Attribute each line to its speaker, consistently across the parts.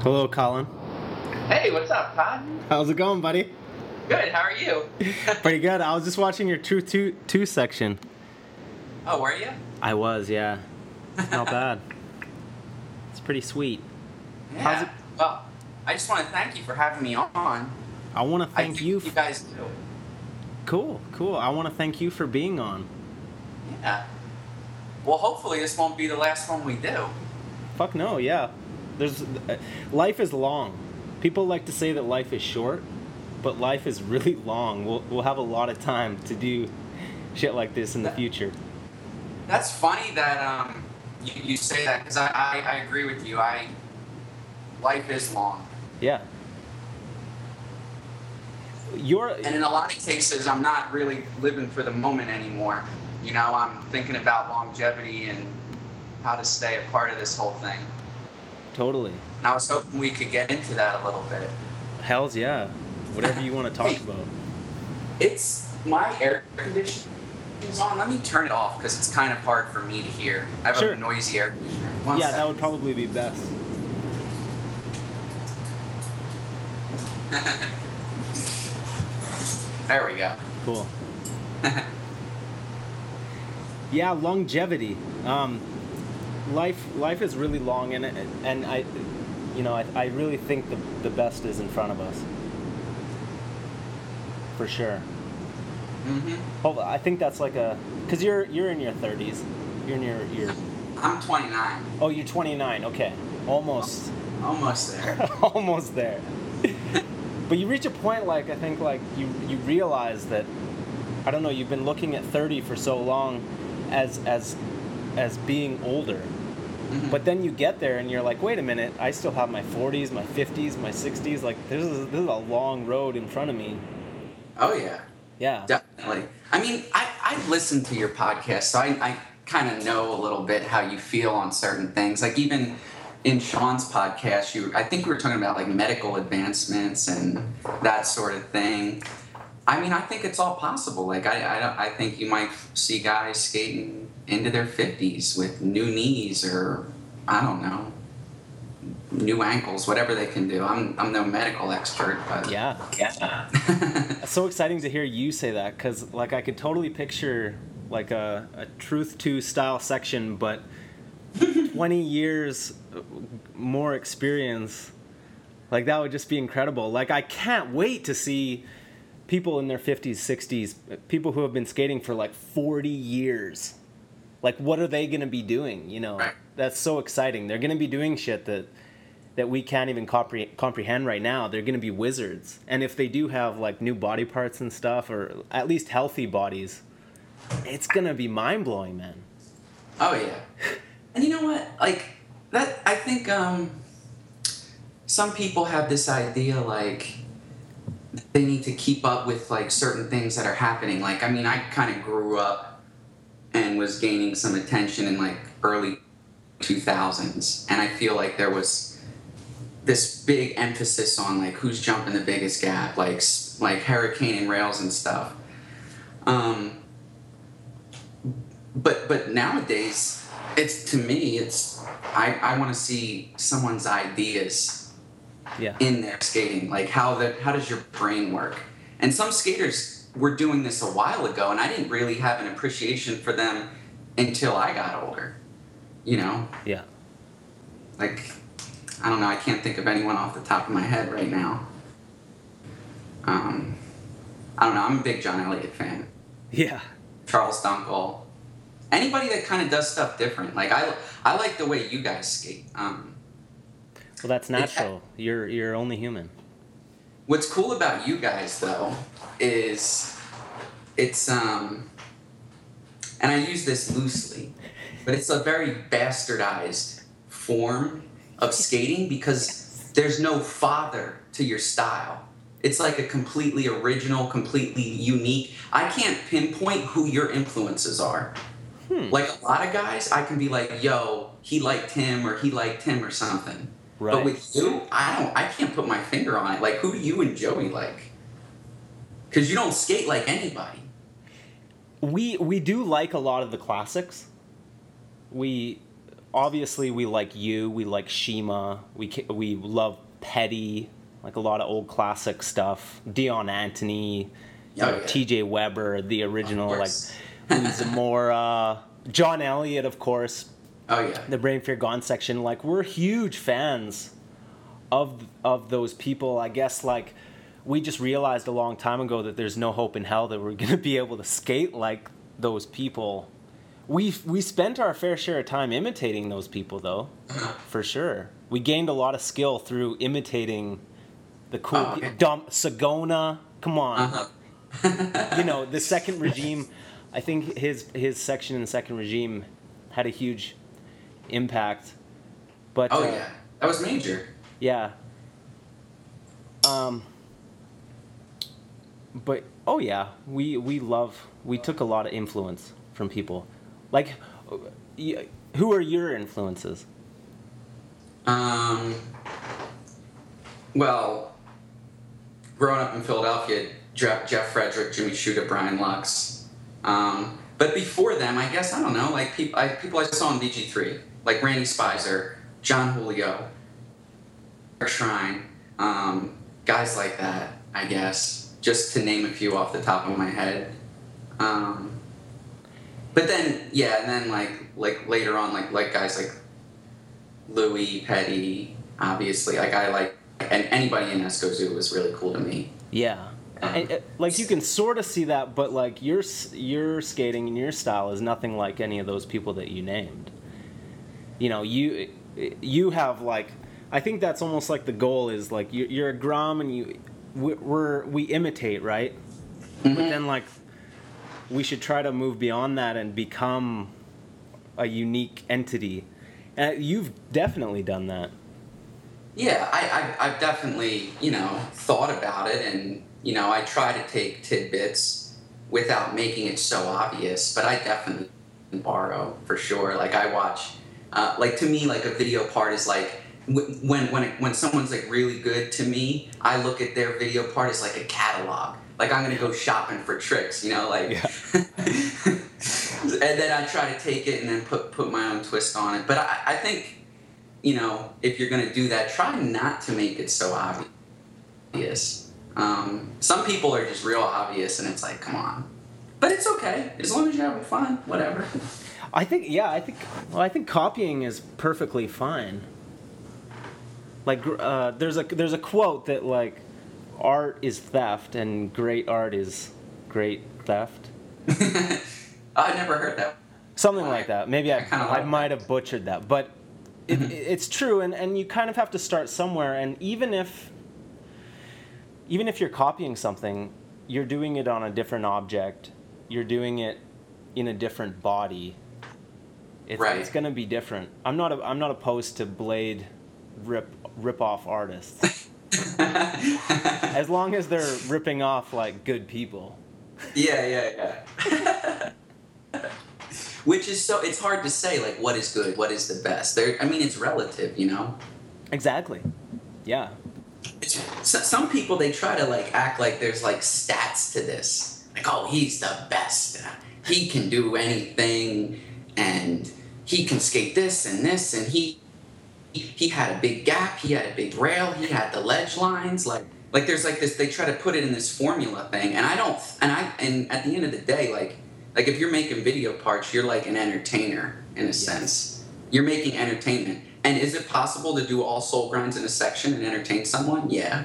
Speaker 1: Hello, Colin.
Speaker 2: Hey, what's up, Todd?
Speaker 1: How's it going, buddy?
Speaker 2: Good. How are you?
Speaker 1: Pretty good. I was just watching your Truth Two Two section.
Speaker 2: oh, were you?
Speaker 1: I was, yeah. Not bad. It's pretty sweet. How's
Speaker 2: Yeah.
Speaker 1: it-
Speaker 2: Well, I just want to thank you for having me on.
Speaker 1: I want to thank you.
Speaker 2: You guys do.
Speaker 1: cool, cool. I want to thank you for being on.
Speaker 2: Yeah. Well, hopefully this won't be the last one we do.
Speaker 1: Fuck no, yeah. There's life is long. People like to say that life is short, but life is really long. We'll we'll have a lot of time to do shit like this in the future.
Speaker 2: That's funny that um you, you say that because I, I I agree with you. I life is long,
Speaker 1: Yeah. You're
Speaker 2: and in a lot of cases, I'm not really living for the moment anymore. You know, I'm thinking about longevity and how to stay a part of this whole thing.
Speaker 1: Totally.
Speaker 2: And I was hoping we could get into that a little bit.
Speaker 1: Hell's yeah. Whatever you want to talk about.
Speaker 2: It's my air conditioning is on. Let me turn it off because it's kind of hard for me to hear. I have
Speaker 1: Sure.
Speaker 2: a noisy air conditioner. One
Speaker 1: yeah, that would probably be best.
Speaker 2: there we go.
Speaker 1: Cool. Yeah, longevity. Um, life life is really long, and and I, you know, I, I really think the the best is in front of us. For sure.
Speaker 2: hmm
Speaker 1: Hold on, I think that's like a, cause you're you're in your thirties. You're in your your.
Speaker 2: I'm 29.
Speaker 1: Oh, you're 29. Okay, almost
Speaker 2: Almost there.
Speaker 1: almost there. but you reach a point like I think like you you realize that I don't know you've been looking at 30 for so long as as as being older.
Speaker 2: Mhm.
Speaker 1: But then you get there and you're like, wait a minute, I still have my 40s, my 50s, my 60s. Like this is this is a long road in front of me.
Speaker 2: oh yeah,
Speaker 1: Yeah.
Speaker 2: definitely. I mean, I I listened to your podcast, so I I kind of know a little bit how you feel on certain things. Like even in Sean's podcast, you I think we were talking about like medical advancements and that sort of thing. I mean, I think it's all possible. Like, I, I, I think you might see guys skating into their 50s with new knees or, I don't know, new ankles, whatever they can do. I'm, I'm no medical expert, but.
Speaker 1: Yeah.
Speaker 2: Yeah.
Speaker 1: It's so exciting to hear you say that because like I could totally picture like a, a truth to style section, but 20 years uh, more experience, like that would just be incredible. Like I can't wait to see people in their 50s, 60s, uh, people who have been skating for like 40 years. Like what are they going to be doing, you know?
Speaker 2: Right.
Speaker 1: That's so exciting. They're going to be doing shit that that we can't even compre- comprehend right now. They're going to be wizards. And if they do have like new body parts and stuff, or at least healthy bodies, it's going to be mind blowing, man.
Speaker 2: Oh yeah. And you know what? Like that I think um some people have this idea like they need to keep up with like certain things that are happening. Like I mean, I kind of grew up and was gaining some attention in like early 2000s and I feel like there was this big emphasis on like who's jumping the biggest gap, like like hurricane and rails and stuff. Um, but but nowadays it's to me it's i, I want to see someone's ideas
Speaker 1: Yeah.
Speaker 2: in their skating like how that how does your brain work and some skaters were doing this a while ago and i didn't really have an appreciation for them until i got older you know
Speaker 1: Yeah.
Speaker 2: like i don't know i can't think of anyone off the top of my head right now um i don't know i'm a big john elliott fan
Speaker 1: Yeah.
Speaker 2: Charles Dunkel, anybody that kind of does stuff different. Like I, I like the way you guys skate. Um,
Speaker 1: Well, that's natural. You're you're only human.
Speaker 2: what's cool about you guys though is it's um, and I use this loosely, but it's a very bastardized form of skating because there's no father to your style. It's like a completely original, completely unique. I can't pinpoint who your influences are.
Speaker 1: Hmm.
Speaker 2: Like a lot of guys, I can be like, "Yo, he liked him," or "He liked him," or something.
Speaker 1: Right.
Speaker 2: But with you, I don't. I can't put my finger on it. Like, who do you and Joey like? Because you don't skate like anybody.
Speaker 1: we we do like a lot of the classics. We obviously we like you, we like Shima, we we love Petty, like a lot of old classic stuff. Dion Anthony,
Speaker 2: Oh,
Speaker 1: know,
Speaker 2: yeah.
Speaker 1: T.J. Weber, the original, like Zamora, John Elliott, of course,
Speaker 2: Oh yeah.
Speaker 1: the Brain Fear Gone section. Like we're huge fans of of those people. I guess like we just realized a long time ago that there's no hope in hell that we're gonna be able to skate like those people. We we spent our fair share of time imitating those people though, for sure. We gained a lot of skill through imitating the cool
Speaker 2: Oh, okay.
Speaker 1: Sagona. Come on
Speaker 2: Uh-huh.
Speaker 1: you know the second regime i think his his section in the second regime had a huge impact but
Speaker 2: Oh
Speaker 1: uh,
Speaker 2: yeah. That was major.
Speaker 1: yeah um but oh yeah we we love we took a lot of influence from people like who are your influences
Speaker 2: Um, well, growing up in Philadelphia, Jeff, Jeff Frederick, Jimmy Shuta, Brian Lux. Um, but before them, I guess I don't know, like people, I, people I saw in VG3, like Randy Spizer, Jon Julio, Shrine, um, guys like that. I guess just to name a few off the top of my head. Um, but then, yeah, and then like like later on, like like guys like Louis, Petty, obviously. Like I like, and anybody in Esco Zoo was really cool to me.
Speaker 1: yeah And, uh, like you can sort of see that but like your your skating and your style is nothing like any of those people that you named you know you you have like i think that's almost like the goal is like you- you're a grom and you we're we imitate right but then like we should try to move beyond that and become a unique entity and you've definitely done that
Speaker 2: Yeah, I, I I've definitely you know thought about it, and you know I try to take tidbits without making it so obvious. But I definitely borrow for sure. Like I watch, uh, like to me, like a video part is like. Wh- When when it, when someone's like really good to me, I look at their video part as like a catalog. Like I'm gonna go shopping for tricks, you know, like. and then I try to take it and then put put my own twist on it. But I, I think you know, if you're going to do that, try not to make it so obvious. Um, some people are just real obvious, and it's like, come on. But it's okay as long as you're having fun. Whatever.
Speaker 1: I think yeah, I think well, I think copying is perfectly fine. Like uh, there's a there's a quote that like art is theft and great art is great theft.
Speaker 2: I never heard that.
Speaker 1: Something like that. Maybe I
Speaker 2: I
Speaker 1: I might have butchered that, but it,
Speaker 2: Mm-hmm.
Speaker 1: it's true and and you kind of have to start somewhere and even if even if you're copying something, you're doing it on a different object. You're doing it in a different body. It's,
Speaker 2: Right.
Speaker 1: it's going to be different. I'm not a, I'm not opposed to blade rip rip off artists as long as they're ripping off like good people.
Speaker 2: Yeah, yeah, yeah. Which is so it's hard to say like what is good, what is the best. There, I mean, it's relative, you know.
Speaker 1: Exactly. Yeah.
Speaker 2: So, some people they try to like act like there's like stats to this. Like, oh, he's the best. He can do anything, and he can skate this and this, and he he, he had a big gap. He had a big rail. He had the ledge lines. Like like there's like this. They try to put it in this formula thing, and I don't. And I and at the end of the day, like like if you're making video parts, you're like an entertainer in a sense. You're making entertainment. And is it possible to do all soul grinds in a section and entertain someone? Yeah.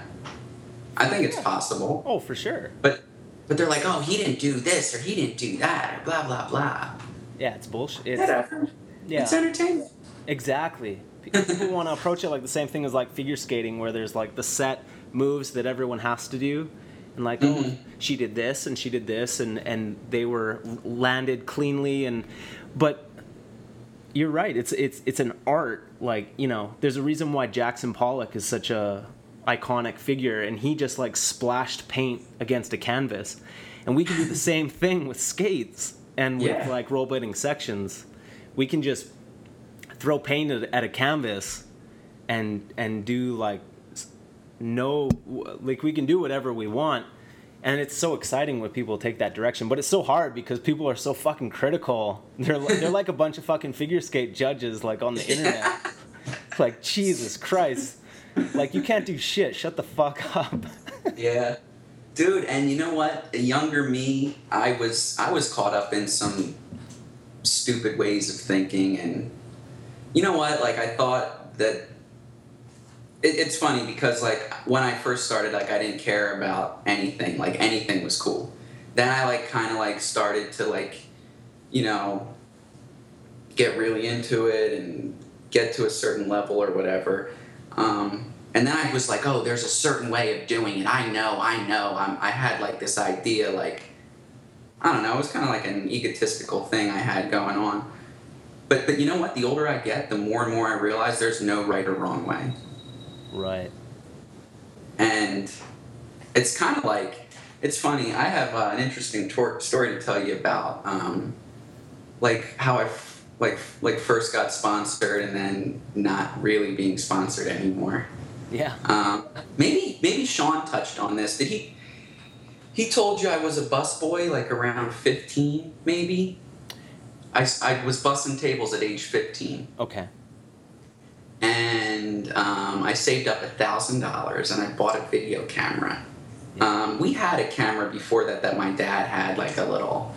Speaker 2: I think it's possible.
Speaker 1: Oh, for sure.
Speaker 2: But but they're like, oh, he didn't do this or he didn't do that or blah blah blah.
Speaker 1: Yeah, it's bullshit. It's, yeah.
Speaker 2: It's entertainment.
Speaker 1: Exactly. People want to approach it like the same thing as like figure skating, where there's like the set moves that everyone has to do, and like, oh,
Speaker 2: Mhm.
Speaker 1: she did this and she did this, and and they were landed cleanly, and but you're right. It's it's it's an art. Like you know, there's a reason why Jackson Pollock is such a iconic figure, and he just like splashed paint against a canvas, and we can do the same thing with skates and with
Speaker 2: Yeah.
Speaker 1: like rollerblading sections. We can just throw paint at, at a canvas and and do like no like we can do whatever we want. And it's so exciting when people take that direction but it's so hard because people are so fucking critical. They're, they're like a bunch of fucking figure skate judges like on the internet. Like jesus christ. Like you can't do shit. Shut the fuck up.
Speaker 2: Yeah. Dude and you know what? A younger me i was i was caught up in some stupid ways of thinking and you know what like i thought that it, it's funny because like when i first started like i didn't care about anything like anything was cool then i like kind of like started to like you know get really into it and get to a certain level or whatever um, and then I was like, oh, there's a certain way of doing it. I know, I know. I'm, I had like this idea, like, I don't know, it was kind of like an egotistical thing I had going on. But, but you know what? The older I get, the more and more I realize there's no right or wrong way.
Speaker 1: right
Speaker 2: And it's kind of like, it's funny. I have uh, an interesting tor- story to tell you about, um, like how I f- like like first got sponsored and then not really being sponsored anymore.
Speaker 1: yeah
Speaker 2: Um, maybe maybe Sean touched on this. Did he? He told you I was a busboy like around fifteen, maybe. I, I was bussing tables at age fifteen,
Speaker 1: okay.
Speaker 2: And um, I saved up a thousand dollars and I bought a video camera. Um, we had a camera before that that my dad had, like a little,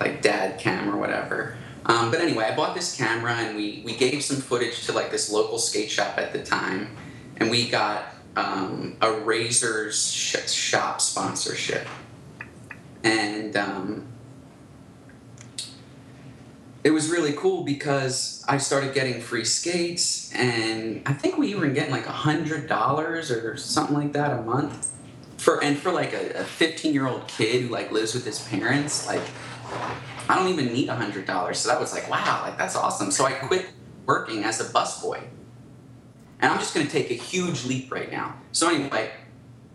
Speaker 2: like dad cam or whatever. Um, but anyway, I bought this camera and we we gave some footage to like this local skate shop at the time, and we got um, a Razor's sh- shop sponsorship, and um, it was really cool because I started getting free skates, and I think we were getting like a hundred dollars or something like that a month. For and for like a fifteen year old kid who like lives with his parents, like I don't even need a hundred dollars. So that was like wow, like that's awesome. So I quit working as a busboy, and I'm just gonna take a huge leap right now. So anyway,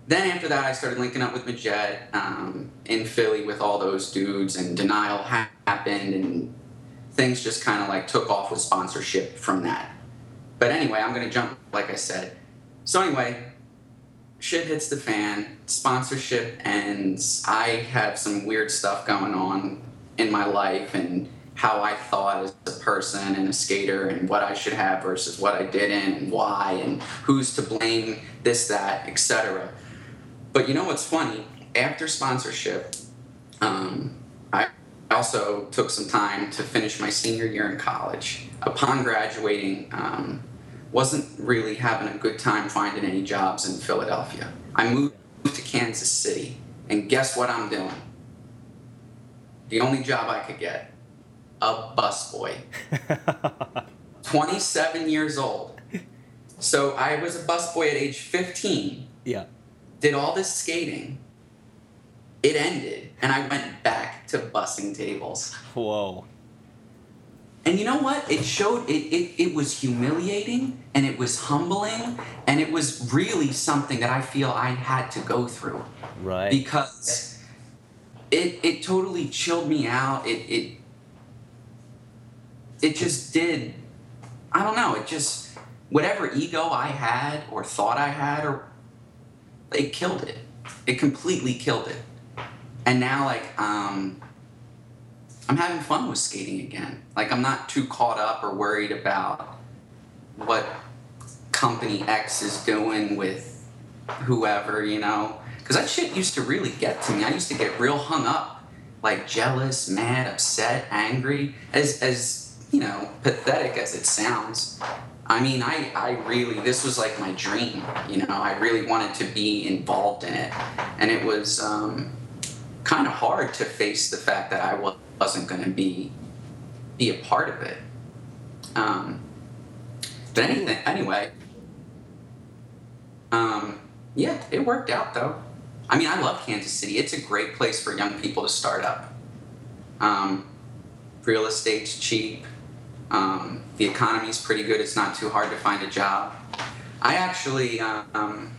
Speaker 2: then after that, I started linking up with Majed um, in Philly with all those dudes, and Denial ha- happened, and things just kind of like took off with sponsorship from that. But anyway, I'm gonna jump, like I said. So anyway, shit hits the fan, sponsorship ends. I have some weird stuff going on in my life and how I thought as a person and a skater and what I should have versus what I didn't and why and who's to blame, this, that, etc. But you know what's funny? After sponsorship, um, I also took some time to finish my senior year in college. Upon graduating, um, wasn't really having a good time finding any jobs in Philadelphia. I moved to Kansas City, and guess what I'm doing? The only job I could get a busboy. 27 years old. So I was a busboy at age 15
Speaker 1: yeah
Speaker 2: did all this skating. It ended, and I went back to bussing tables.
Speaker 1: whoa
Speaker 2: And you know what? It showed it, it, it was humiliating and it was humbling and it was really something that I feel I had to go through
Speaker 1: right
Speaker 2: because it it totally chilled me out. It it it just did I don't know, it just whatever ego I had or thought I had or it killed it. It completely killed it. And now like um I'm having fun with skating again. Like I'm not too caught up or worried about what company X is doing with whoever, you know. Because that shit used to really get to me. I used to get real hung up, like jealous, mad, upset, angry. As as you know, pathetic as it sounds. I mean, I, I really, this was like my dream, you know, I really wanted to be involved in it. And it was um, kind of hard to face the fact that I wasn't going to be, be a part of it. Um, but anything, anyway, um, yeah, it worked out though. I mean, I love Kansas City. It's a great place for young people to start up. Um, real estate's cheap. Um, the economy's pretty good. It's not too hard to find a job. I actually, um,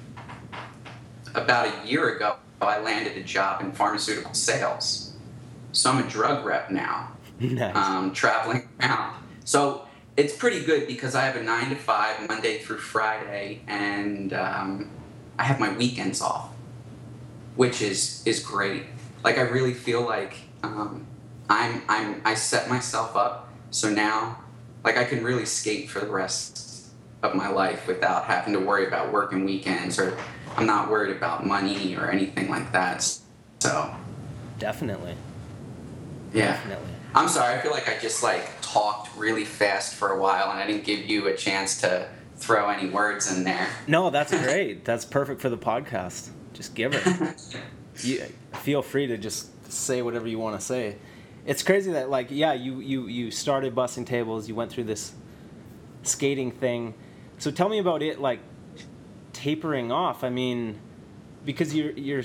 Speaker 2: about a year ago, I landed a job in pharmaceutical sales. So I'm a drug rep now,
Speaker 1: nice
Speaker 2: um, traveling around. So it's pretty good because I have a nine to five Monday through Friday, and um, I have my weekends off. which is is great. Like I really feel like um, I'm I'm I set myself up so now like I can really skate for the rest of my life without having to worry about working weekends or I'm not worried about money or anything like that. So
Speaker 1: definitely.
Speaker 2: Yeah. Definitely. I'm sorry. I feel like I just like talked really fast for a while and I didn't give you a chance to throw any words in there.
Speaker 1: No, that's great. that's perfect for the podcast. Just give it. you feel free to just say whatever you want to say. It's crazy that like yeah, you you you started busting tables, you went through this skating thing. So tell me about it like tapering off. I mean, because you're you're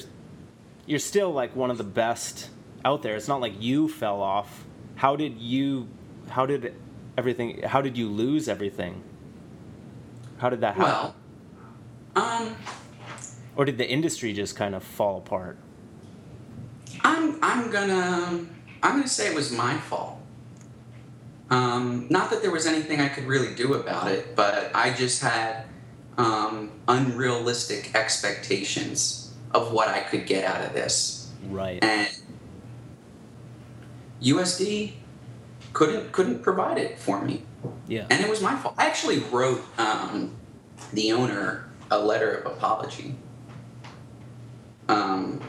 Speaker 1: you're still like one of the best out there. It's not like you fell off. How did you how did everything how did you lose everything? How did that happen?
Speaker 2: Well, um
Speaker 1: or did the industry just kind of fall apart?
Speaker 2: I'm I'm gonna I'm gonna say it was my fault. Um, not that there was anything I could really do about it, but I just had um, unrealistic expectations of what I could get out of this.
Speaker 1: Right.
Speaker 2: And USD couldn't couldn't provide it for me.
Speaker 1: Yeah.
Speaker 2: And it was my fault. I actually wrote um, the owner a letter of apology. Um,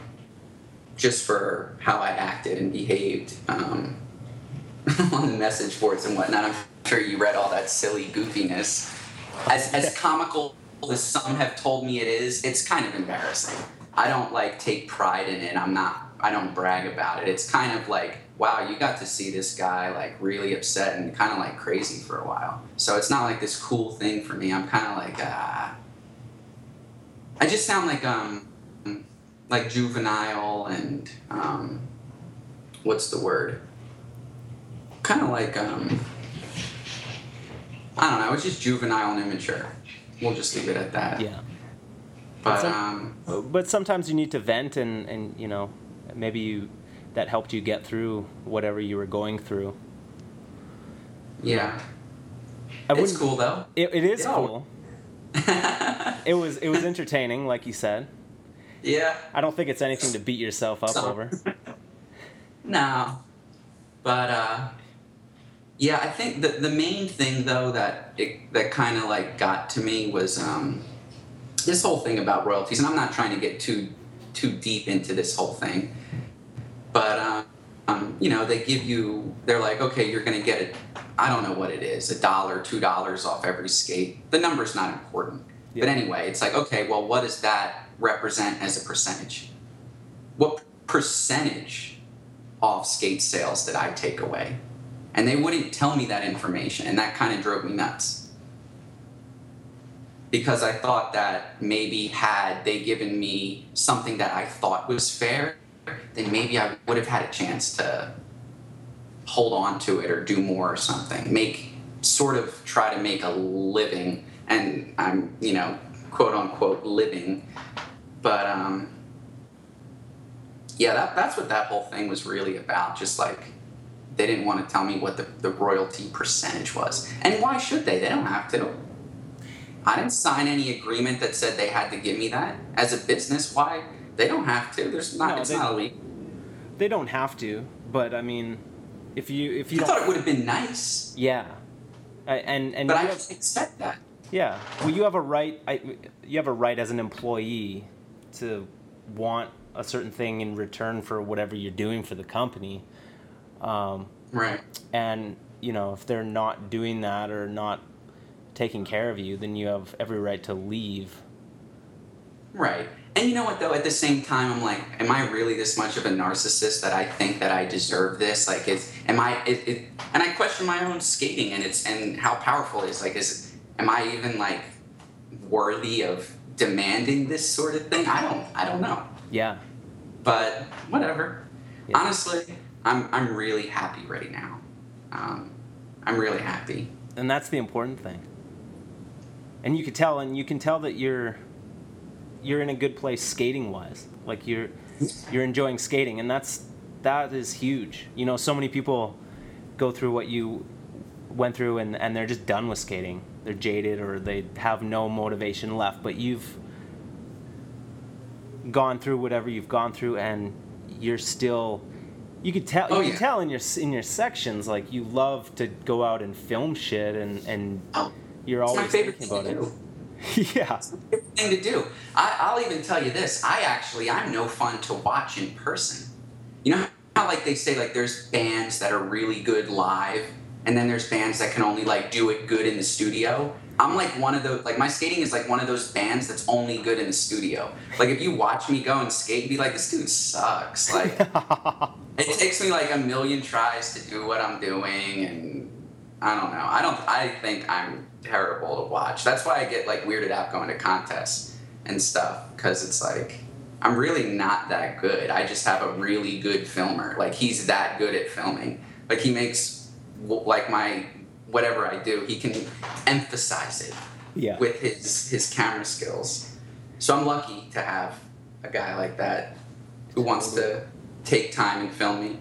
Speaker 2: just for how I acted and behaved um, on the message boards and whatnot. I'm sure you read all that silly goofiness. As, as comical as some have told me it is, it's kind of embarrassing. I don't like take pride in it. I'm not. I don't brag about it. It's kind of like, wow, you got to see this guy like really upset and kind of like crazy for a while. So it's not like this cool thing for me. I'm kind of like, ah. I just sound like um like juvenile and um, what's the word? Kind of like um, I don't know. It's just juvenile and immature. We'll just leave it at that.
Speaker 1: Yeah.
Speaker 2: But, but some, um,
Speaker 1: but sometimes you need to vent and and you know maybe you that helped you get through whatever you were going through.
Speaker 2: Yeah. I it's cool though.
Speaker 1: It, it is cool. it was it was entertaining, like you said.
Speaker 2: Yeah.
Speaker 1: I don't think it's anything to beat yourself up so, over.
Speaker 2: no. But uh yeah, I think the the main thing though that it, that kind of like got to me was um this whole thing about royalties and I'm not trying to get too too deep into this whole thing. But um, um you know, they give you they're like, "Okay, you're going to get it I don't know what it is, a dollar, two dollars off every skate. The number's not important. Yeah. But anyway, it's like, okay, well, what does that represent as a percentage? What percentage of skate sales did I take away? And they wouldn't tell me that information, and that kind of drove me nuts. Because I thought that maybe had they given me something that I thought was fair, then maybe I would have had a chance to hold on to it or do more or something. Make sort of try to make a living and I'm, you know, quote unquote living but um, yeah, that, that's what that whole thing was really about. Just like they didn't want to tell me what the, the royalty percentage was. And why should they? They don't have to. I didn't sign any agreement that said they had to give me that. As a business, why? They don't have to. There's not. No, it's they, not illegal.
Speaker 1: They don't have to, but I mean, if you if you
Speaker 2: I thought it would have been nice.
Speaker 1: Yeah, and and
Speaker 2: but I have, expect that.
Speaker 1: Yeah, well, you have a right. I, you have a right as an employee to want a certain thing in return for whatever you're doing for the company. Um,
Speaker 2: right.
Speaker 1: And you know, if they're not doing that or not taking care of you, then you have every right to leave.
Speaker 2: Right. And you know what though? At the same time, I'm like, am I really this much of a narcissist that I think that I deserve this? Like, is am I? It, it, and I question my own skating and it's and how powerful it is. Like, is am I even like worthy of demanding this sort of thing. I don't I don't know.
Speaker 1: Yeah.
Speaker 2: But whatever. Yeah. Honestly, I'm I'm really happy right now. Um, I'm really happy.
Speaker 1: And that's the important thing. And you can tell, and you can tell that you're you're in a good place skating wise. Like you're you're enjoying skating, and that's that is huge. You know, so many people go through what you went through, and and they're just done with skating they're jaded or they have no motivation left but you've gone through whatever you've gone through, and you're still. You could tell.
Speaker 2: Oh,
Speaker 1: you
Speaker 2: yeah.
Speaker 1: can tell in your in your sections, like you love to go out and film shit, and and
Speaker 2: Oh,
Speaker 1: you're
Speaker 2: it's my
Speaker 1: always
Speaker 2: favorite
Speaker 1: thinking
Speaker 2: thing
Speaker 1: about
Speaker 2: to
Speaker 1: it.
Speaker 2: do.
Speaker 1: yeah.
Speaker 2: thing to do. I, I'll even tell you this. I actually, I'm no fun to watch in person. You know how like they say like there's bands that are really good live, and then there's bands that can only like do it good in the studio. I'm like one of those. Like my skating is like one of those bands that's only good in the studio. Like if you watch me go and skate, be like, this dude sucks. Like it takes me like a million tries to do what I'm doing, and I don't know. I don't. I think I'm terrible to watch. That's why I get like weirded out going to contests and stuff because it's like I'm really not that good. I just have a really good filmer. Like he's that good at filming. Like he makes like my whatever I do, he can emphasize it
Speaker 1: yeah.
Speaker 2: with his his camera skills. So I'm lucky to have a guy like that who wants to take time and film me.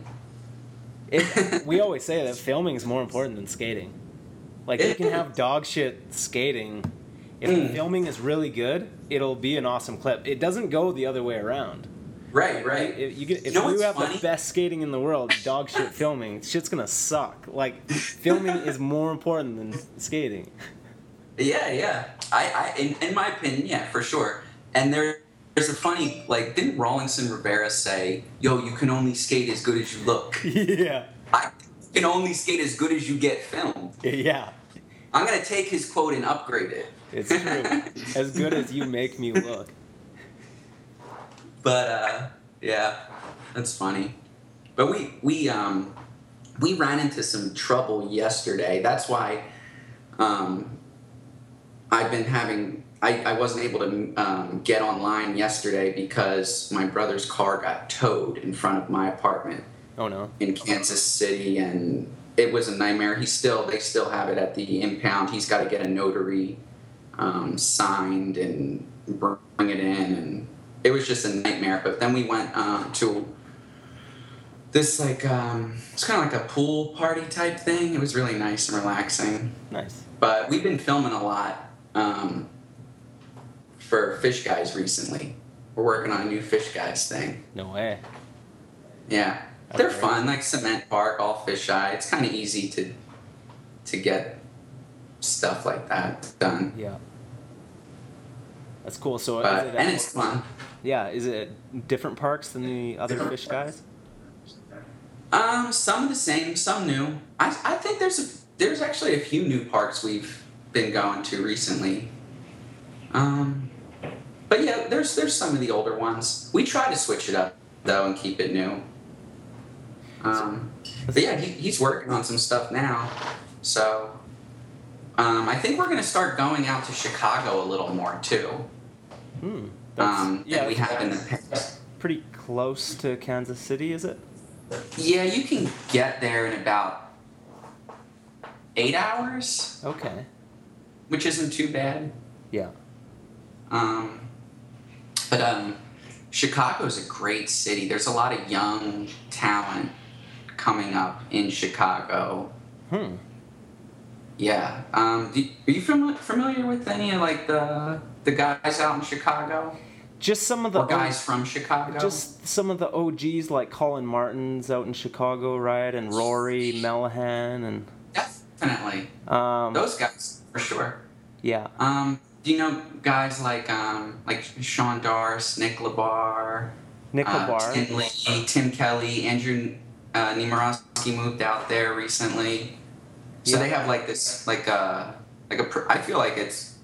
Speaker 1: It, we always say that filming is more important than skating. Like you can have dog shit skating. If the
Speaker 2: Mm.
Speaker 1: filming is really good, it'll be an awesome clip. It doesn't go the other way around.
Speaker 2: Right, right.
Speaker 1: If you, get, if
Speaker 2: You know
Speaker 1: you have
Speaker 2: funny?
Speaker 1: the best skating in the world, dog shit filming, shit's gonna suck. Like filming is more important than skating.
Speaker 2: Yeah, yeah. I, I in, in my opinion, yeah, for sure. And there, there's a funny like, didn't Rawlinson Rivera say, "Yo, you can only skate as good as you look."
Speaker 1: yeah.
Speaker 2: I can only skate as good as you get filmed.
Speaker 1: Yeah.
Speaker 2: I'm gonna take his quote and upgrade it.
Speaker 1: It's true. as good as you make me look.
Speaker 2: But uh, yeah, that's funny. But we we um we ran into some trouble yesterday. That's why um I've been having I, I wasn't able to um, get online yesterday because my brother's car got towed in front of my apartment
Speaker 1: Oh no.
Speaker 2: in Kansas City and it was a nightmare. He still they still have it at the impound. He's got to get a notary um, signed and bring it in and it was just a nightmare. But then we went um, to this like um, it's kind of like a pool party type thing. It was really nice and relaxing.
Speaker 1: Nice.
Speaker 2: But we've been filming a lot um, for Fish Guys recently. We're working on a new Fish Guys thing.
Speaker 1: No way.
Speaker 2: Yeah, they're
Speaker 1: Okay.
Speaker 2: fun, like Cement Park, all fisheye. It's kind of easy to to get stuff like that done.
Speaker 1: Yeah. That's cool. So
Speaker 2: But
Speaker 1: it
Speaker 2: and it's fun.
Speaker 1: yeah, is it different parks than the other fish guys?
Speaker 2: Um, some the same, some new. I I think there's a there's actually a few new parks we've been going to recently. Um, but yeah, there's there's some of the older ones. We try to switch it up though and keep it new. Um, but yeah, he, he's working on some stuff now. So um, I think we're gonna start going out to Chicago a little more too.
Speaker 1: Hmm. That's,
Speaker 2: Um,
Speaker 1: yeah,
Speaker 2: we have in the past.
Speaker 1: pretty close to Kansas City, is it?
Speaker 2: Yeah, you can get there in about eight hours,
Speaker 1: Okay.
Speaker 2: which isn't too bad.
Speaker 1: Yeah.
Speaker 2: Um, but um, Chicago's a great city. There's a lot of young talent coming up in Chicago.
Speaker 1: Hmm.
Speaker 2: Yeah. Um, do, are you fami- familiar with any of like the the guys out in Chicago
Speaker 1: Just some of the
Speaker 2: or guys from Chicago?
Speaker 1: just some of the OGs like Colin Martin's out in Chicago, right? And Rory Mellahan and
Speaker 2: definitely
Speaker 1: um
Speaker 2: those guys for sure.
Speaker 1: yeah.
Speaker 2: Um, do you know guys like um, like Sean Darce, Nick Labar,
Speaker 1: Nick
Speaker 2: uh,
Speaker 1: Labar.
Speaker 2: Tim Lee, Tim Kelly, Andrew uh, moved out there recently, so
Speaker 1: Yeah.
Speaker 2: they have like this like a like a I feel like it's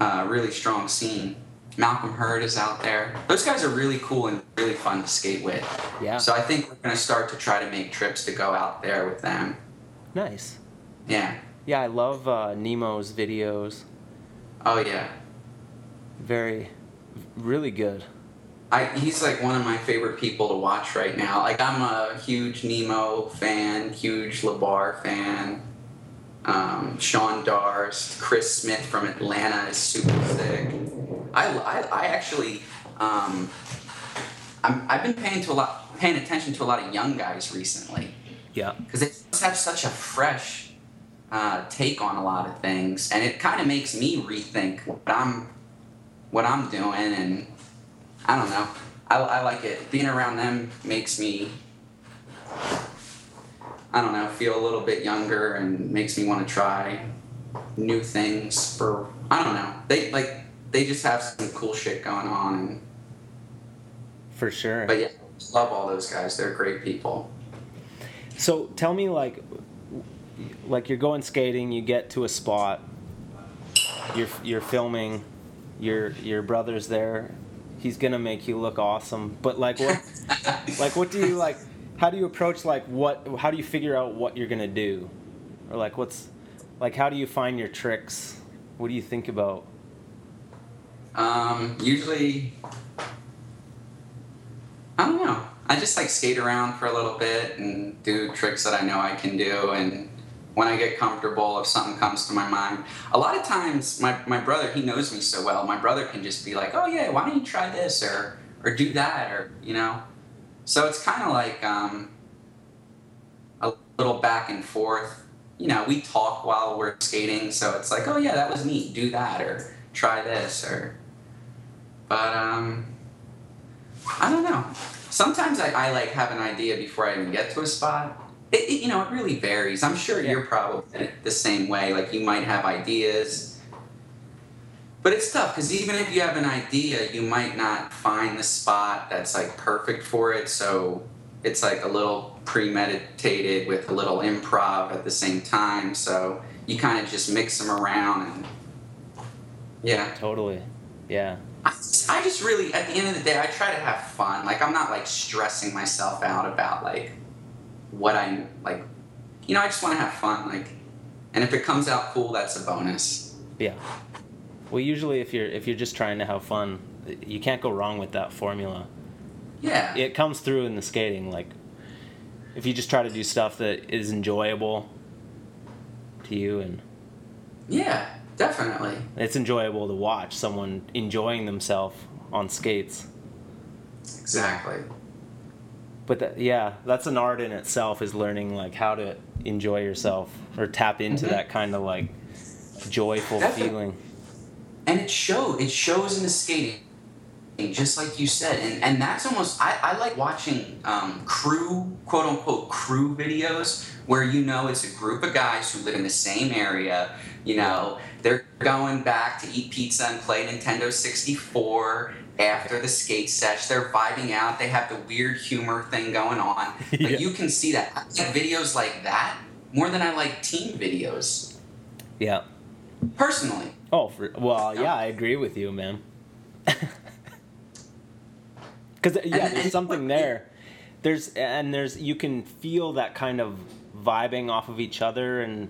Speaker 2: a really strong scene. Malcolm Hurd is out there. Those guys are really cool and really fun to skate with.
Speaker 1: Yeah.
Speaker 2: So I think we're gonna start to try to make trips to go out there with them.
Speaker 1: Nice.
Speaker 2: Yeah.
Speaker 1: Yeah, I love uh, Nemo's videos.
Speaker 2: Oh yeah.
Speaker 1: Very, really good.
Speaker 2: I, he's like one of my favorite people to watch right now. Like I'm a huge Nemo fan, huge Labar fan. Um, Sean Darst, Chris Smith from Atlanta is super sick. I, I, I actually, um, I'm, I've been paying to a lot, paying attention to a lot of young guys recently
Speaker 1: Yeah.
Speaker 2: because they just have such a fresh uh, take on a lot of things, and it kind of makes me rethink what I'm, what I'm doing and I don't know. I, I like it. Being around them makes me, I don't know, feel a little bit younger and makes me want to try new things for, I don't know. They like, they just have some cool shit going on. And,
Speaker 1: For sure.
Speaker 2: but yeah, love all those guys. They're great people.
Speaker 1: So tell me, like, like you're going skating, you get to a spot, you're you're filming, your your brother's there, he's gonna make you look awesome. But like, what, like, what do you like? How do you approach like what? How do you figure out what you're gonna do, or like what's, like, how do you find your tricks? What do you think about?
Speaker 2: Um, usually, I don't know. I just like skate around for a little bit and do tricks that I know I can do. And when I get comfortable, if something comes to my mind, a lot of times my, my brother, he knows me so well. My brother can just be like, oh, yeah, why don't you try this or, or do that or, you know? So it's kind of like um, a little back and forth. You know, we talk while we're skating. So it's like, oh, yeah, that was neat. Do that or try this or. But, um, I don't know. Sometimes I, I like have an idea before I even get to a spot. It, it, you know, it really varies. I'm sure
Speaker 1: Yeah.
Speaker 2: you're probably the same way. Like you might have ideas, but it's tough because even if you have an idea, you might not find the spot that's like perfect for it. So it's like a little premeditated with a little improv at the same time. So you kind of just mix them around and yeah.
Speaker 1: Totally, yeah.
Speaker 2: I I just really, at the end of the day, I try to have fun. Like, I'm not like stressing myself out about like what I like. You know, I just want to have fun. Like, and if it comes out cool, that's a bonus.
Speaker 1: Yeah. Well, usually if you're if you're just trying to have fun, you can't go wrong with that formula.
Speaker 2: Yeah.
Speaker 1: It comes through in the skating. Like, if you just try to do stuff that is enjoyable to you, and
Speaker 2: Yeah, definitely.
Speaker 1: it's enjoyable to watch someone enjoying themselves on skates.
Speaker 2: Exactly.
Speaker 1: But that, yeah, that's an art in itself. Is learning like how to enjoy yourself or tap into
Speaker 2: Mhm.
Speaker 1: that kind of like joyful feeling.
Speaker 2: and it shows. it shows in the skating just like you said and and that's almost i, I like watching um, crew quote unquote crew videos where you know it's a group of guys who live in the same area you know they're going back to eat pizza and play nintendo 64 after the skate sesh they're vibing out they have the weird humor thing going on like
Speaker 1: Yeah.
Speaker 2: you can see that I like videos like that more than i like team videos
Speaker 1: Yeah.
Speaker 2: personally
Speaker 1: Oh, for, well, yeah, I agree with you, man. Because yeah, there's something there. There's and there's you can feel that kind of vibing off of each other, and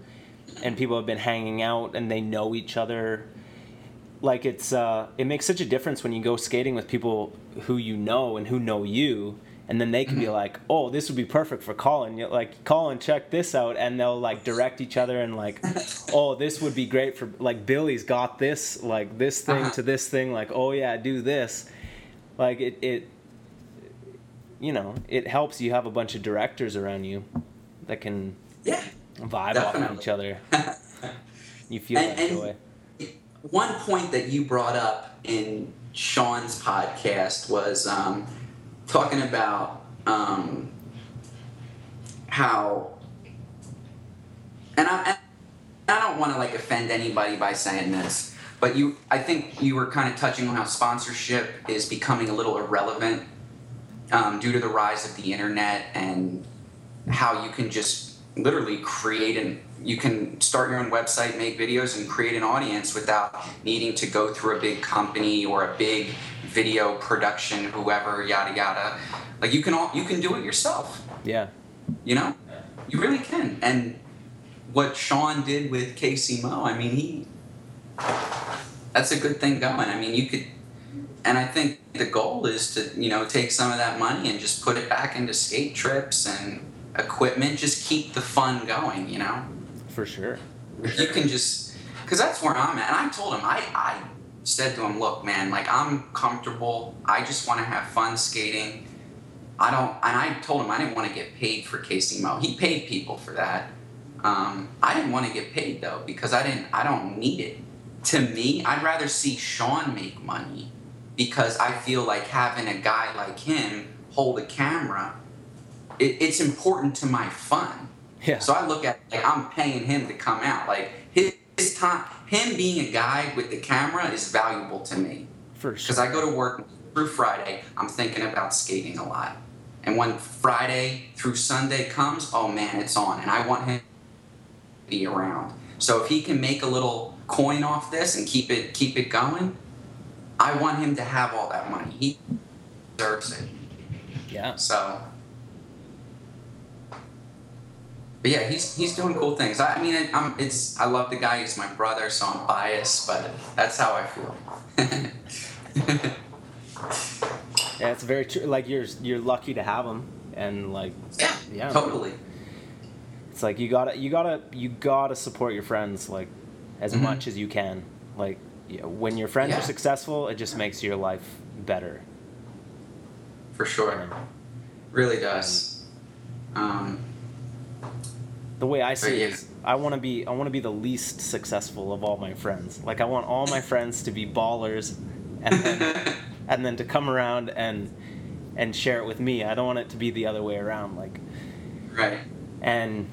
Speaker 1: and people have been hanging out and they know each other. Like it's uh, it makes such a difference when you go skating with people who you know and who know you, and then they can be like, "Oh, this would be perfect for Colin." You're like, "Colin, check this out," and they'll like direct each other and like, "Oh, this would be great for like Billy's got this like this thing
Speaker 2: Uh-huh.
Speaker 1: to this thing like, oh yeah, do this." Like it it you know, it helps you have a bunch of directors around you that can
Speaker 2: yeah
Speaker 1: vibe off of each other. You feel
Speaker 2: And-
Speaker 1: that
Speaker 2: and-
Speaker 1: joy.
Speaker 2: One point that you brought up in Sean's podcast was um, talking about um, how, and I, I don't want to like offend anybody by saying this, but you, I think you were kind of touching on how sponsorship is becoming a little irrelevant um, due to the rise of the internet and how you can just literally create an you can start your own website make videos and create an audience without needing to go through a big company or a big video production whoever yada yada. Like you can all you can do it yourself.
Speaker 1: Yeah.
Speaker 2: you know? You really can. And what sean did with KCMO i mean he that's a good thing going. I mean you could and i think the goal is to you know take some of that money and just put it back into skate trips and equipment. Just keep the fun going you know
Speaker 1: For sure.
Speaker 2: you can just because that's where i'm at and i told him i i said to him look man like i'm comfortable. I just want to have fun skating. I don't and i told him i didn't want to get paid for KCMO. He paid people for that. Um, i didn't want to get paid though because i didn't i don't need it. To me i'd rather see sean make money because I feel like having a guy like him hold a camera, it, it's important to my fun.
Speaker 1: Yeah.
Speaker 2: So I look at like I'm paying him to come out. Like his, his time, him being a guy with the camera is valuable to me
Speaker 1: For
Speaker 2: because
Speaker 1: sure.
Speaker 2: I go to work through Friday. I'm thinking about skating a lot, and when Friday through Sunday comes, oh man, it's on, and I want him to be around. So if he can make a little coin off this and keep it keep it going, I want him to have all that money. He deserves it.
Speaker 1: Yeah.
Speaker 2: So, but yeah, he's he's doing cool things. I, I mean, I, I'm it's I love the guy. He's my brother, so I'm biased, but that's how I feel.
Speaker 1: Yeah, it's very true. Like you're you're lucky to have him, and like
Speaker 2: yeah,
Speaker 1: Yeah.
Speaker 2: totally.
Speaker 1: it's like you gotta you gotta you gotta support your friends like as
Speaker 2: Mhm.
Speaker 1: much as you can. Like when your friends
Speaker 2: Yeah.
Speaker 1: are successful, it just makes your life better.
Speaker 2: For sure, really does. Um,
Speaker 1: The way I see it is, I want to be I want to be the least successful of all my friends. Like I want all my friends to be ballers, and then and then to come around and and share it with me. I don't want it to be the other way around. Like
Speaker 2: right.
Speaker 1: and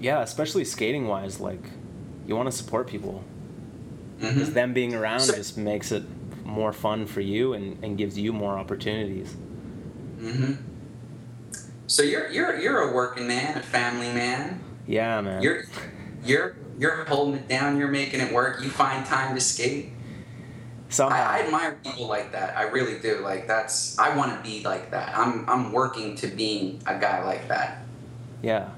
Speaker 1: yeah, especially skating wise, like you want to support people because
Speaker 2: hmm
Speaker 1: them being around
Speaker 2: So-
Speaker 1: just makes it more fun for you and, and gives you more opportunities.
Speaker 2: hmm So you're you're you're a working man, a family man.
Speaker 1: Yeah, man.
Speaker 2: You're you're you're holding it down. You're making it work. You find time to skate.
Speaker 1: Somehow.
Speaker 2: I, I admire people like that. I really do. Like that's I want to be like that. I'm I'm working to being a guy like that.
Speaker 1: Yeah.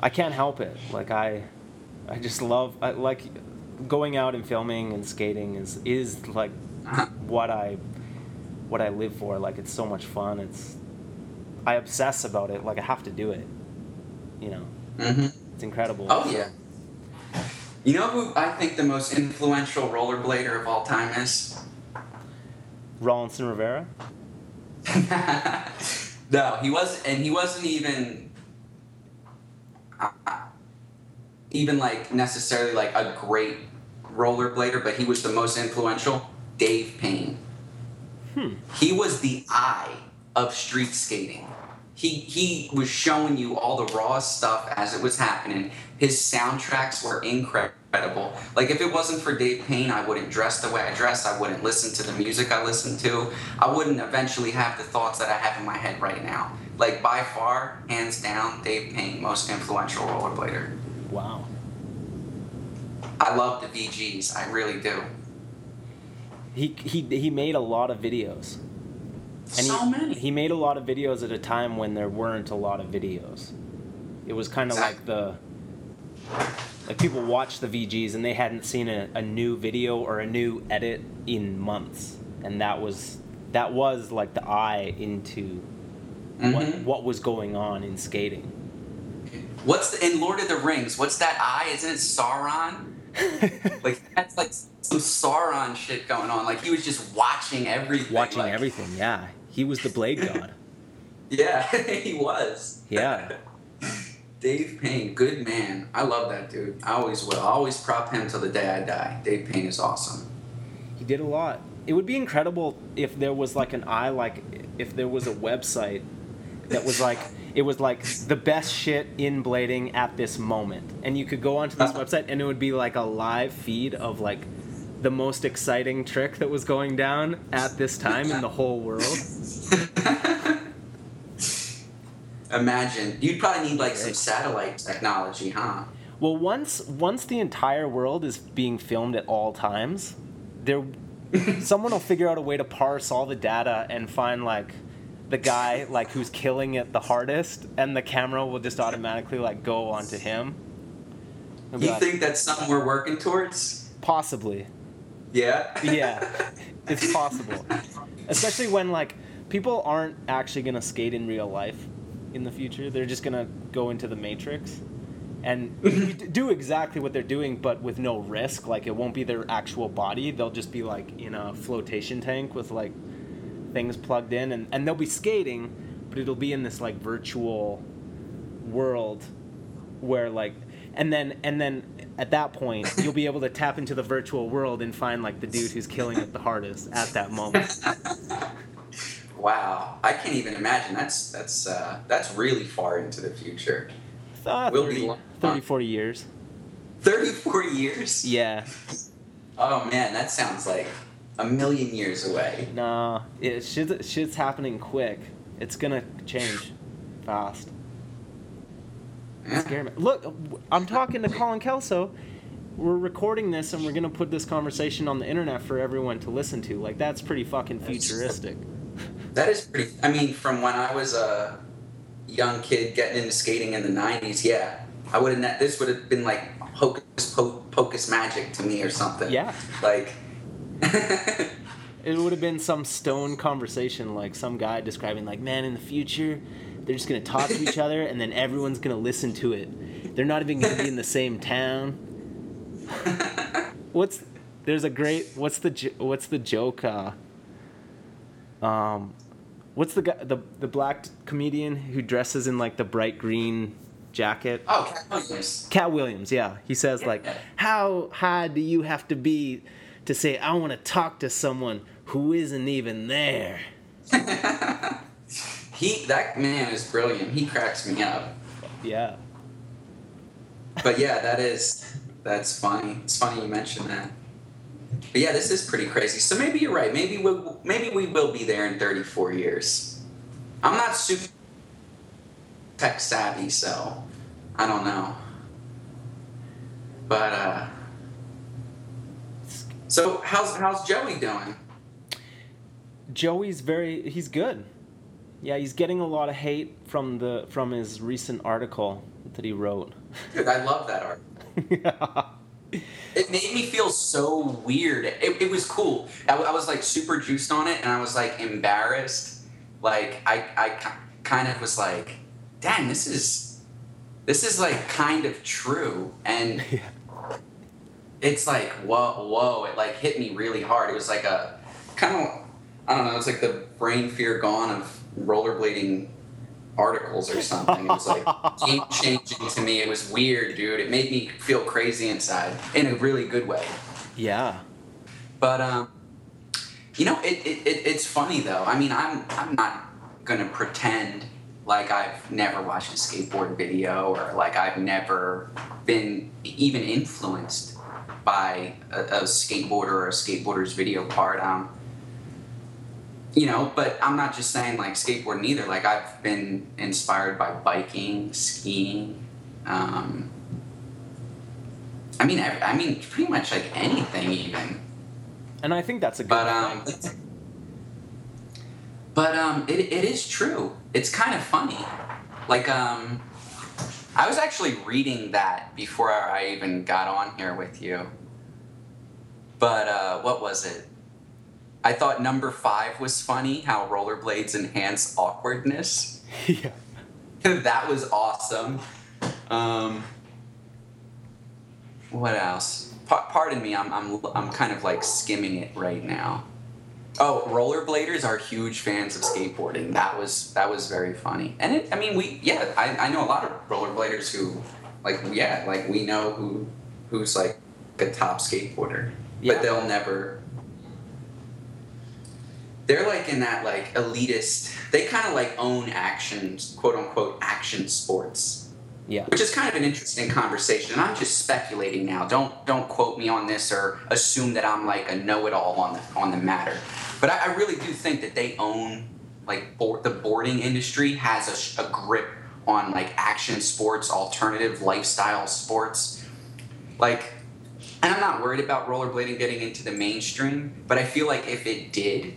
Speaker 1: I can't help it. Like I, I just love I, like going out and filming and skating is is like
Speaker 2: Uh-huh.
Speaker 1: what I what I live for. Like it's so much fun. It's I obsess about it. Like I have to do it. You know,
Speaker 2: hmm
Speaker 1: it's incredible.
Speaker 2: Oh yeah. You know who I think the most influential rollerblader of all time is?
Speaker 1: Rollinson Rivera.
Speaker 2: no, he was, and he wasn't even, uh, even like necessarily like a great rollerblader, but he was the most influential. Dave Paine.
Speaker 1: Hmm.
Speaker 2: He was the eye of street skating. He he was showing you all the raw stuff as it was happening. His soundtracks were incredible. Like if it wasn't for Dave Paine, I wouldn't dress the way I dress. I wouldn't listen to the music I listen to. I wouldn't eventually have the thoughts that I have in my head right now. Like by far, hands down, Dave Paine, most influential rollerblader.
Speaker 1: Wow.
Speaker 2: I love the VGs. I really do.
Speaker 1: He he he made a lot of videos. And
Speaker 2: so
Speaker 1: he,
Speaker 2: many.
Speaker 1: He made a lot of videos at a time when there weren't a lot of videos. It was kind of like the like people watched the VGs and they hadn't seen a, a new video or a new edit in months, and that was that was like the eye into what
Speaker 2: Mhm.
Speaker 1: what was going on in skating.
Speaker 2: What's the in Lord of the Rings? What's that eye? Isn't it Sauron? Like that's like some Sauron shit going on. Like he was just watching everything.
Speaker 1: Watching
Speaker 2: like-
Speaker 1: everything, yeah. He was the blade god.
Speaker 2: Yeah, he was.
Speaker 1: Yeah.
Speaker 2: Dave Paine, good man. I love that dude. I always will. I always prop him till the day I die. Dave Paine is awesome.
Speaker 1: He did a lot. It would be incredible if there was like an eye, like if there was a website that was like it was like the best shit in blading at this moment, and you could go onto this
Speaker 2: Uh-huh.
Speaker 1: website and it would be like a live feed of like the most exciting trick that was going down at this time in the whole world.
Speaker 2: Imagine. You'd probably need like some satellite technology, huh?
Speaker 1: Well, once once the entire world is being filmed at all times, there someone will figure out a way to parse all the data and find like the guy like who's killing it the hardest, and the camera will just automatically like go onto him.
Speaker 2: You
Speaker 1: like,
Speaker 2: think that's something we're working towards?
Speaker 1: possibly?
Speaker 2: Yeah.
Speaker 1: Yeah, it's possible. Especially when like people aren't actually gonna skate in real life in the future. They're just gonna go into the matrix and do exactly what they're doing, but with no risk. Like it won't be their actual body. They'll just be like in a flotation tank with like things plugged in, and and they'll be skating, but it'll be in this like virtual world where like and then and then at that point, you'll be able to tap into the virtual world and find like the dude who's killing it the hardest at that moment.
Speaker 2: wow, I can't even imagine. That's that's uh, that's really far into the future.
Speaker 1: Uh, 30, 30, 40 years.
Speaker 2: 30, 40 years?
Speaker 1: Yeah.
Speaker 2: Oh man, that sounds like a million years away.
Speaker 1: Nah, it shit, shit's happening quick. It's gonna change fast. Yeah. Look, I'm talking to Colin Kelso. We're recording this and we're gonna put this conversation on the internet for everyone to listen to. Like that's pretty fucking futuristic.
Speaker 2: That is pretty. I mean, from when I was a young kid getting into skating in the '90s, yeah, I would have. This would have been like hocus pocus magic to me or something.
Speaker 1: Yeah.
Speaker 2: Like.
Speaker 1: it would have been some stone conversation, like some guy describing, like, man, in the future, they're just gonna talk to each other, and then everyone's gonna listen to it. They're not even gonna be in the same town. what's there's a great what's the what's the joke? Uh, um, what's the guy the the black comedian who dresses in like the bright green jacket?
Speaker 2: Oh, Katt Williams.
Speaker 1: Katt Williams, yeah. He says like, how high do you have to be to say I want to talk to someone who isn't even there.
Speaker 2: he that man is brilliant. He cracks me up.
Speaker 1: Yeah.
Speaker 2: But yeah, that is that's funny. It's funny you mentioned that. But yeah, this is pretty crazy. So maybe you're right. Maybe we we'll, maybe we will be there in 34 years. I'm not super tech savvy, so I don't know. But uh so how's how's Joey doing?
Speaker 1: Joey's very he's good. Yeah, he's getting a lot of hate from the from his recent article that he wrote.
Speaker 2: Dude, I love that art. yeah. It made me feel so weird. It, it was cool. I, I, was like super juiced on it, and I was like embarrassed. Like I, I kind of was like, "Dang, this is, this is like kind of true." And yeah it's like whoa, whoa! It like hit me really hard. It was like a kind of I don't know. It's like the brain fear gone of rollerblading articles or something. It was like game changing to me. It was weird, dude. It made me feel crazy inside in a really good way.
Speaker 1: Yeah.
Speaker 2: But um, you know, it, it, it it's funny though. I mean, I'm I'm not gonna pretend like I've never watched a skateboard video or like I've never been even influenced by a, a skateboarder or a skateboarder's video part. Um, you know, but I'm not just saying like skateboarding either. Like I've been inspired by biking, skiing. Um, I mean, I, I mean, pretty much like anything, even.
Speaker 1: And I think that's a good
Speaker 2: but, um, thing. But um, it, it is true. It's kind of funny. Like um, I was actually reading that before I even got on here with you. But uh, what was it? I thought number five was funny, how rollerblades enhance awkwardness.
Speaker 1: Yeah.
Speaker 2: that was awesome. Um, what else? Pa- pardon me, I'm, I'm, I'm kind of like skimming it right now. Oh, rollerbladers are huge fans of skateboarding. That was that was very funny. And it, I mean, we yeah, I, I know a lot of rollerbladers who, like yeah, like we know who who's like a top skateboarder, yeah. but they'll never. They're like in that like elitist. They kind of like own action, quote unquote, action sports.
Speaker 1: Yeah.
Speaker 2: Which is kind of an interesting conversation. And I'm just speculating now. Don't don't quote me on this or assume that I'm like a know-it-all on the on the matter. But I, I really do think that they own like board, the boarding industry has a, a grip on like action sports, alternative lifestyle sports. Like, and I'm not worried about rollerblading getting into the mainstream, but I feel like if it did,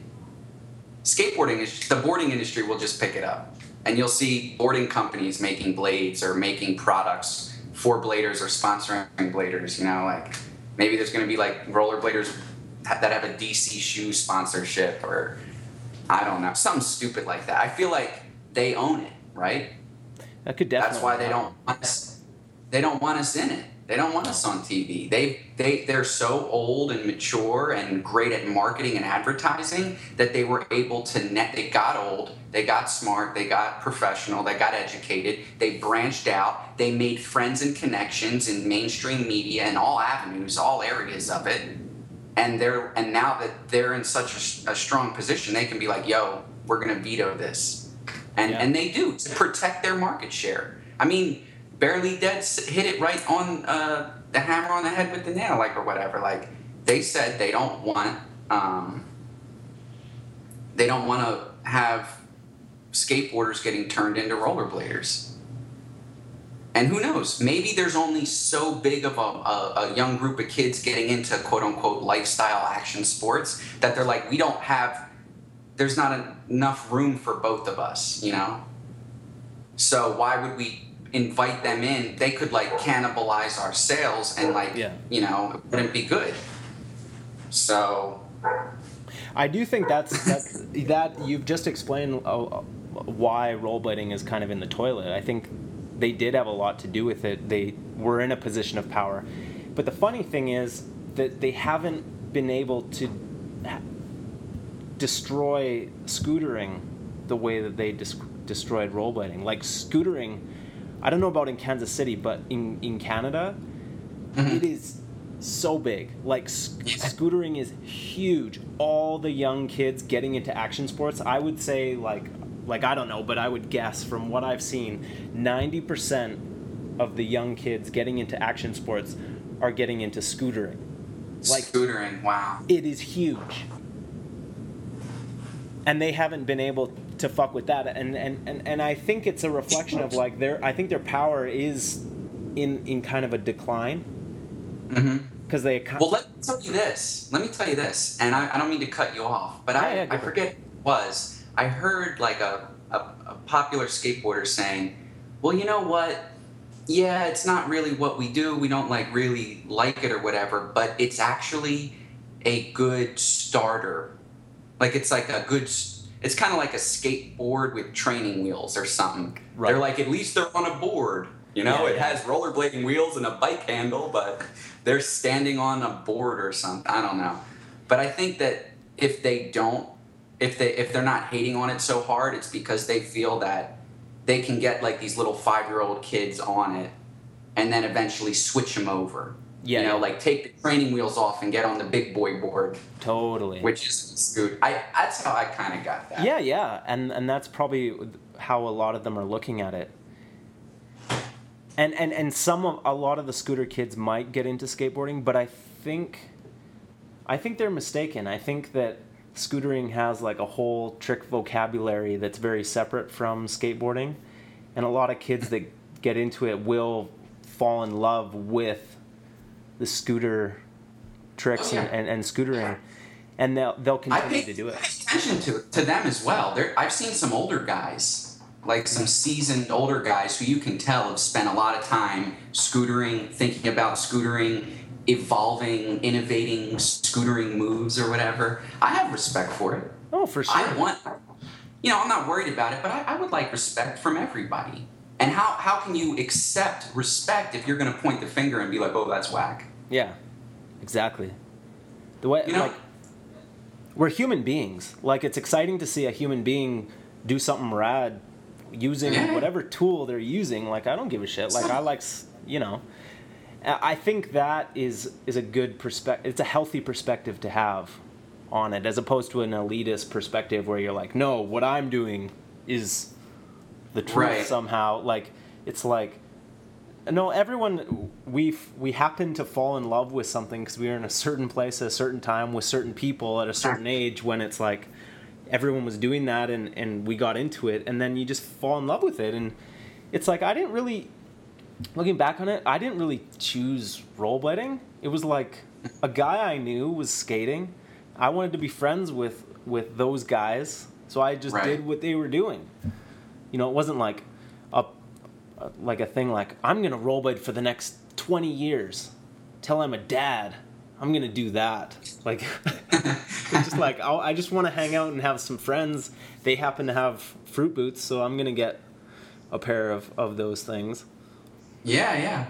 Speaker 2: skateboarding is the boarding industry will just pick it up, and you'll see boarding companies making blades or making products for bladers or sponsoring bladers. You know, like maybe there's going to be like rollerbladers that have a DC shoe sponsorship or I don't know, something stupid like that. I feel like they own it, right?
Speaker 1: That could definitely.
Speaker 2: That's why they don't want us. They don't want us in it. They don't want us on TV. They they they're so old and mature and great at marketing and advertising that they were able to net. They got old. They got smart. They got professional. They got educated. They branched out. They made friends and connections in mainstream media and all avenues, all areas of it. And they're and now that they're in such a, a strong position, they can be like, "Yo, we're gonna veto this," and
Speaker 1: Yeah.
Speaker 2: and they do to protect their market share. I mean barely dead hit it right on uh, the hammer on the head with the nail, like or whatever. Like they said, they don't want um, they don't want to have skateboarders getting turned into rollerbladers. And who knows? Maybe there's only so big of a, a, a young group of kids getting into quote unquote lifestyle action sports that they're like, we don't have, there's not enough room for both of us, you know? So why would we invite them in? They could like cannibalize our sales and like,
Speaker 1: Yeah.
Speaker 2: you know, it wouldn't be good. So,
Speaker 1: I do think that's that's that you've just explained uh, why rollerblading is kind of in the toilet. I think they did have a lot to do with it. They were in a position of power, but the funny thing is that they haven't been able to destroy scootering the way that they dis- destroyed rollerblading. Like scootering, I don't know about in Kansas City, but in in Canada, mm-hmm. it is so big. Like s- scootering is huge. All the young kids getting into action sports, I would say like like I don't know, but I would guess from what I've seen, 90% of the young kids getting into action sports are getting into scootering. Like
Speaker 2: scootering, wow.
Speaker 1: it is huge. And they haven't been able to fuck with that and and, and, and I think it's a reflection of like their I think their power is in in kind of a decline
Speaker 2: mm-hmm.
Speaker 1: because they ki-
Speaker 2: Well, let me tell you this. Let me tell you this, and I, I don't mean to cut you off, but
Speaker 1: Yeah,
Speaker 2: I,
Speaker 1: yeah,
Speaker 2: I forget was. I heard like a, a, a popular skateboarder saying, well, you know what? Yeah, it's not really what we do. We don't like really like it or whatever, but it's actually a good starter. Like it's like a good. It's kind of like a skateboard with training wheels or something.
Speaker 1: Right.
Speaker 2: They're like at least they're on a board. You know,
Speaker 1: Yeah,
Speaker 2: it
Speaker 1: yeah.
Speaker 2: has rollerblading wheels and a bike handle, but they're standing on a board or something. I don't know. But I think that if they don't, if they if they're not hating on it so hard, it's because they feel that they can get like these little five year old kids on it, and then eventually switch them over.
Speaker 1: Yeah,
Speaker 2: you know, like take the training wheels off and get on the big boy board,
Speaker 1: totally.
Speaker 2: which is scoot. I that's how I kind of got that.
Speaker 1: yeah, yeah, and and that's probably how a lot of them are looking at it. And and and some of a lot of the scooter kids might get into skateboarding, but I think I think they're mistaken. I think that scootering has like a whole trick vocabulary that's very separate from skateboarding, and a lot of kids that get into it will fall in love with the scooter tricks
Speaker 2: Oh, yeah.
Speaker 1: and, and, and scootering, and they'll they'll
Speaker 2: I
Speaker 1: continue
Speaker 2: pay,
Speaker 1: to do
Speaker 2: I
Speaker 1: it.
Speaker 2: pay attention to to them as well. They're, I've seen some older guys, like some seasoned older guys who you can tell have spent a lot of time scootering, thinking about scootering, evolving, innovating scootering moves or whatever. I have respect for it.
Speaker 1: Oh, for sure.
Speaker 2: I want, you know, I'm not worried about it, but I, I would like respect from everybody. And how, how can you accept respect if you're going to point the finger and be like, oh, that's whack?
Speaker 1: Yeah, exactly. The way
Speaker 2: You know-
Speaker 1: like we're human beings. Like it's exciting to see a human being do something rad using
Speaker 2: Yeah.
Speaker 1: whatever tool they're using. Like I don't give a shit. Like I like you know. I I think that is is a good perspective. It's a healthy perspective to have on it, as opposed to an elitist perspective where you're like, no, what I'm doing is the truth
Speaker 2: Right.
Speaker 1: somehow. Like it's like no, everyone we we happen to fall in love with something because we were in a certain place at a certain time with certain people at a certain age when it's like everyone was doing that and and we got into it and then you just fall in love with it and it's like I didn't really looking back on it I didn't really choose rollerblading. It was like a guy I knew was skating. I wanted to be friends with with those guys, so I just
Speaker 2: Right.
Speaker 1: did what they were doing. You know, it wasn't like uh, like a thing like I'm gonna rollerblade for the next 20 years till I'm a dad. I'm gonna do that. Like, just like I'll, I just want to hang out and have some friends. They happen to have fruit boots, so I'm gonna get a pair of, of those things.
Speaker 2: Yeah, yeah.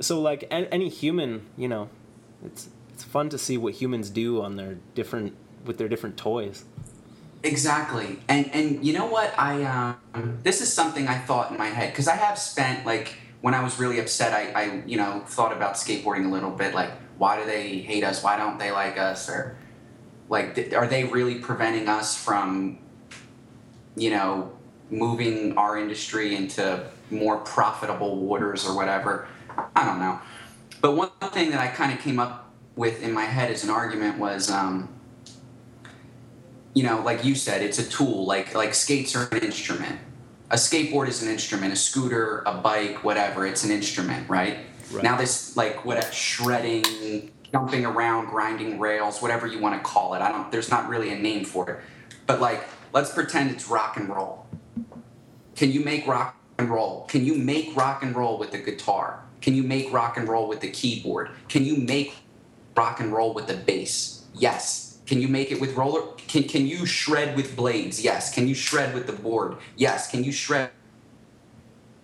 Speaker 1: So like any human, you know, it's it's fun to see what humans do on their different with their different toys.
Speaker 2: Exactly, and and you know what? I um, this is something I thought in my head because I have spent like when I was really upset, I, I you know thought about skateboarding a little bit. Like, why do they hate us? Why don't they like us? Or like, th- are they really preventing us from, you know, moving our industry into more profitable waters or whatever? I don't know. But one thing that I kind of came up with in my head as an argument was. Um, you know, like you said, it's a tool. Like like skates are an instrument. A skateboard is an instrument. A scooter, a bike, whatever. It's an instrument, right?
Speaker 1: Right.
Speaker 2: Now this like what shredding, jumping around, grinding rails, whatever you want to call it. I don't. There's not really a name for it. But like, let's pretend it's rock and roll. Can you make rock and roll? Can you make rock and roll with the guitar? Can you make rock and roll with the keyboard? Can you make rock and roll with the bass? Yes. Can you make it with roller? Can can you shred with blades? Yes. Can you shred with the board? Yes. Can you shred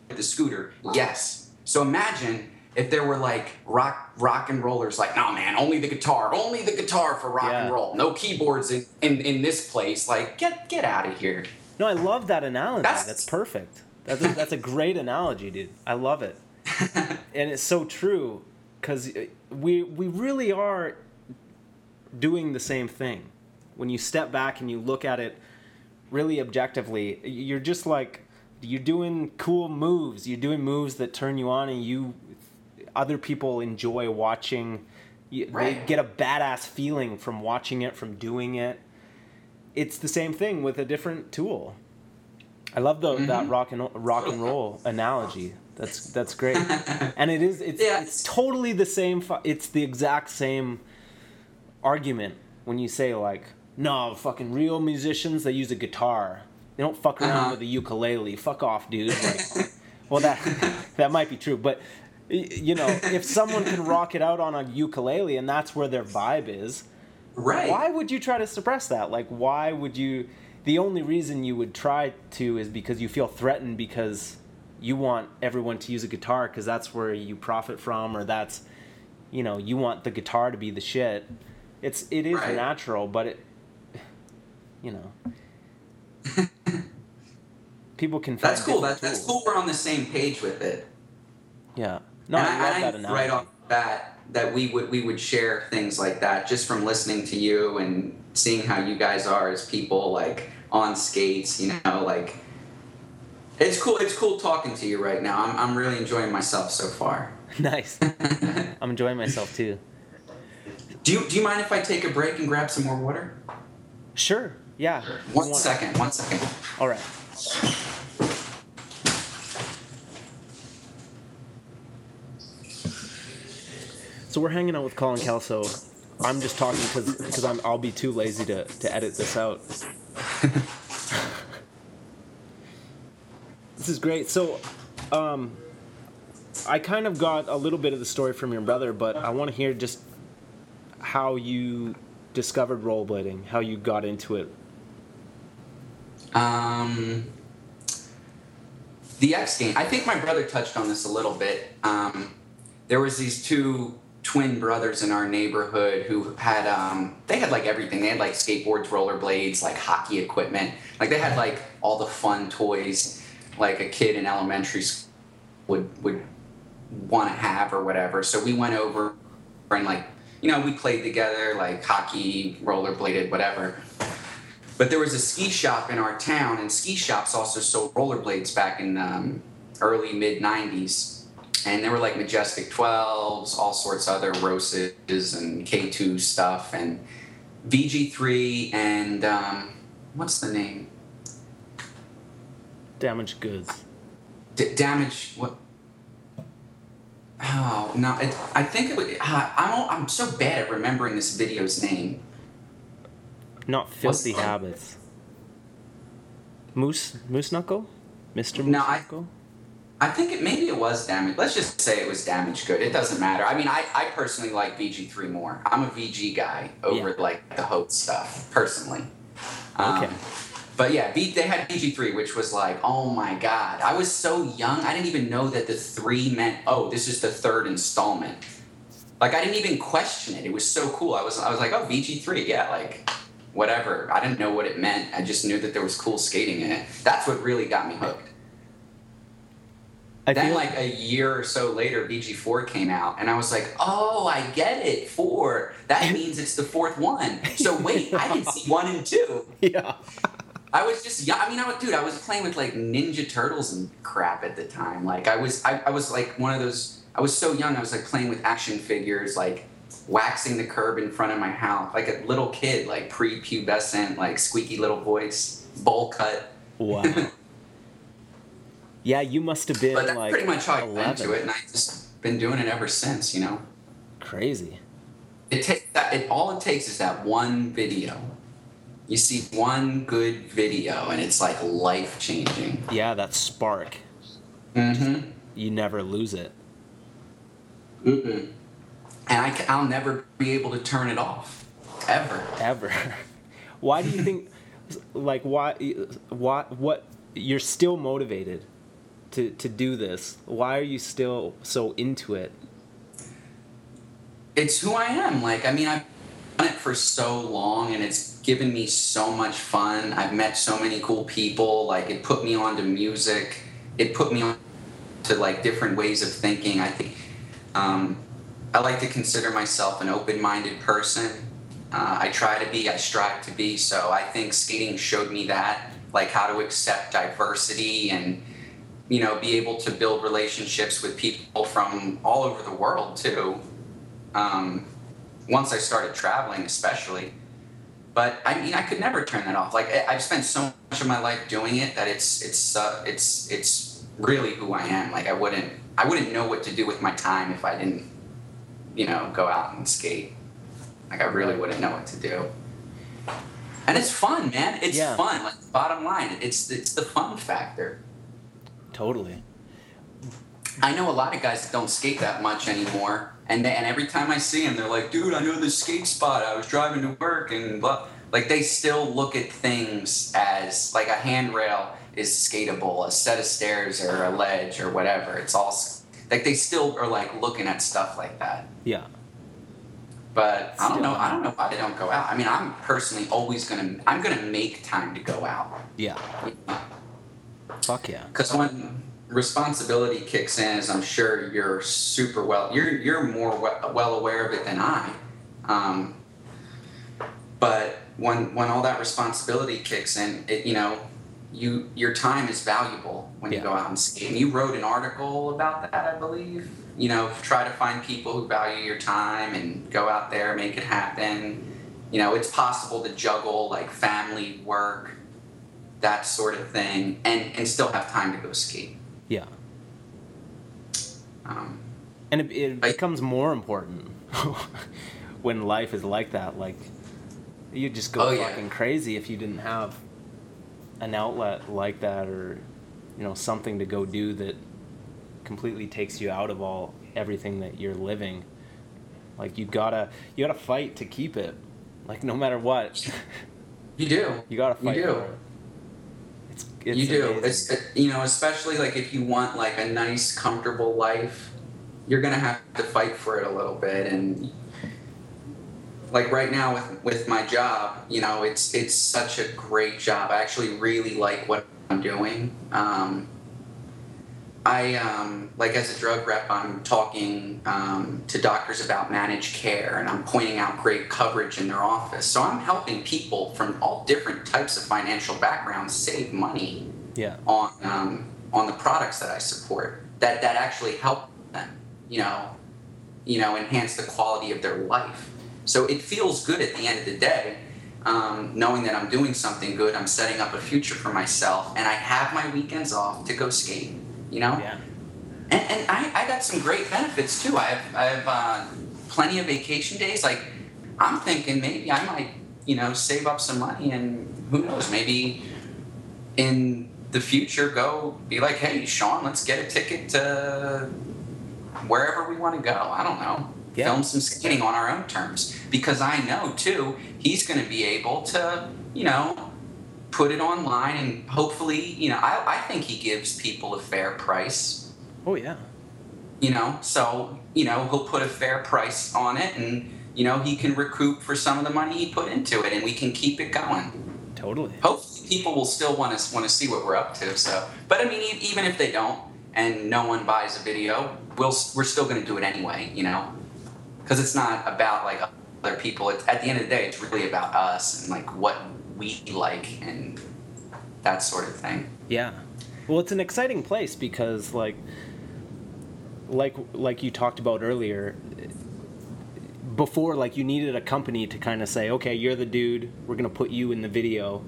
Speaker 2: with the scooter? Yes. So imagine if there were like rock rock and rollers like, no man, only the guitar, only the guitar for rock
Speaker 1: Yeah.
Speaker 2: and roll. No keyboards in, in, in this place. Like, get get out of here.
Speaker 1: No, I love that analogy.
Speaker 2: That's-
Speaker 1: That's, perfect. That's a, that's a great analogy, dude. I love it, and it's so true because uh, we we really are doing the same thing. When you step back and you look at it really objectively, you're just like you're doing cool moves. You're doing moves that turn you on, and you other people enjoy watching. You, They get a badass feeling from watching it, from doing it. It's the same thing with a different tool. I love the, mm-hmm. that rock and rock and roll analogy. That's that's great, and it is it's
Speaker 2: Yeah.
Speaker 1: it's totally the same. It's the exact same argument when you say like, no, fucking real musicians they use a guitar. They don't fuck around
Speaker 2: Uh-huh.
Speaker 1: with a ukulele. Fuck off, dude. Like, well, that that might be true, but you know, if someone can rock it out on a ukulele and that's where their vibe is,
Speaker 2: Right.
Speaker 1: why would you try to suppress that? Like, why would you? The only reason you would try to is because you feel threatened because you want everyone to use a guitar because that's where you profit from, or that's, you know, you want the guitar to be the shit. It's it is
Speaker 2: Right.
Speaker 1: natural, but it, you know, people can.
Speaker 2: That's cool. That, that's cool. We're on the same page with it.
Speaker 1: Yeah. No,
Speaker 2: and
Speaker 1: I, love
Speaker 2: I,
Speaker 1: that
Speaker 2: right off the bat that we would we would share things like that just from listening to you and seeing how you guys are as people like on skates. You know, like it's cool. It's cool talking to you right now. I'm I'm really enjoying myself so far.
Speaker 1: nice. I'm enjoying myself too.
Speaker 2: Do you do you mind if I take a break and grab some more water?
Speaker 1: Sure. Yeah.
Speaker 2: One
Speaker 1: want-
Speaker 2: second. One second.
Speaker 1: All right. So we're hanging out with Colin Kelso. I'm just talking because because I'm I'll be too lazy to, to edit this out. this is great. So, um, I kind of got a little bit of the story from your brother, but I want to hear just how you discovered rollerblading, how you got into it.
Speaker 2: Um, the X game. I think my brother touched on this a little bit. Um, there was these two twin brothers in our neighborhood who had um, they had like everything. They had like skateboards, rollerblades, like hockey equipment. Like they had like all the fun toys like a kid in elementary school would would want to have or whatever. So we went over and like you know we played together like hockey, rollerbladed, whatever. But there was a ski shop in our town, and ski shops also sold rollerblades back in um, early mid '90s, and there were like Majestic 12s, all sorts of other Roces and K2 stuff, and VG3, and um, what's the name?
Speaker 1: Damaged goods.
Speaker 2: D- damage. What? Oh no! It, I think it would. Uh, I'm I'm so bad at remembering this video's name.
Speaker 1: Not filthy
Speaker 2: What's-
Speaker 1: habits. Moose Moose Knuckle? Mr. Moose
Speaker 2: No, I-
Speaker 1: Knuckle?
Speaker 2: I think it maybe it was damage. Let's just say it was damage good. It doesn't matter. I mean, I, I personally like VG3 more. I'm a VG guy over
Speaker 1: Yeah.
Speaker 2: like the Hope stuff personally. Um,
Speaker 1: Okay.
Speaker 2: But yeah, B, they had VG3, which was like, oh my god, I was so young, I didn't even know that the three meant, oh, this is the third installment. Like I didn't even question it. It was so cool. I was, I was like, oh, BG3, yeah, like whatever. I didn't know what it meant. I just knew that there was cool skating in it. That's what really got me hooked. I then, like a year or so later, VG4 came out, and I was like, "Oh, I get it. Four. That means it's the fourth one. So wait, I can see one and two.
Speaker 1: Yeah.
Speaker 2: I was just yeah. I mean, I was, dude, I was playing with like Ninja Turtles and crap at the time. Like, I was, I, I was like one of those. I was so young. I was like playing with action figures, like waxing the curb in front of my house, like a little kid, like pre-pubescent, like squeaky little voice, bowl cut.
Speaker 1: Wow. yeah, you must have been
Speaker 2: but that's
Speaker 1: like
Speaker 2: pretty much how I got into it, and I just been doing it ever since. You know.
Speaker 1: Crazy.
Speaker 2: It takes that. It all it takes is that one video you see one good video and it's like life changing.
Speaker 1: Yeah, that spark.
Speaker 2: Mm-hmm.
Speaker 1: You never lose it.
Speaker 2: Mm-mm. And I, I'll never be able to turn it off, ever.
Speaker 1: Ever. why do you think? like why? Why? What? You're still motivated to to do this. Why are you still so into it?
Speaker 2: It's who I am. Like I mean, I've done it for so long, and it's given me so much fun. I've met so many cool people. Like it put me onto music. It put me on to like different ways of thinking. I think um, I like to consider myself an open-minded person. Uh, I try to be. I strive to be. So I think skating showed me that, like how to accept diversity and you know be able to build relationships with people from all over the world too. Um, once I started traveling, especially but I mean, I could never turn that off. Like I've spent so much of my life doing it that it's it's uh, it's it's really who I am. Like I wouldn't I wouldn't know what to do with my time if I didn't, you know, go out and skate. Like I really wouldn't know what to do. And it's fun, man. It's yeah. fun. Like bottom line, it's it's the fun factor.
Speaker 1: Totally.
Speaker 2: I know a lot of guys that don't skate that much anymore and they, and every time I see them, they're like, "Dude, I know this skate spot. I was driving to work and blah." Like they still look at things as like a handrail is skatable, a set of stairs or a ledge or whatever. It's all like they still are like looking at stuff like that.
Speaker 1: Yeah.
Speaker 2: But I don't know. I don't know why they don't go out. I mean, I'm personally always gonna. I'm gonna make time to go out.
Speaker 1: Yeah. Fuck yeah.
Speaker 2: Because when responsibility kicks in, as I'm sure you're super well, you're you're more well aware of it than I. Um, but when when all that responsibility kicks in, it you know, you your time is valuable when yeah. you go out and skate. And you wrote an article about that, I believe. You know, try to find people who value your time and go out there, make it happen. You know, it's possible to juggle like family, work, that sort of thing, and and still have time to go skate.
Speaker 1: Yeah.
Speaker 2: Um,
Speaker 1: and it, it I, becomes more important when life is like that. Like, you'd just go oh, fucking yeah. crazy if you didn't have an outlet like that or, you know, something to go do that completely takes you out of all everything that you're living. Like you gotta you gotta fight to keep it. Like no matter what.
Speaker 2: You do.
Speaker 1: you gotta fight.
Speaker 2: You do.
Speaker 1: It's,
Speaker 2: you do. It's you know, especially like if you want like a nice, comfortable life, you're gonna have to fight for it a little bit. And like right now with with my job, you know, it's it's such a great job. I actually really like what I'm doing. Um, I um, like as a drug rep, I'm talking um, to doctors about managed care, and I'm pointing out great coverage in their office. So I'm helping people from all different types of financial backgrounds save money
Speaker 1: yeah.
Speaker 2: on um, on the products that I support that that actually help them, you know, you know, enhance the quality of their life. So it feels good at the end of the day, um, knowing that I'm doing something good. I'm setting up a future for myself, and I have my weekends off to go skate you know?
Speaker 1: Yeah.
Speaker 2: And, and I, I got some great benefits too. I have, I have uh, plenty of vacation days. Like, I'm thinking maybe I might, you know, save up some money and who knows, maybe in the future go be like, hey, Sean, let's get a ticket to wherever we want to go. I don't know. Yeah. Film some skating on our own terms. Because I know too, he's going to be able to, you know, put it online and hopefully, you know, I, I think he gives people a fair price.
Speaker 1: Oh yeah.
Speaker 2: You know, so you know he'll put a fair price on it, and you know he can recoup for some of the money he put into it, and we can keep it going.
Speaker 1: Totally.
Speaker 2: Hopefully, people will still want to want to see what we're up to. So, but I mean, even if they don't, and no one buys a video, we'll we're still going to do it anyway. You know, because it's not about like other people. It's, at the end of the day, it's really about us and like what we like and that sort of thing.
Speaker 1: Yeah. Well, it's an exciting place because like like like you talked about earlier before like you needed a company to kind of say, "Okay, you're the dude. We're going to put you in the video."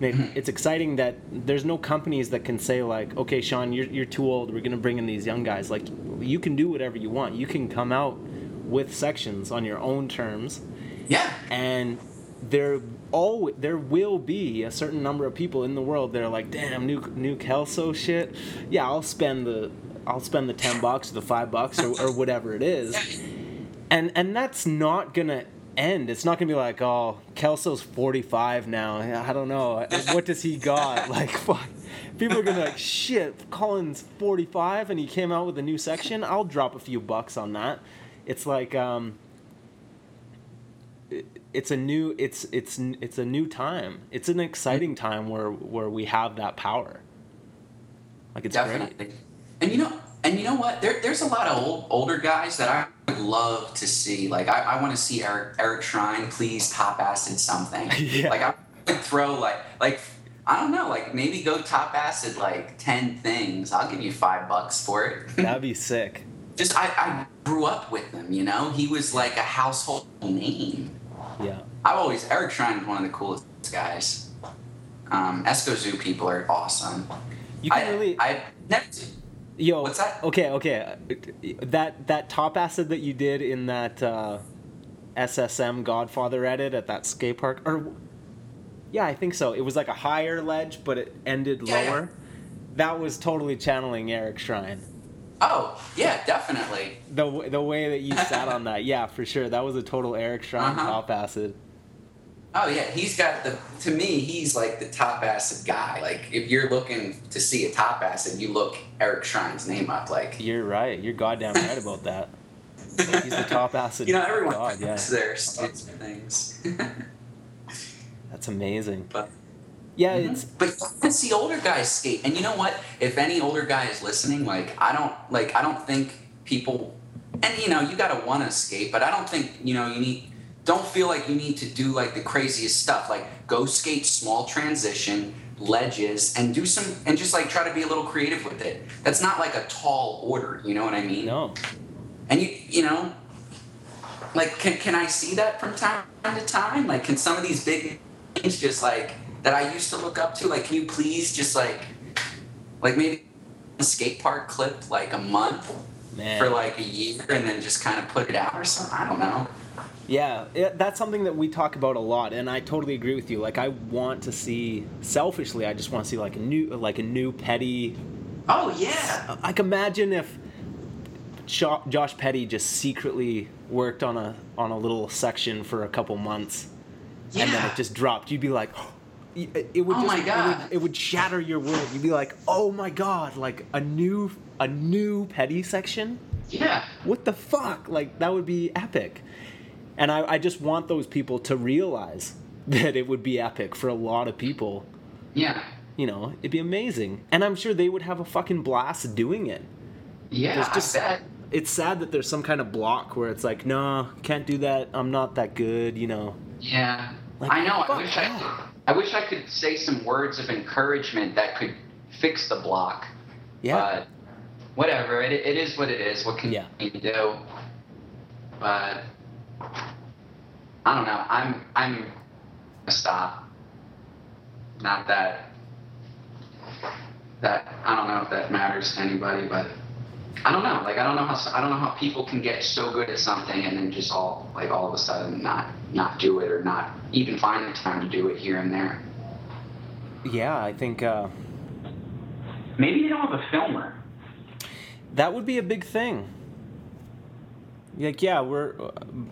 Speaker 1: It- mm-hmm. it's exciting that there's no companies that can say like, "Okay, Sean, you're you're too old. We're going to bring in these young guys." Like you can do whatever you want. You can come out with sections on your own terms
Speaker 2: Yeah.
Speaker 1: and there all there will be a certain number of people in the world that are like, damn, new new Kelso shit. Yeah, I'll spend the I'll spend the ten bucks or the five bucks or, or whatever it is, and and that's not gonna end. It's not gonna be like, oh, Kelso's forty five now. I don't know what does he got. Like, fuck. People are gonna be like, shit, Colin's forty five and he came out with a new section. I'll drop a few bucks on that. It's like um, it's a new it's it's it's a new time. It's an exciting mm. time where where we have that power. Like it's
Speaker 2: Definitely.
Speaker 1: great.
Speaker 2: And you know, and you know what? There, there's a lot of old, older guys that I would love to see. Like, I, I want to see Eric, Eric Schrijn please top acid something.
Speaker 1: Yeah.
Speaker 2: Like, I would throw like, like, I don't know, like maybe go top acid like ten things. I'll give you five bucks for it.
Speaker 1: That'd be sick.
Speaker 2: Just, I, I grew up with him. You know, he was like a household name.
Speaker 1: Yeah.
Speaker 2: I've always Eric Schrijn is one of the coolest guys. Um, Esco Zoo people are awesome.
Speaker 1: You can
Speaker 2: I,
Speaker 1: really
Speaker 2: I never.
Speaker 1: Yo,
Speaker 2: What's that?
Speaker 1: Okay, okay. That that top acid that you did in that uh, SSM Godfather edit at that skate park, or yeah, I think so. It was like a higher ledge, but it ended
Speaker 2: Yeah, yeah.
Speaker 1: lower. That was totally channeling Eric Schrijn.
Speaker 2: Oh yeah, definitely.
Speaker 1: The the way that you sat on that, yeah, for sure. That was a total Eric Schrijn
Speaker 2: Uh-huh.
Speaker 1: top acid.
Speaker 2: Oh yeah, he's got the. To me, he's like the top acid guy. Like if you're looking to see a top acid, you look Eric Schrijn's name up. Like
Speaker 1: You're right. You're goddamn right about that. Like, he's the top acid.
Speaker 2: you know, everyone
Speaker 1: god. Yeah,
Speaker 2: their things.
Speaker 1: that's amazing.
Speaker 2: but
Speaker 1: Yeah, mm-hmm. it's
Speaker 2: but let's see older guys skate. And you know what? If any older guy is listening, like I don't like I don't think people and you know, you gotta wanna skate, but I don't think, you know, you need don't feel like you need to do like the craziest stuff. Like go skate small transition, ledges, and do some and just like try to be a little creative with it. That's not like a tall order, you know what I mean?
Speaker 1: no.
Speaker 2: And you you know like can, can I see that from time to time? Like can some of these big names just like that I used to look up to, like can you please just like like maybe a skate park clip like a month
Speaker 1: Man.
Speaker 2: for like a year and then just kind of put it out or something? I don't know.
Speaker 1: Yeah, it, that's something that we talk about a lot, and I totally agree with you. Like, I want to see, selfishly, I just want to see like a new, like a new Petty.
Speaker 2: Oh yeah.
Speaker 1: Can imagine if Josh Petty just secretly worked on a on a little section for a couple months, and then it just dropped. You'd be like, oh, it, it would
Speaker 2: Oh
Speaker 1: just,
Speaker 2: my
Speaker 1: It,
Speaker 2: God.
Speaker 1: would, it would shatter your world. You'd be like, oh my god, like a new a new Petty section.
Speaker 2: Yeah.
Speaker 1: what the fuck? Like that would be epic. And I, I just want those people to realize that it would be epic for a lot of people.
Speaker 2: Yeah.
Speaker 1: You know, it'd be amazing. And I'm sure they would have a fucking blast doing it.
Speaker 2: Yeah.
Speaker 1: There's just-
Speaker 2: I bet.
Speaker 1: It's sad that there's some kind of block where it's like, no, can't do that. I'm not that good, you know.
Speaker 2: Yeah.
Speaker 1: Like,
Speaker 2: I know. I wish I. I wish I could say some words of encouragement that could fix the block.
Speaker 1: Yeah.
Speaker 2: But whatever. It, it is what it is. What can
Speaker 1: Yeah.
Speaker 2: you do? But I don't know. I'm I'm gonna stop. Not that that I don't know if that matters to anybody, but I don't know. Like I don't know how s- I don't know how people can get so good at something and then just all like all of a sudden not not do it or not even find the time to do it here and there.
Speaker 1: yeah, I think uh,
Speaker 2: Maybe they don't have a filmer.
Speaker 1: that would be a big thing. like yeah we're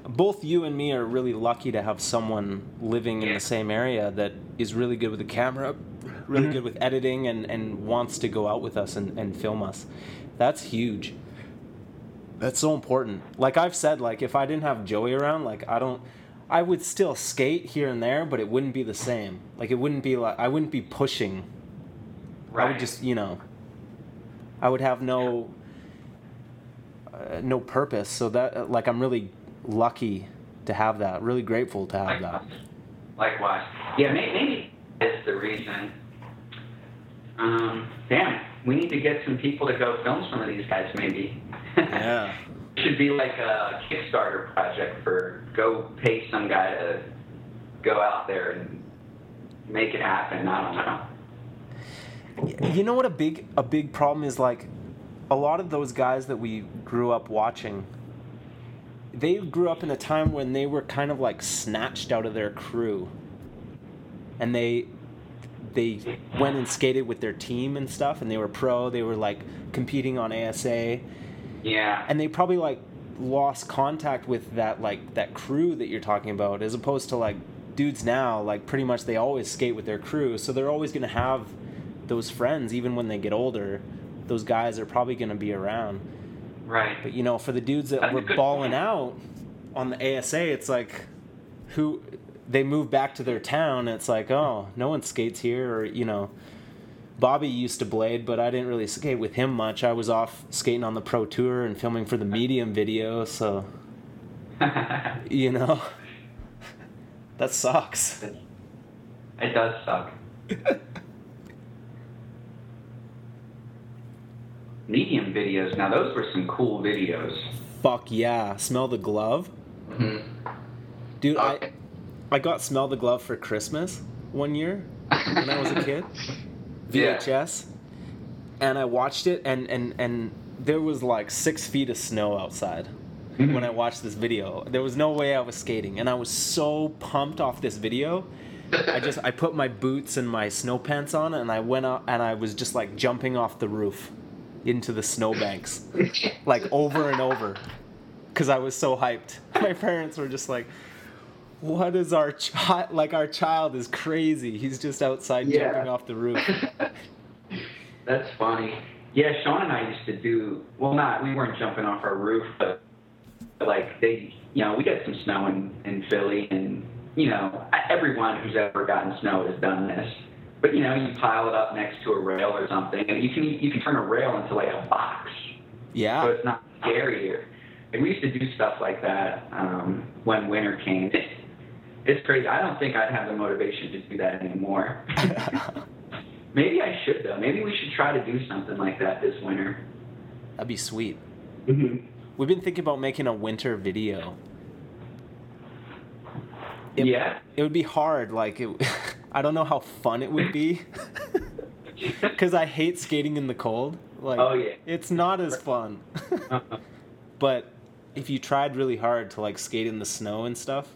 Speaker 1: both you and me are really lucky to have someone living in
Speaker 3: Yeah.
Speaker 1: the same area that is really good with the camera really
Speaker 3: Mhm.
Speaker 1: good with editing and, and wants to go out with us and, and film us that's huge that's so important like i've said like if i didn't have joey around like i don't i would still skate here and there but it wouldn't be the same like it wouldn't be like i wouldn't be pushing I would just, you know, I would have no uh, no purpose. So that, uh, like, I'm really lucky to have that. Really grateful to have that.
Speaker 2: Likewise. Yeah, may- maybe that's the reason. Um, damn, we need to get some people to go film some of these guys, maybe.
Speaker 1: Yeah.
Speaker 2: Should be like a Kickstarter project for go pay some guy to go out there and make it happen. I don't know.
Speaker 1: You know what a big a big problem is like a lot of those guys that we grew up watching they grew up in a time when they were kind of like snatched out of their crew and they they went and skated with their team and stuff and they were pro they were like competing on ASA
Speaker 2: Yeah.
Speaker 1: and they probably like lost contact with that like that crew that you're talking about as opposed to like dudes now like pretty much they always skate with their crew so they're always going to have those friends even when they get older those guys are probably going to be around
Speaker 2: Right.
Speaker 1: but you know for the dudes that
Speaker 2: That's
Speaker 1: were balling
Speaker 2: point.
Speaker 1: out on the ASA it's like who they move back to their town and it's like oh no one skates here or you know Bobby used to blade, but I didn't really skate with him much. I was off skating on the pro tour and filming for the medium video, so you know that sucks.
Speaker 2: it does suck. Medium videos. Now those were some cool videos.
Speaker 1: Fuck yeah! Smell the glove,
Speaker 3: Mhm.
Speaker 1: dude.
Speaker 3: Okay.
Speaker 1: I I got smell the glove for Christmas one year when I was a kid.
Speaker 3: Yeah.
Speaker 1: VHS, and I watched it, and and and there was like six feet of snow outside mm-hmm. when I watched this video. There was no way I was skating, and I was so pumped off this video. I just I put my boots and my snow pants on, and I went out, and I was just like jumping off the roof into the snowbanks, like over and over, because I was so hyped. My parents were just like. What is our child? Like our child is crazy. He's just outside
Speaker 2: Yeah.
Speaker 1: jumping off the roof.
Speaker 2: That's funny. Yeah, Sean and I used to do well. Not we weren't jumping off our roof, but like they, you know, we got some snow in in Philly, and you know, everyone who's ever gotten snow has done this. But you know, you pile it up next to a rail or something, and you can you can turn a rail into like a box,
Speaker 1: Yeah.
Speaker 2: so it's not scary. And we used to do stuff like that um, when winter came. It, it's crazy. I don't think I'd have the motivation to do that anymore. Maybe I should though. Maybe we should try to do something like that this winter.
Speaker 1: That'd be sweet.
Speaker 2: Mm-hmm.
Speaker 1: We've been thinking about making a winter video. It,
Speaker 2: yeah.
Speaker 1: It would be hard. Like, it, I don't know how fun it would be. Because I hate skating in the cold. Like,
Speaker 2: Oh, yeah.
Speaker 1: it's not as fun. but if you tried really hard to like skate in the snow and stuff,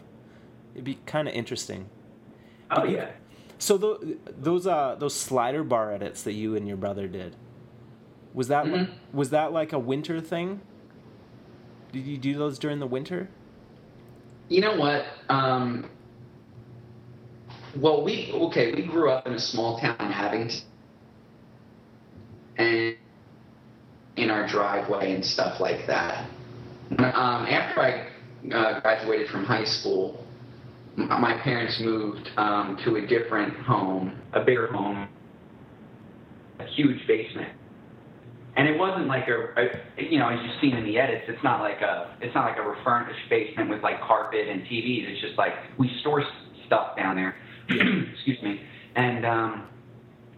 Speaker 1: it'd be kind of interesting.
Speaker 2: oh yeah.
Speaker 1: So tho- those uh those slider bar edits that you and your brother did, was that li-
Speaker 3: Mhm.
Speaker 1: was that like a winter thing? Did you do those during the winter?
Speaker 3: You know what? Um, well, we okay. We grew up in a small town in Abington, and in our driveway and stuff like that. Um, after I uh, graduated from high school, my parents moved um, to a different home.
Speaker 2: A bigger home, a huge basement, and it wasn't like a, a you know as you've seen in the edits. It's not like a it's not like a refurnished basement with like carpet and TVs. It's just like we store stuff down there. Excuse me, and um,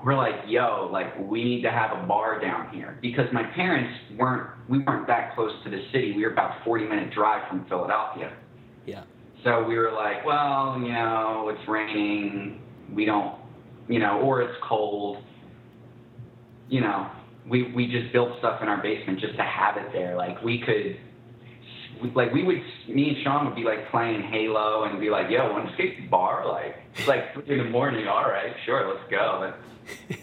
Speaker 2: we're like, yo, like we need to have a bar down here because my parents weren't we weren't that close to the city. We were about 40 minute drive from Philadelphia.
Speaker 1: Yeah.
Speaker 2: So we were like, well, you know, it's raining. We don't, you know, or it's cold. You know, we we just built stuff in our basement just to have it there. Like we could, we- like we would, me and Sean would be like playing Halo and be like, yo, want to skate the bar? Like it's like three in the morning. All right, sure, let's go.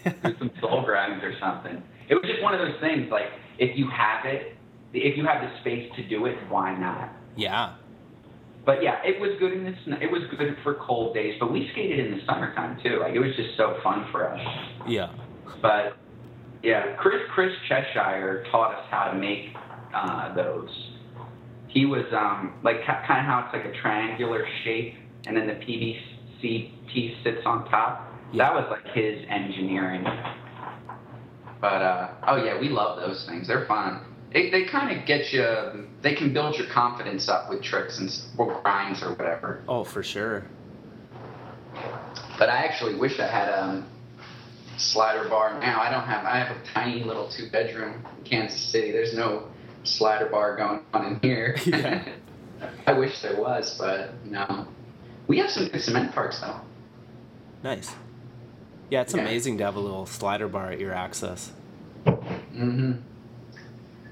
Speaker 2: Let's do some soul grinds or something. It was just one of those things. Like if you have it,
Speaker 4: if you have the space to do it, why not?
Speaker 1: Yeah.
Speaker 4: But yeah, it was good in the sn- it was good for cold days. But we skated in the summertime too. Like it was just so fun for us.
Speaker 1: Yeah.
Speaker 4: But yeah, Chris Chris Cheshire taught us how to make uh, those. He was um, like kind of how it's like a triangular shape, and then the PVC piece sits on top.
Speaker 1: Yeah.
Speaker 4: That was like his engineering. But uh, oh yeah, we love those things. They're fun. They, they kind of get you. They can build your confidence up with tricks and or grinds or whatever.
Speaker 1: Oh, for sure.
Speaker 4: But I actually wish I had um, a slider bar now. I don't have. I have a tiny little two bedroom in Kansas City. There's no slider bar going on in here.
Speaker 1: Yeah.
Speaker 4: I wish there was, but no. We have some good cement parks though.
Speaker 1: Nice. Yeah, it's
Speaker 4: Yeah.
Speaker 1: amazing to have a little slider bar at your access.
Speaker 4: Mm hmm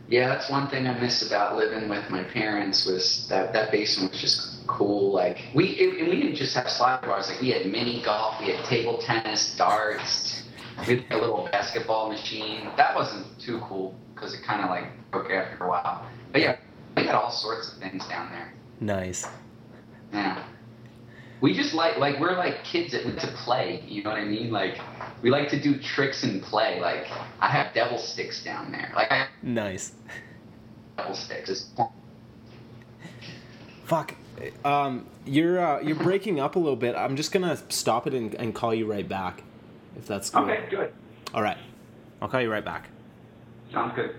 Speaker 4: Yeah, that's one thing I miss about living with my parents was that that basement was just cool. Like we it, and we didn't just have slide bars. Like we had mini golf, we had table tennis, darts, we had a little basketball machine. That wasn't too cool because it kind of like broke after a while. But yeah, we had all sorts of things down there.
Speaker 1: Nice.
Speaker 4: Yeah. We just like like we're like kids that like to play. You know what I mean? Like we like to do tricks and play. Like I have devil sticks down there. Like I have
Speaker 1: Nice.
Speaker 4: devil sticks. It's
Speaker 1: Fuck. Um, you're uh, you're breaking up a little bit. I'm just gonna stop it and, and call you right back, if that's cool.
Speaker 4: Okay, good.
Speaker 1: All right. I'll call you right back.
Speaker 4: Sounds good.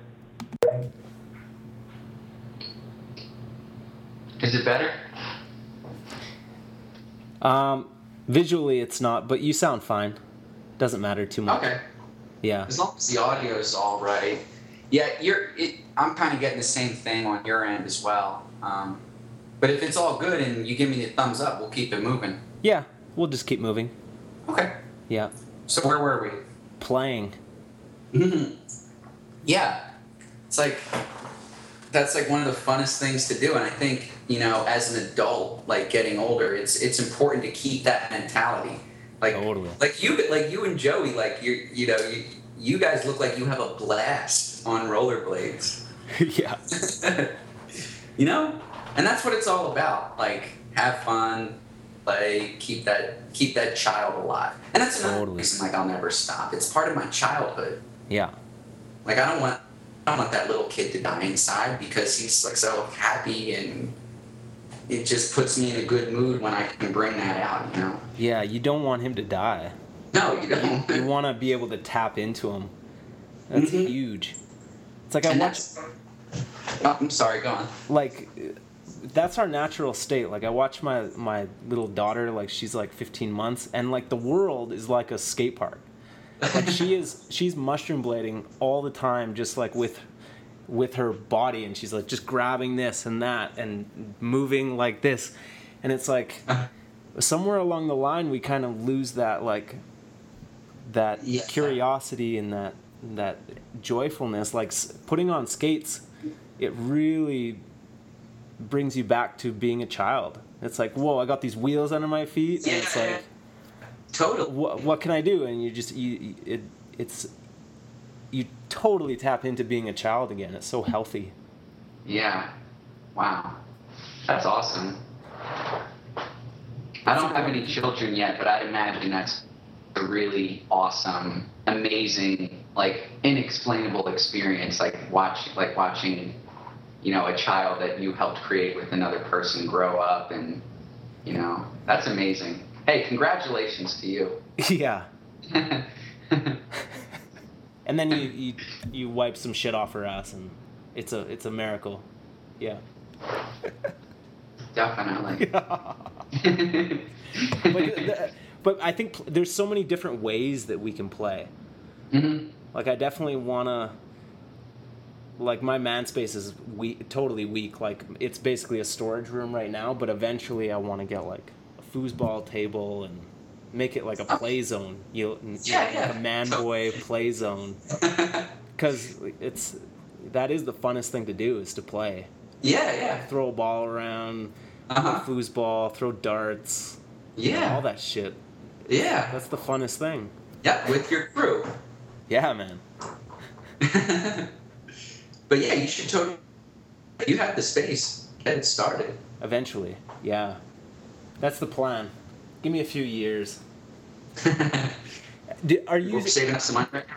Speaker 4: Is it better?
Speaker 1: Um, visually, it's not, but you sound fine. Doesn't matter too much.
Speaker 2: Okay.
Speaker 1: Yeah.
Speaker 2: As long as the audio is all right. Yeah, you're. It, I'm kind of getting the same thing on your end as well. Um, but if it's all good and you give me the thumbs up, we'll keep it moving.
Speaker 1: Yeah. We'll just keep moving.
Speaker 2: Okay.
Speaker 1: Yeah.
Speaker 2: So where were we?
Speaker 1: Playing.
Speaker 2: Mm-hmm. Yeah, it's like that's like one of the funnest things to do, and I think you know, as an adult, like getting older, it's it's important to keep that mentality. Like,
Speaker 1: Totally.
Speaker 2: like you, like you and Joey, like you, you know, you, you guys look like you have a blast on rollerblades.
Speaker 1: yeah.
Speaker 2: you know, and that's what it's all about. Like, have fun, play, keep that keep that child alive, and that's another
Speaker 1: Totally.
Speaker 2: reason. Like, I'll never stop. It's part of my childhood.
Speaker 1: Yeah.
Speaker 2: Like I don't want I don't want that little kid to die inside because he's like so happy and it just puts me in a good mood when I can bring that out, you know.
Speaker 1: Yeah. You don't want him to die.
Speaker 2: No, you don't.
Speaker 1: You want to be able to tap into him. That's
Speaker 2: Mhm.
Speaker 1: huge. It's like I
Speaker 2: and
Speaker 1: watch.
Speaker 2: Oh, I'm sorry, go on.
Speaker 1: like that's our natural state like i watch my my little daughter like she's like 15 months and like the world is like a skate park like she is she's mushroom blading all the time just like with with her body and she's like just grabbing this and that and moving like this. And it's like somewhere along the line we kind of lose that like that
Speaker 2: Yeah.
Speaker 1: curiosity and that that joyfulness. Like putting on skates it really brings you back to being a child. It's like whoa i got these wheels under my feet. And it's like
Speaker 2: Totally.
Speaker 1: what, what can i do? And you just you- it it's you totally tap into being a child again it's so healthy
Speaker 2: Yeah. Wow. That's awesome. I don't have any children yet, but I'd imagine that's a really awesome, amazing, like inexplainable experience. Like watch, like watching, you know, a child that you helped create with another person grow up, and you know, that's amazing. Hey, congratulations to you.
Speaker 1: yeah and then you, you you wipe some shit off her ass and it's a it's a miracle. Yeah.
Speaker 2: Definitely.
Speaker 1: but, the- but i think pl- there's so many different ways that we can play.
Speaker 2: Hmm
Speaker 1: like i definitely want to like my man space is weak, totally weak. Like it's basically a storage room right now but eventually i want to get like a foosball table and make it like a play zone you
Speaker 2: Yeah,
Speaker 1: like
Speaker 2: yeah.
Speaker 1: a man boy play zone because it's that is the funnest thing to do is to play
Speaker 2: yeah, yeah.
Speaker 1: throw a ball around
Speaker 2: Uh-huh.
Speaker 1: foosball throw darts
Speaker 2: Yeah.
Speaker 1: all that shit
Speaker 2: Yeah.
Speaker 1: that's the funnest thing
Speaker 2: Yeah, with your crew.
Speaker 1: yeah man
Speaker 2: but yeah, you should totally you have the space. Get it started.
Speaker 1: Eventually, yeah. That's the plan. Give me a few years. Do, are you
Speaker 2: We're saving up some money right now.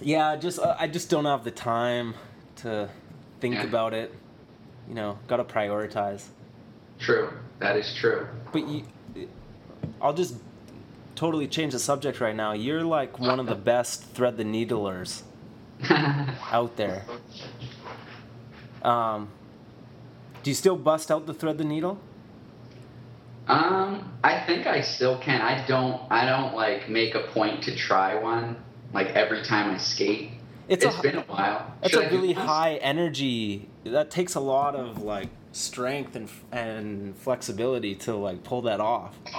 Speaker 1: Yeah, just uh, I just don't have the time to think
Speaker 2: Yeah.
Speaker 1: about it. You know, gotta prioritize.
Speaker 2: True. That is true.
Speaker 1: But you, I'll just totally change the subject right now. You're like one of the best thread the needlers out there. Um, do you still bust out the thread the needle?
Speaker 4: Um, I think I still can. I don't. I don't like make a point to try one like every time I skate.
Speaker 1: It's
Speaker 4: it's
Speaker 1: a-
Speaker 4: been a while. Should
Speaker 1: a
Speaker 4: I
Speaker 1: really high energy. That takes a lot of like strength and and flexibility to like pull that off.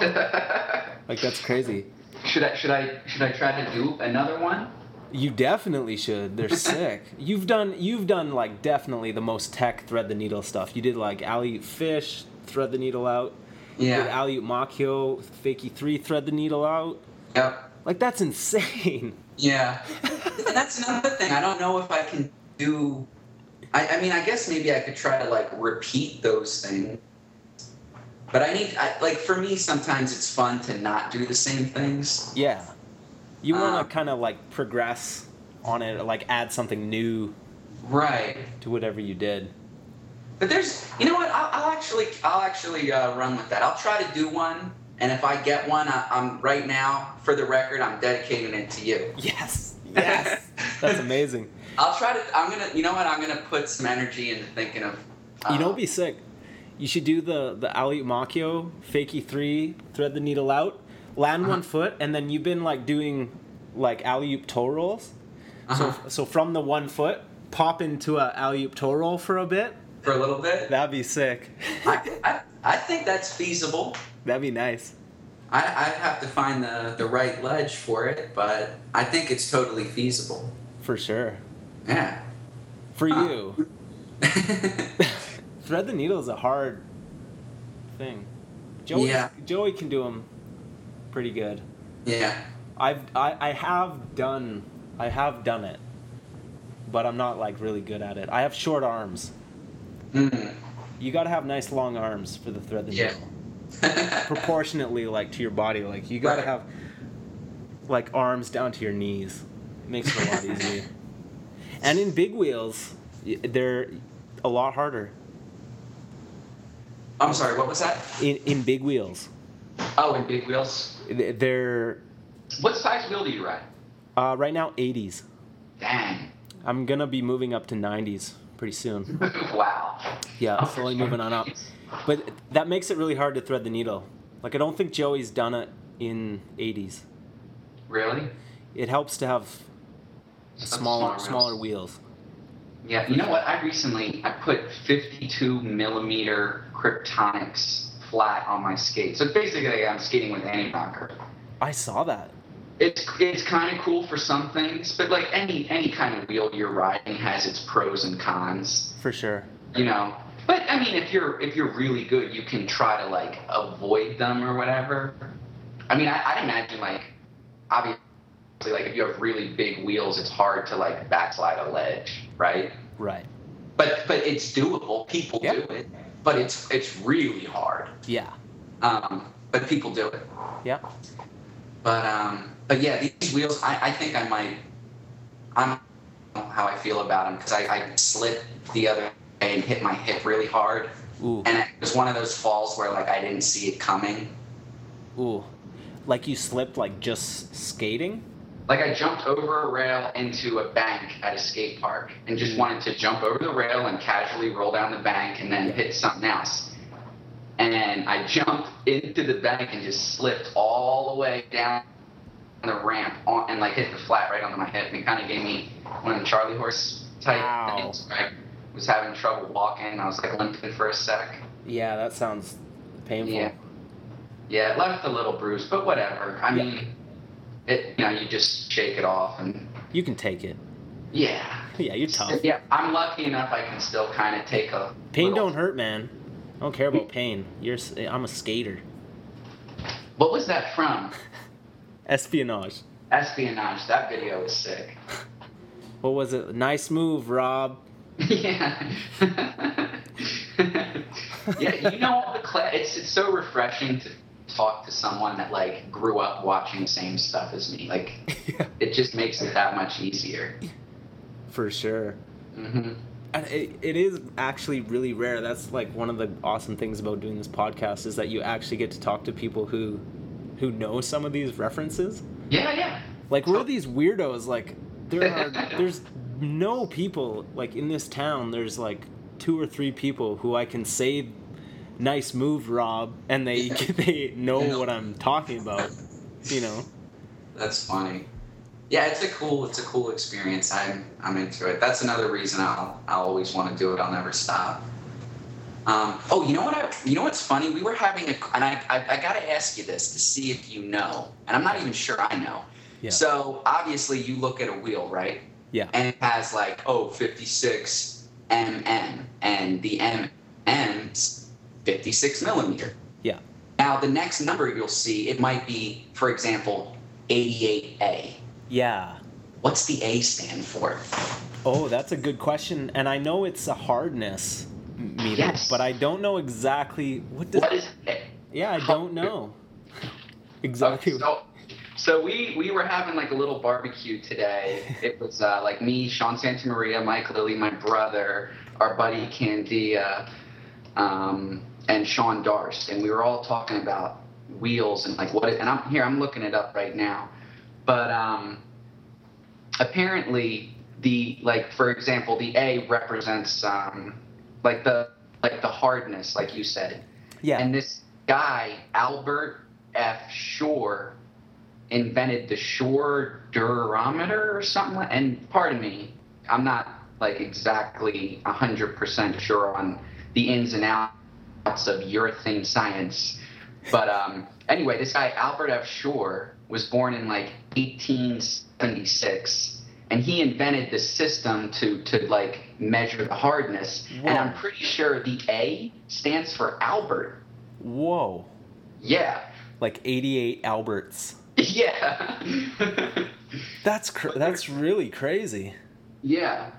Speaker 1: Like that's crazy.
Speaker 4: should I? Should I? Should I try to do another one?
Speaker 1: You definitely should. They're sick. You've done you've done like definitely the most tech thread the needle stuff. You did like alley fish, thread the needle out.
Speaker 2: Yeah.
Speaker 1: alley Makio, fakie three, thread the needle out.
Speaker 2: Yep.
Speaker 1: Like that's insane.
Speaker 2: Yeah. and that's another thing. I don't know if I can do. I, I mean, I guess maybe I could try to like repeat those things. But I need, I, like, for me, sometimes it's fun to not do the same things.
Speaker 1: Yeah. You want
Speaker 2: Um,
Speaker 1: to kind of like progress on it, or like add something new
Speaker 2: Right.
Speaker 1: to whatever you did.
Speaker 2: But there's, you know what? I'll, I'll actually, I'll actually uh, run with that. I'll try to do one, and if I get one, I, I'm right now, for the record, I'm dedicating it to you.
Speaker 1: Yes. Yes. That's amazing.
Speaker 2: I'll try to. I'm gonna. You know what? I'm gonna put some energy into thinking of.
Speaker 1: You know,
Speaker 2: uh,
Speaker 1: be sick. You should do the the alley Makio, fakie three, thread the needle out, land one
Speaker 2: Uh-huh.
Speaker 1: foot, and then you've been like doing like alley oop toe rolls.
Speaker 2: uh-huh,
Speaker 1: So so from the one foot, pop into a alley oop toe roll for a bit.
Speaker 2: For a little bit.
Speaker 1: That'd be sick.
Speaker 2: I, I, I think that's feasible.
Speaker 1: That'd be nice.
Speaker 2: I, I'd have to find the, the right ledge for it, but I think it's totally feasible.
Speaker 1: For sure.
Speaker 2: Yeah.
Speaker 1: For you, thread the needle is a hard thing. Joey
Speaker 2: Yeah.
Speaker 1: Joey can do them pretty good.
Speaker 2: yeah.
Speaker 1: I've I, I have done I have done it, but I'm not like really good at it. I have short arms.
Speaker 2: Mm.
Speaker 1: You gotta have nice long arms for the thread the
Speaker 2: Yeah.
Speaker 1: needle. Proportionately, like to your body, like you gotta
Speaker 2: Right.
Speaker 1: have like arms down to your knees. It makes it a lot easier. And in big wheels, they're a lot harder.
Speaker 2: I'm sorry, what was that?
Speaker 1: In in big wheels,
Speaker 4: Oh, in big wheels.
Speaker 1: They're
Speaker 4: What size wheel do you ride?
Speaker 1: uh, right now 80s.
Speaker 4: Dang.
Speaker 1: I'm gonna be moving up to 90s pretty soon.
Speaker 4: wow.
Speaker 1: Yeah, slowly moving on up. But that makes it really hard to thread the needle. Like I don't think Joey's done it in 80s.
Speaker 4: Really?
Speaker 1: It helps to have smaller
Speaker 4: wheels.
Speaker 1: smaller wheels.
Speaker 4: Yeah, you know what? I recently I put 52 millimeter Kryptonics flat on my skate. So basically, I'm skating with any rocker.
Speaker 1: I saw that.
Speaker 4: It's it's kind of cool for some things, but like any any kind of wheel you're riding has its pros and cons,
Speaker 1: For sure.
Speaker 4: you know. But I mean, if you're if you're really good, you can try to like avoid them or whatever. I mean, I, I'd imagine like obviously like if you have really big wheels, it's hard to like backslide a ledge, right?
Speaker 1: Right.
Speaker 2: But but it's doable. People
Speaker 1: Yeah.
Speaker 2: do it. But it's it's really hard.
Speaker 1: Yeah.
Speaker 2: Um, but people do it.
Speaker 1: Yeah.
Speaker 2: But um, but yeah, these wheels. I, I think I might. I'm don't know how I feel about them because I, I slipped the other day and hit my hip really hard,
Speaker 1: Ooh.
Speaker 2: and it was one of those falls where like I didn't see it coming.
Speaker 1: Ooh. Like you slipped like just skating?
Speaker 4: Like I jumped over a rail into a bank at a skate park and just mm. wanted to jump over the rail and casually roll down the bank and then hit something else. And I jumped into the bank and just slipped all the way down the ramp on, and like hit the flat right onto my hip. And it kind of gave me one of the Charlie horse type
Speaker 1: Ow.
Speaker 4: things. I was having trouble walking. I was like limping for a sec.
Speaker 1: Yeah, that sounds painful.
Speaker 4: Yeah. Yeah, it left a little bruise, but whatever. I
Speaker 1: Yeah.
Speaker 4: mean, it you know you just shake it off and
Speaker 1: You can take it.
Speaker 4: yeah.
Speaker 1: Yeah, you're tough.
Speaker 4: Yeah, I'm lucky enough I can still kind of take a.
Speaker 1: Pain
Speaker 4: little-
Speaker 1: don't hurt, man. I don't care about mm. pain. You're I'm a skater.
Speaker 4: What was that from?
Speaker 1: Espionage.
Speaker 4: Espionage. That video was sick.
Speaker 1: What was it? Nice move, Rob.
Speaker 4: yeah. yeah, you know all the class. It's it's so refreshing to talk to someone that like grew up watching the same stuff as me. Like,
Speaker 1: Yeah.
Speaker 4: it just makes it that much easier.
Speaker 1: For sure.
Speaker 4: hmm
Speaker 1: And it, it is actually really rare. That's like one of the awesome things about doing this podcast is that you actually get to talk to people who who know some of these references.
Speaker 4: Yeah, yeah.
Speaker 1: Like we're these weirdos. Like there are there's no people like in this town. There's like two or three people who I can say, "Nice move, Rob," and they they know what I'm talking about. You know.
Speaker 2: That's funny. Yeah, it's a cool it's a cool experience. I'm I'm into it. That's another reason I'll I'll always want to do it. I'll never stop. Um, oh, you know what? I, you know what's funny? We were having a, and I, I, I got to ask you this to see if you know, and I'm not even sure I know.
Speaker 1: Yeah.
Speaker 2: So obviously, you look at a wheel, right?
Speaker 1: Yeah.
Speaker 2: And it has like oh 56 mm, and the mm's 56 millimeter.
Speaker 1: Yeah.
Speaker 2: Now the next number you'll see, it might be, for example, 88A.
Speaker 1: Yeah.
Speaker 2: What's the A stand for?
Speaker 1: Oh, that's a good question, and I know it's a hardness meter,
Speaker 4: Yes.
Speaker 1: but I don't know exactly what does.
Speaker 4: What is it?
Speaker 1: Yeah, I don't know. Exactly.
Speaker 4: Okay, so, so we we were having like a little barbecue today. It was uh, like me, Sean Santamaria, Mike Lilly, my brother, our buddy Candia, um, and Sean Darst, and we were all talking about wheels and like what. It, and I'm here. I'm looking it up right now, but um, apparently the like for example the A represents um, like the like the hardness, like you said.
Speaker 1: yeah.
Speaker 4: And this guy, Albert F. Shore, invented the Shore durometer or something. Like, and pardon me, I'm not like exactly 100% sure on the ins and outs of urethane science. But um, anyway, this guy, Albert F. Shore, was born in like 1876. And he invented the system to, to like measure the hardness. And I'm pretty sure the A stands for Albert.
Speaker 1: Whoa.
Speaker 4: Yeah.
Speaker 1: Like 88 Alberts.
Speaker 4: Yeah.
Speaker 1: That's cr- that's really crazy.
Speaker 4: yeah.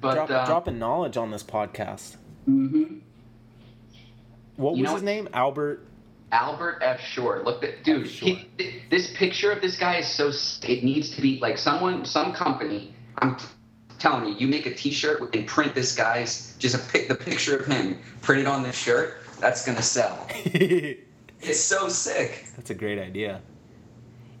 Speaker 4: But
Speaker 1: Drop,
Speaker 4: uh,
Speaker 1: dropping knowledge on this podcast.
Speaker 4: Mm-hmm.
Speaker 1: What was
Speaker 4: know
Speaker 1: his name? Albert.
Speaker 4: Albert F. Shore. Look, at, dude. He, th- this picture of this guy is so. It needs to be like someone, some company. I'm t- telling you, you make a T-shirt and print this guy's just a pic, the picture of him, print it on the shirt. That's gonna sell. It's so sick.
Speaker 1: That's a great idea.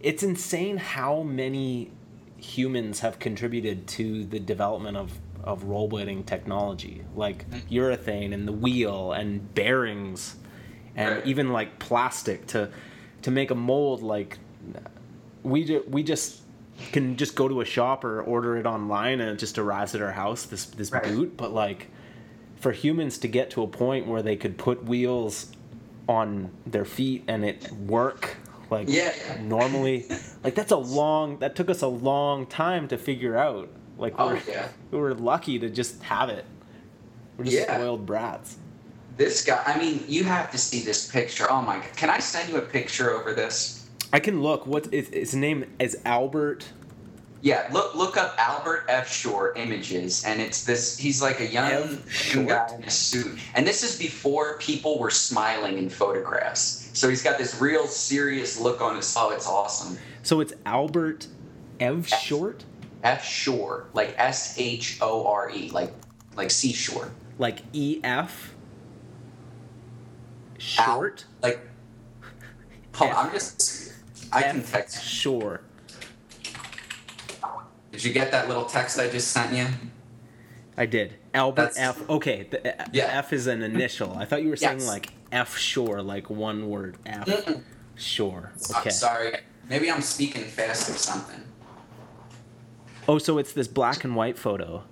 Speaker 1: It's insane how many humans have contributed to the development of, of rollerblading technology, like mm-hmm. urethane and the wheel and bearings, and
Speaker 2: Right.
Speaker 1: even like plastic to to make a mold. Like we ju- we just can just go to a shop or order it online and it just arrives at our house. This this
Speaker 4: Right.
Speaker 1: boot, but like for humans to get to a point where they could put wheels on their feet and it work like
Speaker 2: Yeah.
Speaker 1: normally like that's a long that took us a long time to figure out like
Speaker 2: Oh
Speaker 1: we're,
Speaker 2: yeah.
Speaker 1: we were lucky to just have it we're just
Speaker 2: Yeah.
Speaker 1: spoiled brats
Speaker 2: This guy. I mean, you have to see this picture. Oh my! God. Can I send you a picture over this?
Speaker 1: i can look what is his name is albert
Speaker 2: Yeah, look look up Albert F. Shore images, and it's this. He's like a young,
Speaker 1: F.
Speaker 2: guy in a suit, and this is before people were smiling in photographs. So he's got this real serious look on his. Oh, it's awesome.
Speaker 1: so it's albert F. short
Speaker 2: F. Shore, like S H O R E, like like seashore.
Speaker 1: like ef
Speaker 2: Al-
Speaker 1: short
Speaker 2: Like, hold on,
Speaker 1: F.
Speaker 2: I'm just. I can text.
Speaker 1: Sure.
Speaker 2: Did you get that little text I just sent you?
Speaker 1: i did albert
Speaker 2: That's-
Speaker 1: f okay the, the
Speaker 2: Yeah.
Speaker 1: f is an initial i thought you were saying
Speaker 2: Yes.
Speaker 1: like f sure, like one word f
Speaker 2: Mm-mm.
Speaker 1: shore
Speaker 2: I'm
Speaker 1: okay
Speaker 2: sorry. Maybe I'm speaking fast or something.
Speaker 1: Oh, so it's this black and white photo.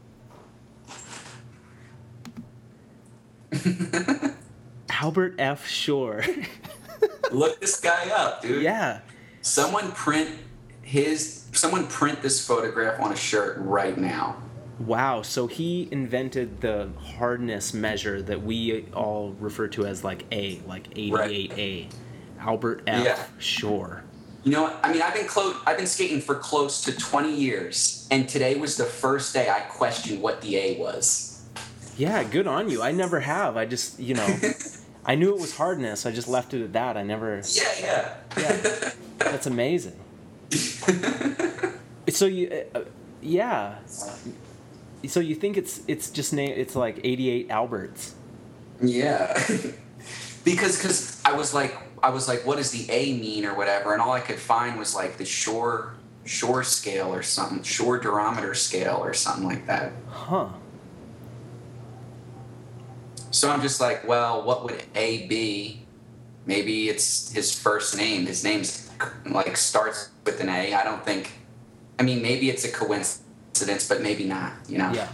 Speaker 1: Albert F. Shore.
Speaker 2: Look this guy up, dude.
Speaker 1: yeah.
Speaker 2: Someone print his someone print this photograph on a shirt right now.
Speaker 1: Wow. So he invented the hardness measure that we all refer to as like A, like 88A. Albert F.
Speaker 2: Yeah.
Speaker 1: Shore.
Speaker 2: You know what? I mean, I've been clo- I've been skating for close to 20 years, and today was the first day I questioned what the A was.
Speaker 1: Yeah, good on you. I never have. I just, you know, I knew it was hardness. I just left it at that. I never.
Speaker 2: Yeah, yeah.
Speaker 1: Yeah, that's amazing. So you, uh, yeah. So you think it's it's just name it's like 88 Alberts.
Speaker 2: Yeah. because cause I was like I was like what does the A mean or whatever and all I could find was like the shore shore scale or something shore durometer scale or something like that.
Speaker 1: Huh.
Speaker 2: So I'm just like, well, what would A be? Maybe it's his first name. His name's like starts with an A. I don't think I mean maybe it's a coincidence, but maybe not, you know.
Speaker 1: Yeah.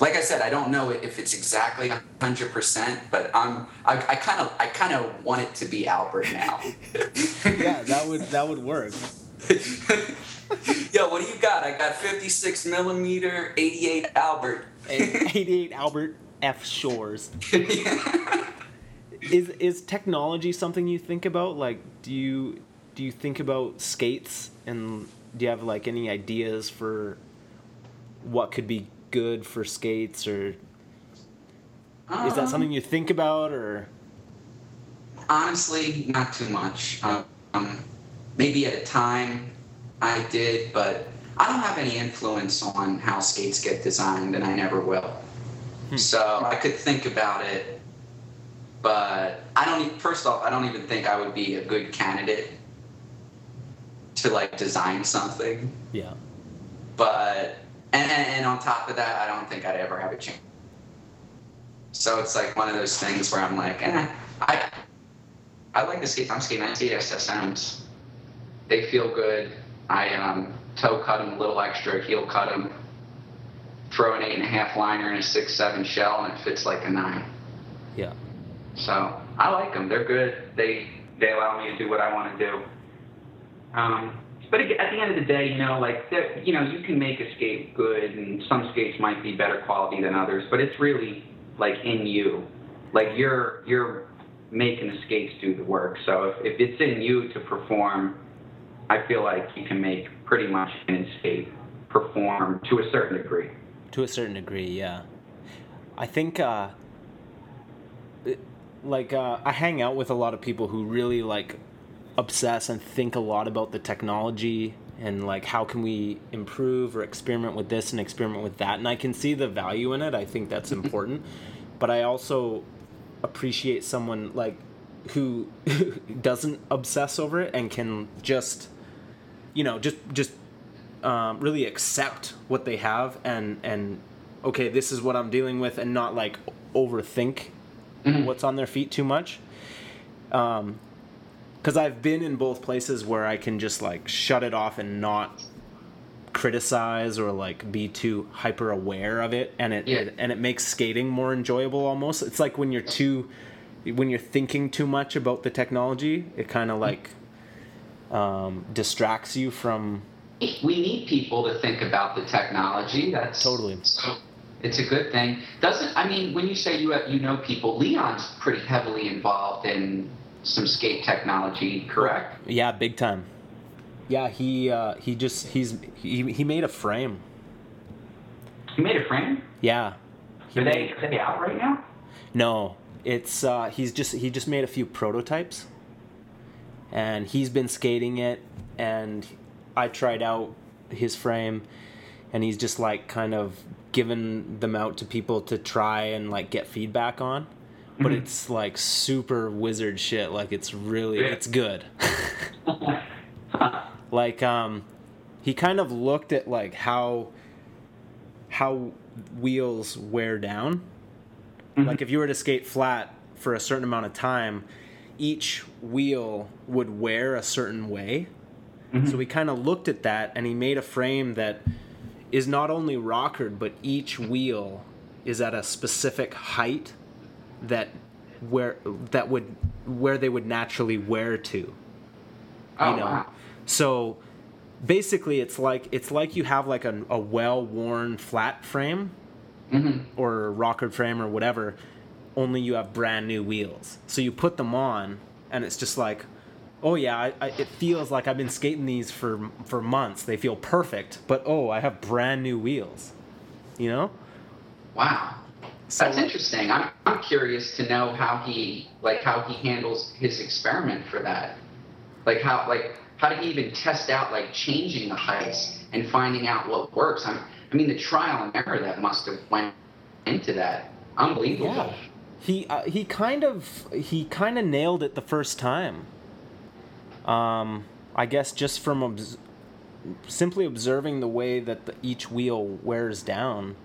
Speaker 2: like I said, I don't know if it's exactly hundred percent, but I'm I kind of I kind of want it to be Albert now.
Speaker 1: Yeah, that would that would work.
Speaker 2: Yo, what do you got? I got fifty six millimeter, eighty eight Albert.
Speaker 1: 88 Albert F Shores. Is is technology something you think about? Like, do you do you think about skates and do you have like any ideas for what could be good for skates or is that something you think about or
Speaker 2: Honestly, not too much. Um, maybe at a time I did, but I don't have any influence on how skates get designed, and I never will. So I could think about it, but I don't. e- First off, I don't even think I would be a good candidate to like design something.
Speaker 1: yeah.
Speaker 2: But and, and and on top of that, I don't think I'd ever have a chance. So it's like one of those things where I'm like, eh, I I like the skate. I'm skating. SSMs. They feel good. I um, toe cut them a little extra, heel cut them. Throw an eight and a half liner in a six seven shell, and it fits like a nine.
Speaker 1: Yeah.
Speaker 2: So
Speaker 4: I like them. They're good. They they allow me to do what I want to do. Um, but at the end of the day, you know, like you know, you can make a skate good, and some skates might be better quality than others. But it's really like in you. Like you're you're making the skates do the work. So if, if it's in you to perform, I feel like you can make pretty much any skate perform to a certain degree.
Speaker 1: To a certain degree, yeah. I think, uh, it- like, uh, I hang out with a lot of people who really, like, obsess and think a lot about the technology and, like, how can we improve or experiment with this and experiment with that. And I can see the value in it. I think that's important. but I also appreciate someone, like, who doesn't obsess over it and can just, you know, just, just um, really accept what they have and and okay this is what i'm dealing with and not like overthink what's on their feet too much. Um because i've been in both places where i can just like shut it off and not criticize or like be too hyper aware of it and it,
Speaker 2: Yeah.
Speaker 1: it and it makes skating more enjoyable almost. It's like when you're too when you're thinking too much about the technology it kind of like um, distracts you from
Speaker 2: we need people to think about the technology. That's
Speaker 1: Totally.
Speaker 2: So it's a good thing. Doesn't I mean when you say you have, you know people, Leon's pretty heavily involved in some skate technology, correct?
Speaker 1: Yeah, big time. Yeah, he uh, he just he's he, he made a frame.
Speaker 4: He made a frame?
Speaker 1: Yeah. He
Speaker 4: Are they are they out right now?
Speaker 1: no, it's uh, he's just he just made a few prototypes, and he's been skating it, and I tried out his frame, and he's just like kind of given them out to people to try and like get feedback on. But
Speaker 4: Mhm.
Speaker 1: it's like super wizard shit. Like it's really
Speaker 4: Yeah.
Speaker 1: it's good. like um he kind of looked at like how how wheels wear down like if you were to skate flat for a certain amount of time each wheel would wear a certain way so he kind of looked at that and he made a frame that is not only rockered but each wheel is at a specific height that where that would where they would naturally wear to.
Speaker 2: Oh
Speaker 1: you know?
Speaker 2: wow.
Speaker 1: so basically it's like it's like you have like a, a well-worn flat frame
Speaker 2: hmm
Speaker 1: or rockered frame or whatever only you have brand new wheels. So you put them on and it's just like oh yeah I, I, it feels like i've been skating these for for months they feel perfect but oh i have brand new wheels you know
Speaker 2: Wow.
Speaker 1: So,
Speaker 5: That's interesting. I'm, I'm curious to know how he like how he handles his experiment for that. Like how like how did he even test out like changing the heights and finding out what works? I'm, I mean the trial and error that must have went into that. Unbelievable.
Speaker 1: Yeah. He uh, he kind of he kind of nailed it the first time. Um, I guess just from obs- simply observing the way that the, each wheel wears down,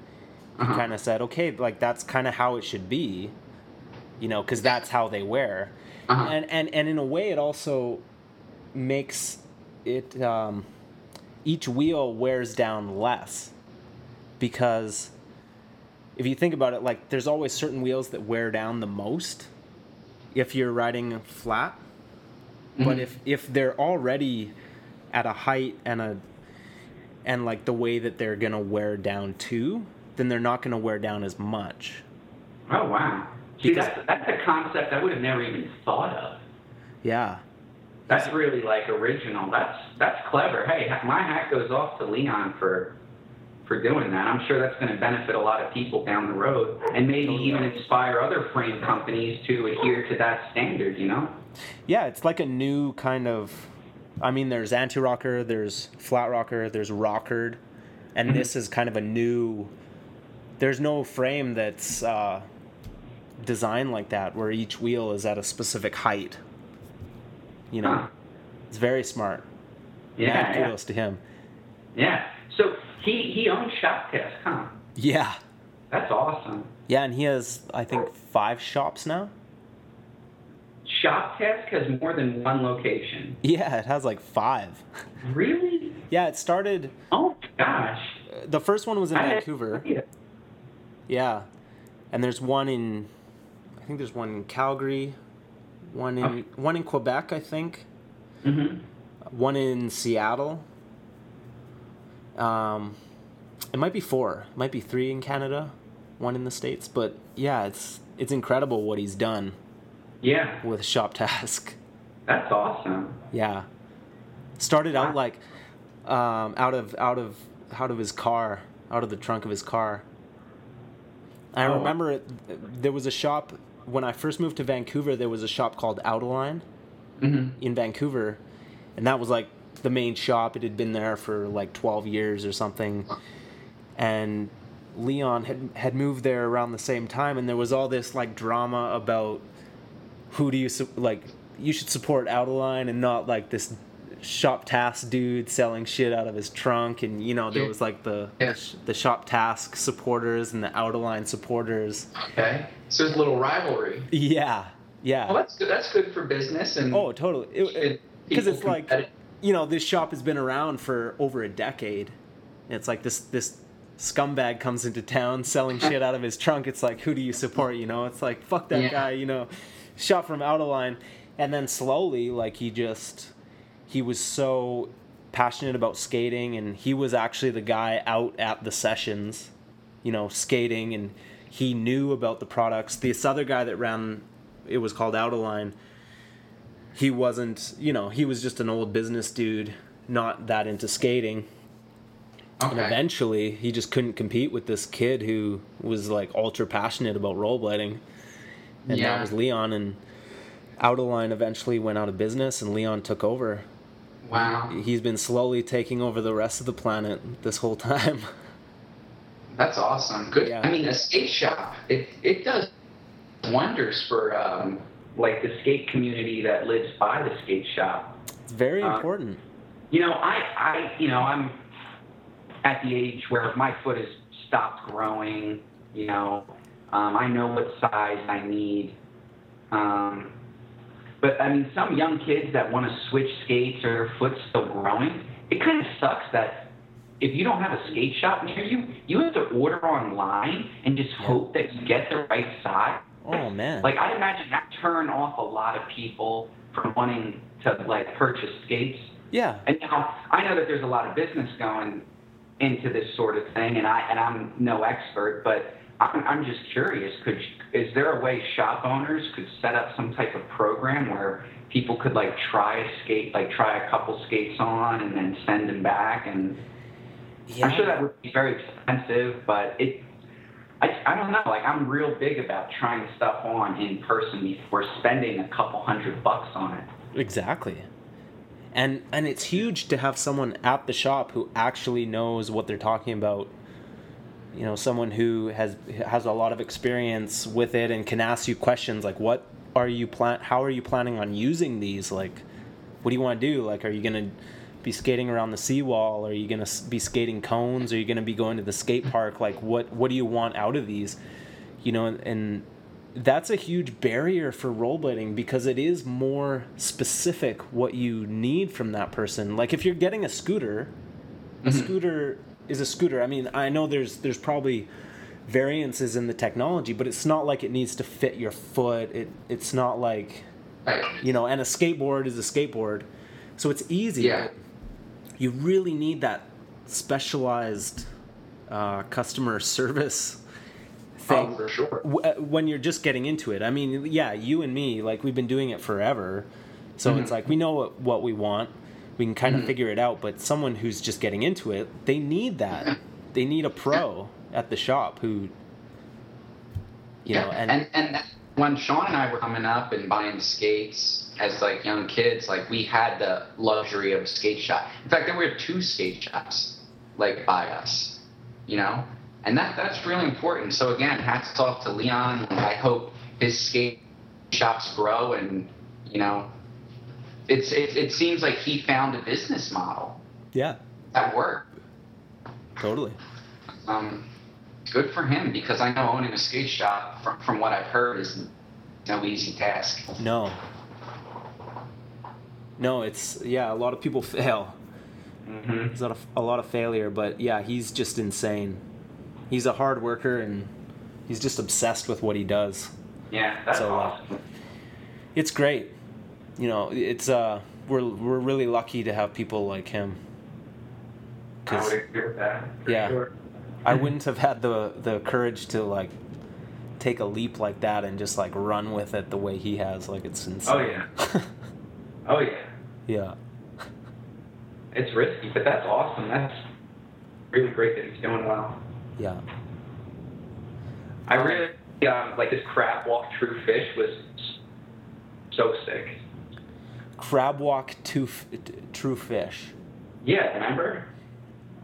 Speaker 1: he
Speaker 5: Uh-huh.
Speaker 1: kind of said, okay, like that's kind of how it should be, you know, because that's how they wear,
Speaker 5: Uh-huh.
Speaker 1: and and and in a way, it also makes it um, each wheel wears down less because if you think about it, like there's always certain wheels that wear down the most if you're riding flat. But
Speaker 5: Mhm.
Speaker 1: if if they're already at a height and a and like the way that they're gonna wear down too, then they're not gonna wear down as much.
Speaker 2: Oh wow. See,
Speaker 1: Because-
Speaker 2: that's that's a concept I would have never even thought of.
Speaker 1: Yeah.
Speaker 2: That's really like original. That's that's clever. Hey, my hat goes off to Leon for for doing that. I'm sure that's going to benefit a lot of people down the road, and maybe even inspire other frame companies to adhere to that standard. You know?
Speaker 1: Yeah, it's like a new kind of I mean there's anti rocker, there's flat rocker, there's rockered, and
Speaker 5: Mm-hmm.
Speaker 1: this is kind of a new there's no frame that's uh, designed like that where each wheel is at a specific height. You know?
Speaker 2: Huh.
Speaker 1: It's very smart.
Speaker 2: Yeah,
Speaker 1: Mad
Speaker 2: yeah,
Speaker 1: kudos to him.
Speaker 2: yeah. So he he owns Shop Task, huh?
Speaker 1: Yeah.
Speaker 2: That's awesome.
Speaker 1: Yeah, and he has I think five shops now.
Speaker 2: Shop Task has more than one location.
Speaker 1: Yeah, it has like five.
Speaker 2: Really?
Speaker 1: yeah, it started
Speaker 2: Oh gosh.
Speaker 1: the first one was in
Speaker 2: I
Speaker 1: Vancouver. Yeah, and there's one in, I think there's one in Calgary, one in one in Quebec, I think,
Speaker 2: Mhm.
Speaker 1: one in Seattle. Um, it might be four, it might be three in Canada, one in the states, but yeah, it's it's incredible what he's done
Speaker 2: Yeah,
Speaker 1: with Shop Task.
Speaker 2: that's awesome.
Speaker 1: Yeah, started out like um, out of out of out of his car, out of the trunk of his car. I
Speaker 2: Oh.
Speaker 1: remember it, there was a shop when I first moved to Vancouver. There was a shop called Autoline
Speaker 5: hmm
Speaker 1: in Vancouver, and that was like the main shop. It had been there for like twelve years or something, and Leon had had moved there around the same time, and there was all this like drama about who do you su- like you should support Autoline and not like this shop task dude selling shit out of his trunk and you know there was like the the shop task supporters and the Autoline supporters
Speaker 5: Okay. So there's a little rivalry.
Speaker 1: yeah yeah
Speaker 5: Well, that's good. That's good for business and
Speaker 1: oh totally It- it- because it's like you know this shop has been around for over a decade. It's like this this scumbag comes into town selling shit out of his trunk. It's like who do you support you know? It's like fuck that
Speaker 5: Yeah.
Speaker 1: guy you know? Shot from out of line. And then slowly like he just he was so passionate about skating and he was actually the guy out at the sessions you know skating. And he knew about the products. This other guy that ran it was called out of line he wasn't you know he was just an old business dude not that into skating
Speaker 5: Okay.
Speaker 1: and eventually he just couldn't compete with this kid who was like ultra passionate about rollerblading and
Speaker 5: Yeah.
Speaker 1: that was leon and out of line eventually went out of business and leon took over
Speaker 5: Wow.
Speaker 1: he's been slowly taking over the rest of the planet this whole time
Speaker 5: That's awesome. Good.
Speaker 1: Yeah.
Speaker 5: I mean, a skate shop. It it does wonders for. Um,
Speaker 2: Like the skate community that lives by the skate shop.
Speaker 1: it's very
Speaker 2: Uh,
Speaker 1: important
Speaker 2: You know, I, I, you know, I'm at the age where my foot has stopped growing. You know, um, I know what size I need. Um, but I mean, some young kids that want to switch skates or their foot's still growing, it kind of sucks that if you don't have a skate shop near you, you have to order online and just hope that you get the right size.
Speaker 1: Oh man
Speaker 2: Like I imagine that turn off a lot of people from wanting to like purchase skates.
Speaker 1: yeah
Speaker 2: And now I know that there's a lot of business going into this sort of thing, and I and I'm no expert, but I'm, I'm just curious. Could is there a way shop owners could set up some type of program where people could like try a skate, like try a couple skates on, and then send them back? And
Speaker 1: yeah
Speaker 2: I'm sure that would be very expensive, but it
Speaker 4: I, I don't know. Like I'm real big about trying stuff on in person before spending a couple hundred bucks on it.
Speaker 1: Exactly. And and it's huge to have someone at the shop who actually knows what they're talking about. You know, someone who has has a lot of experience with it and can ask you questions like what are you plan how are you planning on using these like what do you want to do? Like are you to be skating around the seawall? Are you going to be skating cones? Are you going to be going to the skate park? Like what what do you want out of these? You know, and that's a huge barrier for rollerblading because it is more specific what you need from that person. Like if you're getting a scooter, a
Speaker 2: Mm-hmm.
Speaker 1: scooter is a scooter. I mean, I know there's there's probably variances in the technology, but it's not like it needs to fit your foot. It it's not like you know, and a skateboard is a skateboard. So it's easy.
Speaker 2: Yeah.
Speaker 1: You really need that specialized uh, customer service thing
Speaker 2: Oh, for sure.
Speaker 1: w- uh, when you're just getting into it. I mean, yeah, you and me, like we've been doing it forever, so
Speaker 2: Mhm.
Speaker 1: it's like we know what, what we want. We can kind of
Speaker 2: Mhm.
Speaker 1: figure it out. But someone who's just getting into it, they need that. They need a pro at the shop who, you know, and,
Speaker 2: and and when Sean and I were coming up and buying skates as like young kids, like we had the luxury of a skate shop. In fact, there were two skate shops like by us, you know, and that that's really important. So again, hats off to Leon. I hope his skate shops grow, and you know, it's it, it seems like he found a business model
Speaker 1: yeah,
Speaker 2: that worked.
Speaker 1: totally.
Speaker 2: Um, good for him because I know owning a skate shop, from, from what I've heard, is no easy task.
Speaker 1: No. No, it's yeah. A lot of people fail.
Speaker 4: Mm-hmm.
Speaker 1: There's a lot of, a lot of failure, but yeah, he's just insane. He's a hard worker and he's just obsessed with what he does.
Speaker 4: Yeah, that's
Speaker 1: So, uh. It's great. You know, it's uh we're we're really lucky to have people like him.
Speaker 4: I would agree with that.
Speaker 1: Yeah.
Speaker 4: Sure.
Speaker 1: I wouldn't have had the the courage to like take a leap like that and just like run with it the way he has. Like it's insane.
Speaker 4: Oh yeah. Oh yeah.
Speaker 1: yeah.
Speaker 4: It's risky, but that's awesome. That's really great that he's doing well.
Speaker 1: Yeah.
Speaker 4: I really um, like this crab walk true fish was so sick.
Speaker 1: Crab walk to f- true fish.
Speaker 4: Yeah, remember?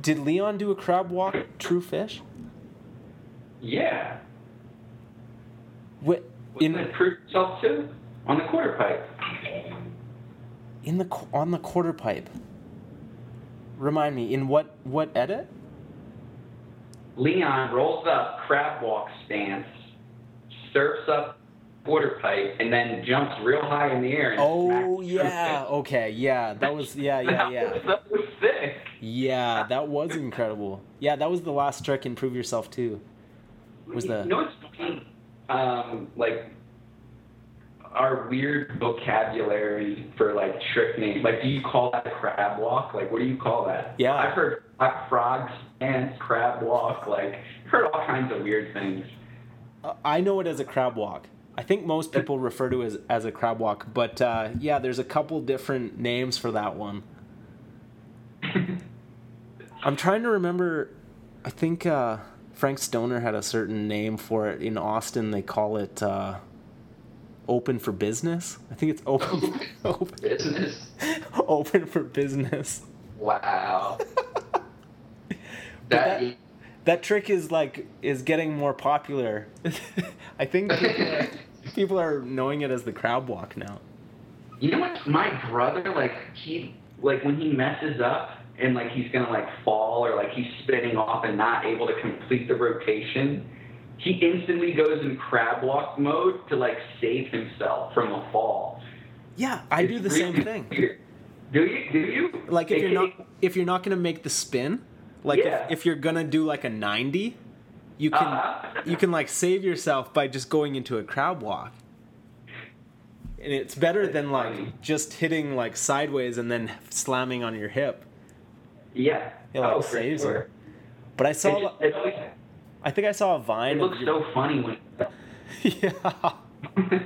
Speaker 1: Did Leon do a crab walk true fish?
Speaker 4: Yeah.
Speaker 1: What
Speaker 4: In it prove itself too on the quarter pipe.
Speaker 1: In the on the quarter pipe? Remind me in what what edit?
Speaker 4: Leon rolls up crab walk stance, surfs up quarter pipe, and then jumps real high in the air. And
Speaker 1: Oh yeah. Okay. Yeah. That was yeah yeah yeah.
Speaker 4: That was sick.
Speaker 1: Yeah, that was incredible. Yeah, that was the last trick in Prove Yourself too. Was the-
Speaker 4: You know what's funny? Um, like our weird vocabulary for like trick names. Like, do you call that a crab walk? Like, what do you call that?
Speaker 1: Yeah.
Speaker 4: I've heard black frog stance, crab walk. Like, heard all kinds of weird things.
Speaker 1: Uh, I know it as a crab walk. I think most people refer to it as as a crab walk, but uh, yeah, there's a couple different names for that one. I'm trying to remember. I think uh, Frank Stoner had a certain name for it in Austin. They call it uh, "Open for Business." I think it's open open,
Speaker 2: Business.
Speaker 1: open for business.
Speaker 2: Wow.
Speaker 1: that-
Speaker 2: that,
Speaker 1: That trick is like is getting more popular. I think people are, people are knowing it as the crab walk now.
Speaker 4: You know what? My brother, like, he, like, when he messes up and, like, he's gonna, like, fall or, like, he's spinning off and not able to complete the rotation, he instantly goes in crab walk mode to, like, save himself from a fall.
Speaker 1: Yeah, I do
Speaker 4: It's
Speaker 1: the same thing.
Speaker 4: weird. Do you? Do you?
Speaker 1: Like if
Speaker 4: It-
Speaker 1: you're not
Speaker 4: it-
Speaker 1: if you're not gonna make the spin, like
Speaker 4: Yeah.
Speaker 1: if, if you're gonna do like a ninety, you can
Speaker 4: Uh-huh.
Speaker 1: you can like save yourself by just going into a crab walk. And it's better
Speaker 4: That's
Speaker 1: than like
Speaker 4: funny.
Speaker 1: just hitting like sideways and then slamming on your hip.
Speaker 4: Yeah.
Speaker 1: It, like,
Speaker 4: oh, for
Speaker 1: saves
Speaker 4: sure.
Speaker 1: it. But I saw
Speaker 4: just, it, always,
Speaker 1: I think I saw a
Speaker 4: it
Speaker 1: vine. of
Speaker 4: looks
Speaker 1: your-
Speaker 4: so funny when.
Speaker 1: yeah.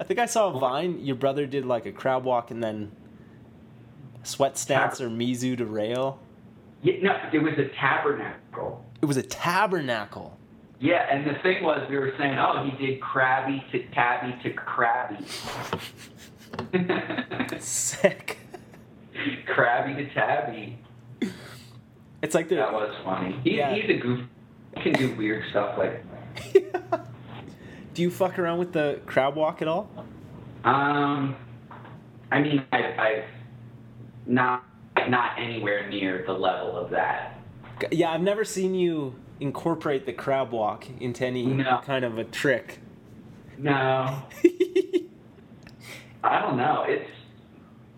Speaker 1: I think I saw a vine. Your brother did like a crab walk and then sweat stance or mizou to rail.
Speaker 4: yeah, no, it was a tabernacle.
Speaker 1: It was a tabernacle.
Speaker 2: Yeah, and the thing was, we were saying, oh, he did crabby to tabby to crabby.
Speaker 1: Sick.
Speaker 2: crabby to tabby.
Speaker 1: It's like
Speaker 2: That was funny. He,
Speaker 1: Yeah.
Speaker 2: He's a goof. He can do weird stuff like
Speaker 1: Do you fuck around with the crab walk at all?
Speaker 2: Um, I mean, I, I've not not anywhere near the level of that.
Speaker 1: Yeah, I've never seen you incorporate the crab walk into any
Speaker 2: No.
Speaker 1: kind of a trick.
Speaker 2: No, I don't know. It's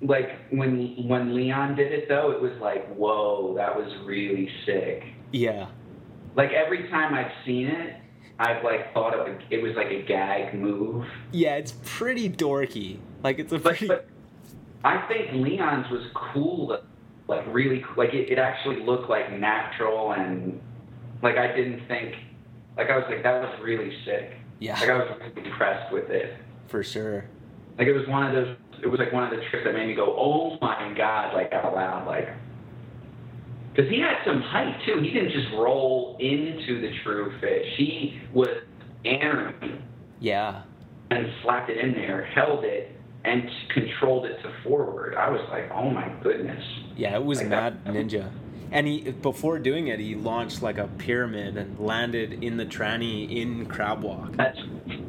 Speaker 2: like when when Leon did it though, it was like, whoa, that was really sick.
Speaker 1: yeah.
Speaker 2: Like every time I've seen it, I've like thought of it, it was like a gag move.
Speaker 1: Yeah, it's pretty dorky. Like it's a
Speaker 2: But,
Speaker 1: pretty
Speaker 2: but I think Leon's was cool. Like really, like it, it actually looked like natural and like I didn't think. Like I was like that was really sick.
Speaker 1: yeah,
Speaker 2: Like I was really impressed with it.
Speaker 1: for sure.
Speaker 2: Like it was one of those. It was like one of the tricks that made me go, "Oh my god!" Like out loud, like. Because he had some height too. He didn't just roll into the true fish. He was entering
Speaker 1: Yeah.
Speaker 2: and slapped it in there, held it, and controlled it to forward. I was like, "Oh my goodness!"
Speaker 1: Yeah, it was
Speaker 2: Like
Speaker 1: mad
Speaker 2: that.
Speaker 1: ninja. And he before doing it, he launched like a pyramid and landed in the tranny in crab walk,
Speaker 2: That's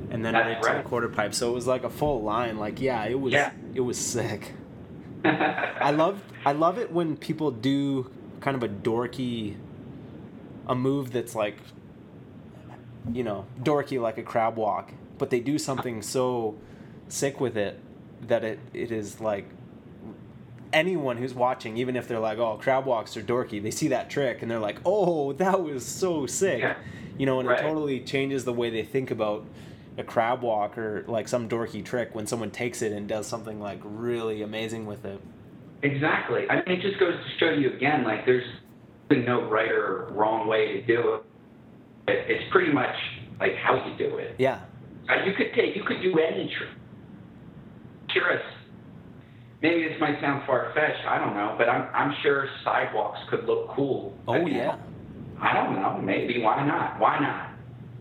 Speaker 1: and then right to the quarter pipe. So it was like a full line. Like yeah, it was
Speaker 2: Yeah.
Speaker 1: it was sick. I love I love it when people do kind of a dorky a move that's like you know, dorky like a crab walk, but they do something so sick with it that it, it is like anyone who's watching, even if they're like, oh, crab walks are dorky, they see that trick and they're like, oh, that was so sick.
Speaker 2: Yeah.
Speaker 1: You know, and
Speaker 2: Right.
Speaker 1: it totally changes the way they think about a crab walk or like some dorky trick when someone takes it and does something like really amazing with it.
Speaker 2: Exactly. I mean, it just goes to show you again, like there's no right or wrong way to do it. It- It's pretty much like how you do it.
Speaker 1: Yeah.
Speaker 2: Uh, You could take, you could do any trick. It's- maybe this might sound far fetched. I don't know, but I'm I'm sure sidewalks could look cool.
Speaker 1: Oh, yeah.
Speaker 2: I don't know. Maybe why not? Why not?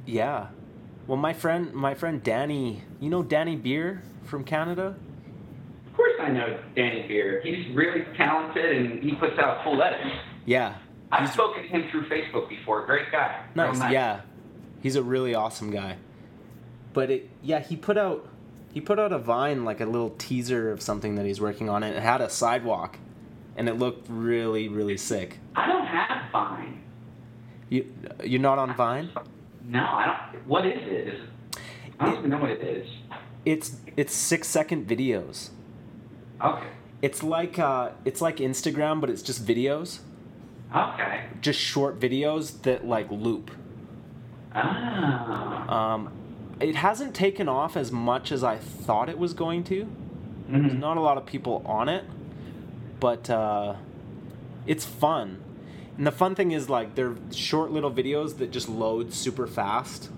Speaker 1: Yeah. Well, my friend, my friend Danny, you know Danny Beer from Canada?
Speaker 2: Of course, I know Danny Beer. He's really talented and he puts out cool edits.
Speaker 1: Yeah.
Speaker 2: I've
Speaker 1: He's-
Speaker 2: spoken to him through Facebook before. Great guy. Real
Speaker 1: Nice. Yeah. He's a really awesome guy. But it yeah, he put out he put out a vine like a little teaser of something that he's working on and it had a sidewalk and it looked really really sick.
Speaker 2: I don't have Vine.
Speaker 1: You you're not on Vine?
Speaker 2: No, I don't. What is it? It I don't even know what it is.
Speaker 1: It's it's 6 second videos.
Speaker 2: Okay.
Speaker 1: It's like uh it's like Instagram but it's just videos,
Speaker 2: Okay.
Speaker 1: just short videos that like loop.
Speaker 2: Ah.
Speaker 1: Um it hasn't taken off as much as I thought it was going to. There's
Speaker 2: Mhm.
Speaker 1: not a lot of people on it, but uh, it's fun. And the fun thing is like they're short little videos that just load super fast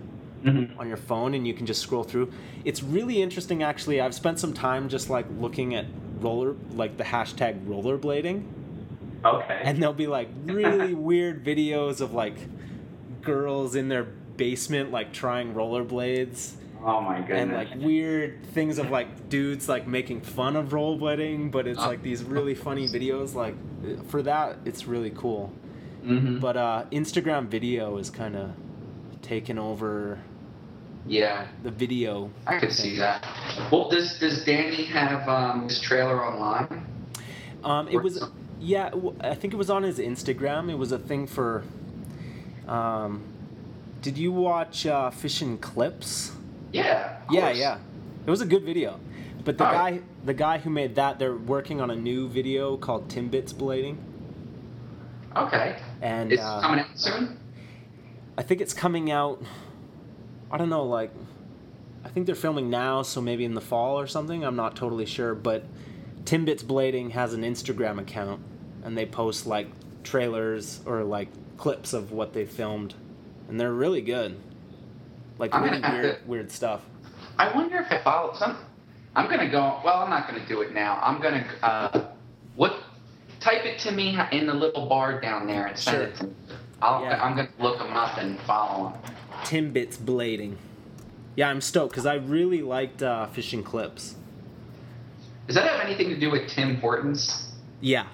Speaker 2: Mhm.
Speaker 1: on your phone and you can just scroll through. It's really interesting actually. I've spent some time just like looking at roller like the hashtag rollerblading
Speaker 2: Okay.
Speaker 1: and there'll be like really weird videos of like girls in their basement like trying rollerblades
Speaker 2: oh my goodness.
Speaker 1: and like weird things of like dudes like making fun of rollerblading, but it's like these really funny videos. Like for that, it's really cool.
Speaker 2: Mhm.
Speaker 1: But uh, Instagram video is kind of taken over
Speaker 6: Yeah,
Speaker 1: the video.
Speaker 6: I could see that. Well, does does Danny have um, his trailer online?
Speaker 1: Um, it was yeah, I think it was on his Instagram. It was a thing for. Um, did you watch uh, Fishing Clips?
Speaker 6: Yeah.
Speaker 1: Yeah,
Speaker 6: course.
Speaker 1: yeah. It was a good video. But the
Speaker 6: All
Speaker 1: guy
Speaker 6: right.
Speaker 1: the guy who made that, they're working on a new video called Timbits Blading.
Speaker 6: Okay.
Speaker 1: And
Speaker 6: It's
Speaker 1: uh,
Speaker 6: coming out soon.
Speaker 1: I think it's coming out I don't know, like I think they're filming now, so maybe in the fall or something. I'm not totally sure, but Timbits Blading has an Instagram account and they post like trailers or like clips of what they filmed and they're really good. Like
Speaker 6: I'm
Speaker 1: really weird
Speaker 6: to-
Speaker 1: weird stuff.
Speaker 6: I wonder if I follow some. I'm gonna go. Well, I'm not gonna do it now. I'm gonna. Uh, what? Type it to me in the little bar down there and send
Speaker 1: Sure.
Speaker 6: it to me.
Speaker 2: I'll,
Speaker 1: Yeah.
Speaker 2: I'm gonna look them up and follow them.
Speaker 1: Timbits blading. Yeah, I'm stoked because I really liked uh, fishing clips.
Speaker 2: Does that have anything to do with Tim Hortons?
Speaker 1: Yeah,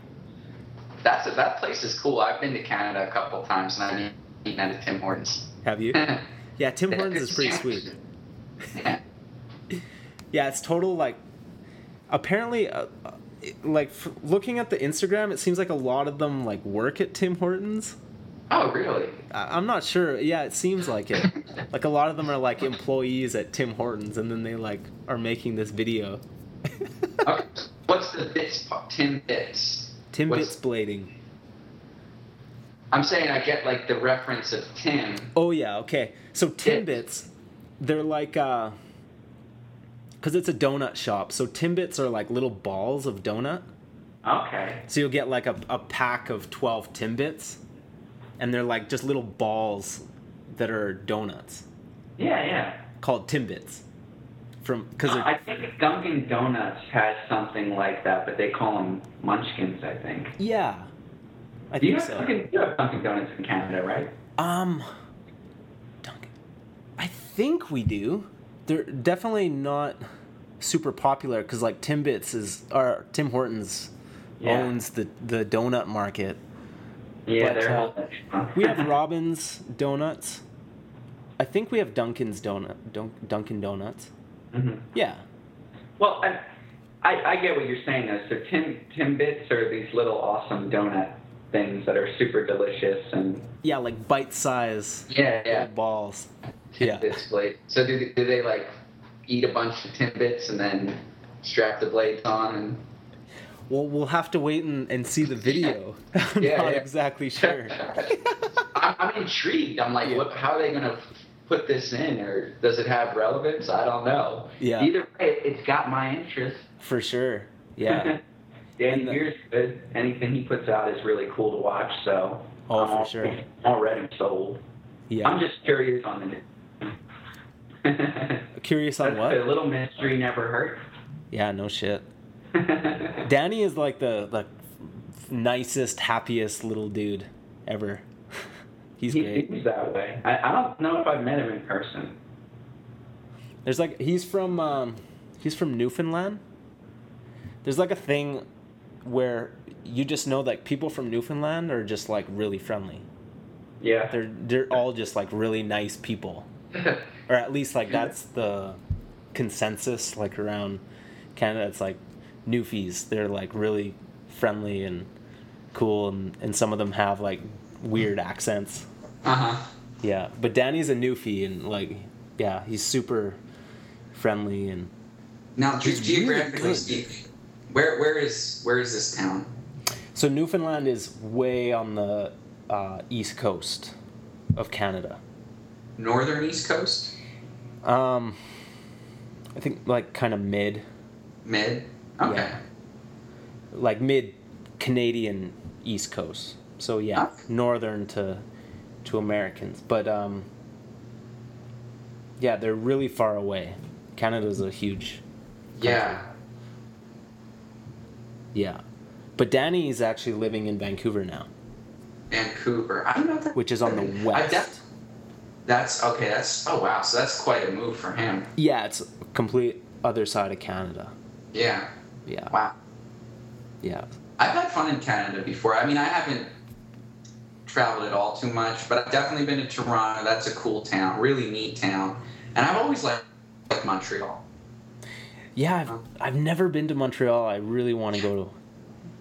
Speaker 2: That's a, that place is cool. I've been to Canada a couple times and I've eaten at a Tim Hortons.
Speaker 1: have you? Yeah, Tim Hortons is pretty sweet.
Speaker 2: Yeah.
Speaker 1: Yeah, it's total like. Apparently, uh, uh, like f- looking at the Instagram, it seems like a lot of them like work at Tim Hortons.
Speaker 2: Oh, really?
Speaker 1: I- I'm not sure. Yeah, it seems like it. like a lot of them are like employees at Tim Hortons, and then they like are making this video.
Speaker 2: Okay. What's the bits? part? Tim Bits.
Speaker 1: Tim
Speaker 2: What's-
Speaker 1: bits blading.
Speaker 2: I'm saying I get like the reference of Tim.
Speaker 1: Oh yeah, okay. So. Timbits, they're like uh cuz it's a donut shop. So Timbits are like little balls of donut.
Speaker 4: Okay.
Speaker 1: So you'll get like a, a pack of 12 Timbits and they're like just little balls that are donuts
Speaker 4: Yeah, yeah.
Speaker 1: called Timbits. From cuz they're
Speaker 4: I think Dunkin' Donuts has something like that, but they call them Munchkins. I think.
Speaker 1: yeah. I
Speaker 4: you
Speaker 1: think
Speaker 4: have
Speaker 1: so.
Speaker 4: Dunkin', you have Dunkin' Donuts in Canada, right?
Speaker 1: Um Dunkin'. I think we do. They're definitely not super popular cuz like Timbits is or Tim Hortons
Speaker 4: Yeah.
Speaker 1: owns the the donut market.
Speaker 4: Yeah,
Speaker 1: But,
Speaker 4: they're.
Speaker 1: uh, We have Robin's Donuts. I think we have Dunkin's donut Dun- Dunkin' Donuts.
Speaker 4: hmm
Speaker 1: Yeah.
Speaker 4: Well, I, I I get what you're saying though. So Tim Timbits are these little awesome donut things that are super delicious and
Speaker 1: Yeah, like bite size
Speaker 2: Yeah, yeah.
Speaker 1: balls. Yeah.
Speaker 2: Blade. So do they, do they like eat a bunch of Tim Bits and then strap the blades on and?
Speaker 1: Well, we'll have to wait and, and see the video. I'm
Speaker 2: Yeah,
Speaker 1: not
Speaker 2: yeah.
Speaker 1: exactly sure.
Speaker 2: I'm, I'm intrigued. I'm like, what, how are they gonna put this in, or does it have relevance? I don't know.
Speaker 1: Yeah.
Speaker 2: Either way, it's got my interest.
Speaker 1: For sure. Yeah. And the-
Speaker 4: good. Anything he puts out is really cool to watch. So.
Speaker 1: Oh,
Speaker 4: I'm
Speaker 1: for
Speaker 4: al-
Speaker 1: sure.
Speaker 4: Already sold.
Speaker 1: Yeah.
Speaker 4: I'm just curious on the.
Speaker 1: Curious on
Speaker 4: That's
Speaker 1: what?
Speaker 4: A little mystery never hurt.
Speaker 1: Yeah, no shit. Danny is like the the nicest, happiest little dude ever. He's
Speaker 4: he
Speaker 1: great.
Speaker 4: seems that way. I, I don't know if I've met him in person.
Speaker 1: There's like he's from um, he's from Newfoundland. There's like a thing where you just know like people from Newfoundland are just like really friendly.
Speaker 4: Yeah.
Speaker 1: They're they're all just like really nice people, or at least like that's the consensus like around Canada. It's like Newfies. They're like really friendly and cool, and and some of them have like weird accents.
Speaker 2: Uh huh.
Speaker 1: Yeah, but Danny's a Newfie, and like yeah, he's super friendly and
Speaker 2: Now, ge-
Speaker 1: He's really
Speaker 2: geographically speaking, where where is where is this town?
Speaker 1: So Newfoundland is way on the uh, east coast of Canada.
Speaker 2: Northern East Coast,
Speaker 1: Um, I think like kind of mid,
Speaker 2: mid. Okay.
Speaker 1: Yeah. like mid Canadian east coast. So yeah,
Speaker 2: Okay.
Speaker 1: northern to to Americans, but um, yeah, they're really far away. Canada's a huge
Speaker 2: Yeah.
Speaker 1: Yeah, but Danny is actually living in Vancouver now,
Speaker 2: Vancouver. I don't know. If that,
Speaker 1: which is on the
Speaker 2: I
Speaker 1: west.
Speaker 2: def- that's okay. That's oh wow. So that's quite a move for him.
Speaker 1: yeah, it's complete other side of Canada.
Speaker 2: Yeah.
Speaker 1: Yeah,
Speaker 2: Wow.
Speaker 1: yeah.
Speaker 2: I've had fun in Canada before. I mean, I haven't traveled at all too much, but I've definitely been to Toronto. That's a cool town, really neat town. And I've always liked, liked Montreal.
Speaker 1: Yeah, I've,
Speaker 2: Huh?
Speaker 1: I've never been to Montreal. I really want to go to.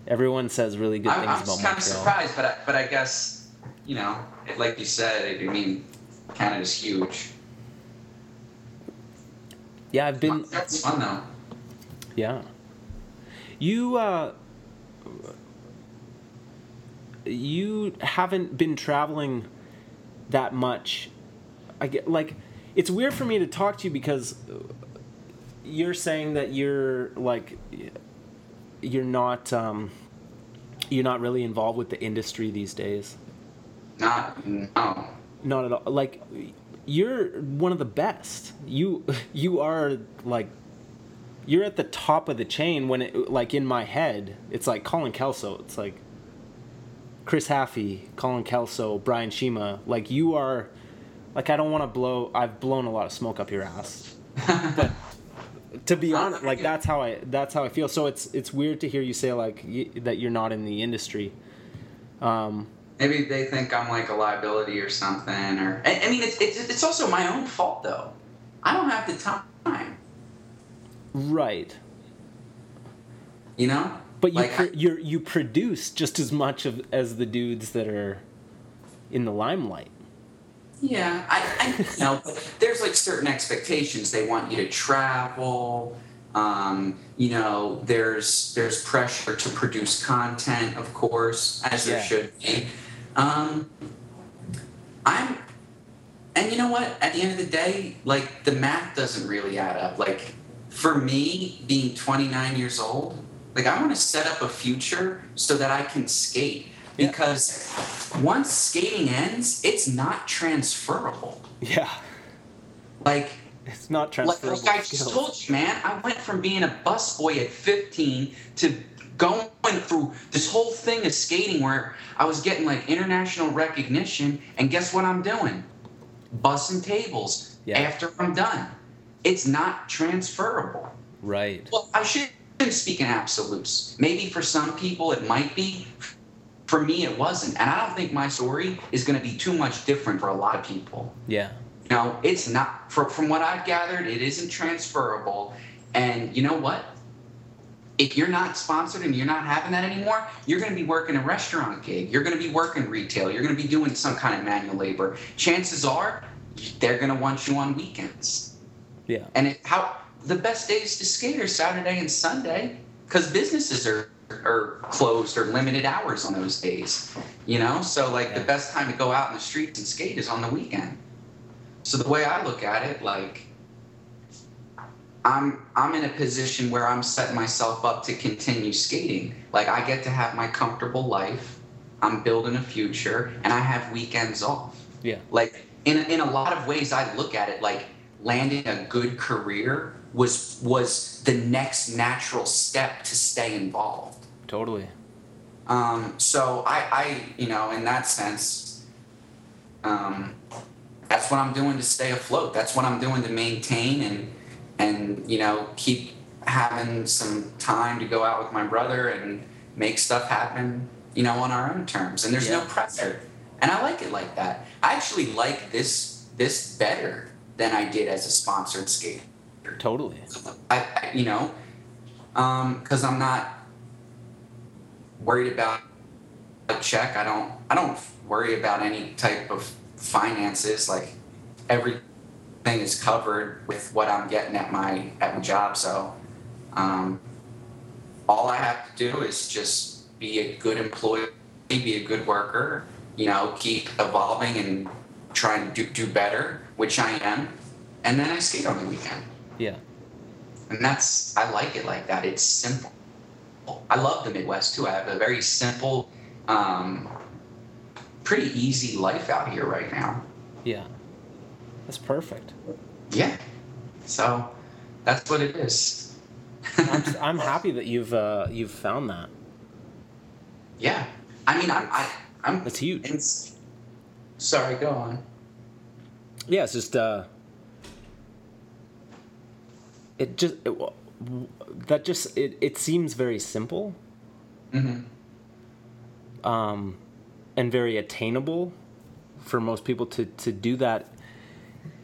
Speaker 1: Everyone says really good
Speaker 2: I'm,
Speaker 1: things
Speaker 2: I'm
Speaker 1: about
Speaker 2: kind of surprised, but I, but I guess you know, it- like you said, I mean, Canada's huge.
Speaker 1: Yeah, I've been.
Speaker 2: That's fun though.
Speaker 1: Yeah. You uh you haven't been traveling that much. I get like it's weird for me to talk to you because you're saying that you're like you're not um you're not really involved with the industry these days.
Speaker 2: Not no.
Speaker 1: Not at all. Like you're one of the best. You you are like you're at the top of the chain when it like in my head it's like Colin Kelso. It's like Chris Haffey, Colin Kelso, Brian Shima, like you are, like I don't want to blow. I've blown a lot of smoke up your ass, but to be honest, like that's how I that's how I feel. So it's it's weird to hear you say like y- that you're not in the industry. Um,
Speaker 2: Maybe they think I'm like a liability or something, or I, I mean, it's, it's it's also my own fault though. I don't have the time,
Speaker 1: right,
Speaker 2: you know.
Speaker 1: but you
Speaker 2: Like,
Speaker 1: you you produce just as much of as the dudes that are in the limelight.
Speaker 2: Yeah, I, I you know, but there's like certain expectations. They want you to travel. Um, you know, there's there's pressure to produce content, of course, as there should be. Um, I'm, and you know what? At the end of the day, like the math doesn't really add up. Like for me, being 29 years old, like I want to set up a future so that I can skate
Speaker 1: Yeah.
Speaker 2: because once skating ends, it's not transferable.
Speaker 1: Yeah,
Speaker 2: Like,
Speaker 1: it's not
Speaker 2: like,
Speaker 1: transferable.
Speaker 2: like I just told you, man, I went from being a busboy at 15 to going through this whole thing of skating where I was getting like international recognition, and guess what I'm doing? Bussing tables
Speaker 1: Yeah.
Speaker 2: after I'm done. It's not transferable.
Speaker 1: Right.
Speaker 2: Well, I shouldn't speak in absolutes. Maybe for some people it might be. For me, it wasn't. And I don't think my story is going to be too much different for a lot of people.
Speaker 1: Yeah.
Speaker 2: You know, it's not, for, from what I've gathered, it isn't transferable. And you know what? If you're not sponsored and you're not having that anymore, you're going to be working a restaurant gig. You're going to be working retail. You're going to be doing some kind of manual labor. Chances are they're going to want you on weekends.
Speaker 1: Yeah.
Speaker 2: And it, how the best days to skate are Saturday and Sunday because businesses are are closed or limited hours on those days. You know, so like the best time to go out in the streets and skate is on the weekend. So the way I look at it, like I'm I'm in a position where I'm setting myself up to continue skating. Like I get to have my comfortable life. I'm building a future, and I have weekends off
Speaker 1: Yeah.
Speaker 2: like in, in a lot of ways i look at it like landing a good career was was the next natural step to stay involved
Speaker 1: Totally.
Speaker 2: um, so I, I you know in that sense um, that's what i'm doing to stay afloat. That's what i'm doing to maintain and and you know keep having some time to go out with my brother and make stuff happen you know on our own terms. And there's no pressure. And i like it like that. I actually like this this better than i did as a sponsored skater.
Speaker 1: Totally.
Speaker 2: I, I you know, because I'm not worried about a check. I don't. I don't worry about any type of finances. Like everything is covered with what I'm getting at my at my job. So, um, all I have to do is just be a good employee, be a good worker. You know, keep evolving and trying to do, do better, which I am, and then I skate on the weekend.
Speaker 1: Yeah.
Speaker 2: And that's I like it like that. It's simple. I love the Midwest too. I have a very simple, um, pretty easy life out here right now.
Speaker 1: Yeah. That's perfect.
Speaker 2: Yeah. So that's what it is.
Speaker 1: I'm, I'm happy that you've uh, you've found that.
Speaker 2: yeah. I mean, I'm I, I'm.
Speaker 1: That's huge.
Speaker 2: It's, sorry, go on.
Speaker 1: Yeah, it's just uh, it just it, that just it, it seems very simple
Speaker 2: hmm
Speaker 1: um, and very attainable for most people to to do that.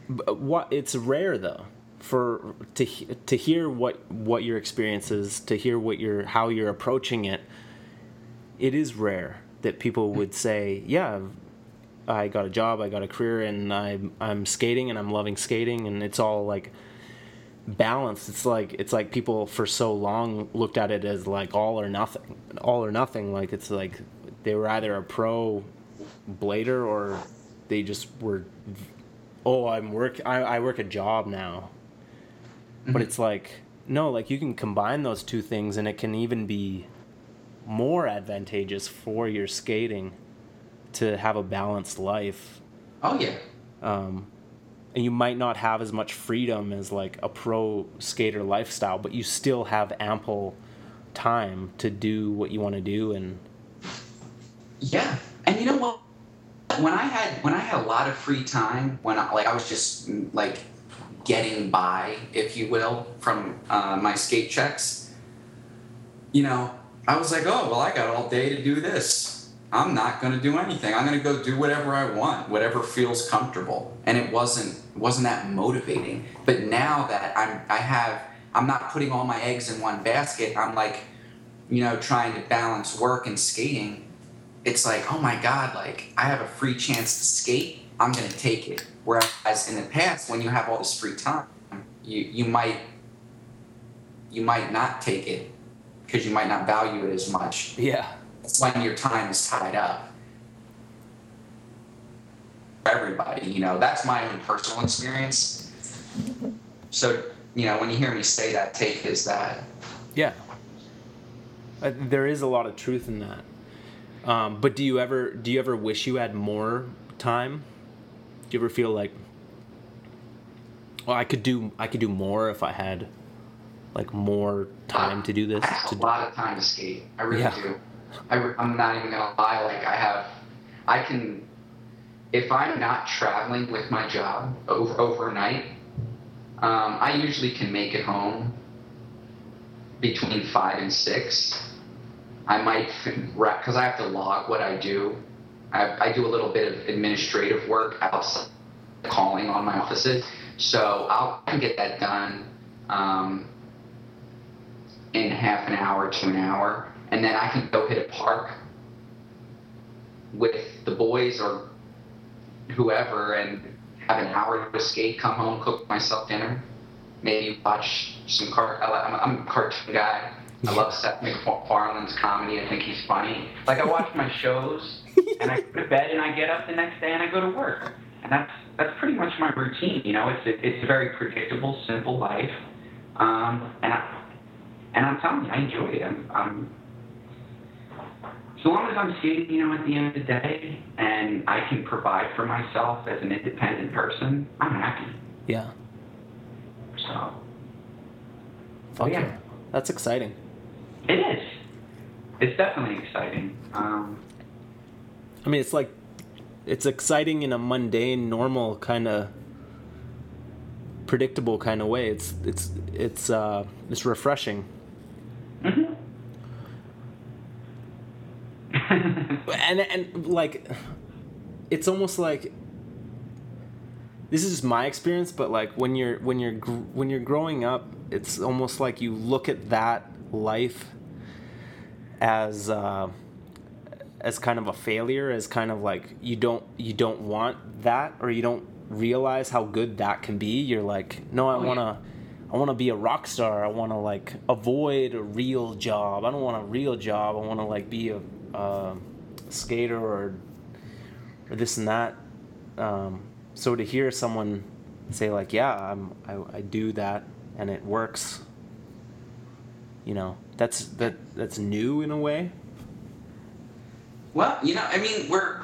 Speaker 1: But what it's rare though for to to hear what what your experience is, to hear what you're how you're approaching it. It is rare that people would say, "Yeah, I got a job, I got a career, and I'm I'm skating, and I'm loving skating, and it's all like." Balanced it's like it's like people for so long looked at it as like all or nothing all or nothing. Like it's like they were either a pro blader or they just were oh i'm work i, I work a job now. But it's like no like you can combine those two things and it can even be more advantageous for your skating to have a balanced life.
Speaker 2: Oh yeah.
Speaker 1: um, and you might not have as much freedom as like a pro skater lifestyle, but you still have ample time to do what you want to do and
Speaker 2: Yeah, and you know what? When I had when I had a lot of free time, when I, like I was just like getting by, if you will, from uh, my skate checks, you know, I was like, oh well, I got all day to do this. I'm not going to do anything. I'm going to go do whatever I want, whatever feels comfortable. And it wasn't wasn't that motivating. But now that I'm I have I'm not putting all my eggs in one basket. I'm like, you know, trying to balance work and skating. It's like, oh my god, like I have a free chance to skate. I'm going to take it. Whereas in the past, when you have all this free time, you you might you might not take it because you might not value it as much
Speaker 1: Yeah.
Speaker 2: When your time is tied up. Everybody, you know, that's my own personal experience. So, you know, when you hear me say that, take is that.
Speaker 1: Yeah. Uh, there is a lot of truth in that. Um, but do you ever do you ever wish you had more time? Do you ever feel like, well, I could do I could do more if I had like more time to do this?
Speaker 2: I have a lot of time to skate. I really
Speaker 1: Yeah.
Speaker 2: do. I, I'm not even gonna lie. Like I have, I can, if I'm not traveling with my job over overnight, um, I usually can make it home between five and six. I might because I have to log what I do. I, I do a little bit of administrative work outside calling on my offices, so I'll get that done. Um, in half an hour to an hour, and then I can go hit a park with the boys or whoever and have an hour to skate, come home, cook myself dinner, maybe watch some car. I li- I'm, I'm a cartoon guy. I love Seth MacFarlane's comedy. I think he's funny. Like I watch my shows, and I go to bed, and I get up the next day, and I go to work, and that's that's pretty much my routine. You know, it's a, it's a very predictable, simple life, um, and I, and I'm telling you, I enjoy it. I'm, I'm as long as I'm skating, you know, at the end of the day, and I can provide for myself as an independent person, I'm happy.
Speaker 1: yeah.
Speaker 2: So
Speaker 1: Fuck
Speaker 2: yeah.
Speaker 1: yeah. That's exciting.
Speaker 2: it is. It's definitely exciting. Um,
Speaker 1: I mean, it's like it's exciting in a mundane, normal kind of predictable kind of way. It's it's it's uh it's refreshing.
Speaker 2: mhm.
Speaker 1: And and like it's almost like this is just my experience but like when you're when you're gr- when you're growing up it's almost like you look at that life as uh as kind of a failure as kind of like you don't you don't want that or you don't realize how good that can be. You're like no i
Speaker 2: Oh,
Speaker 1: want to i want to be a rock star. I want to like avoid a real job. I don't want a real job. I want to like be a uh, skater or or this and that um, so to hear someone say like yeah i'm I, I do that and it works you know that's that that's new in a way
Speaker 2: Well, you know, I mean, we're.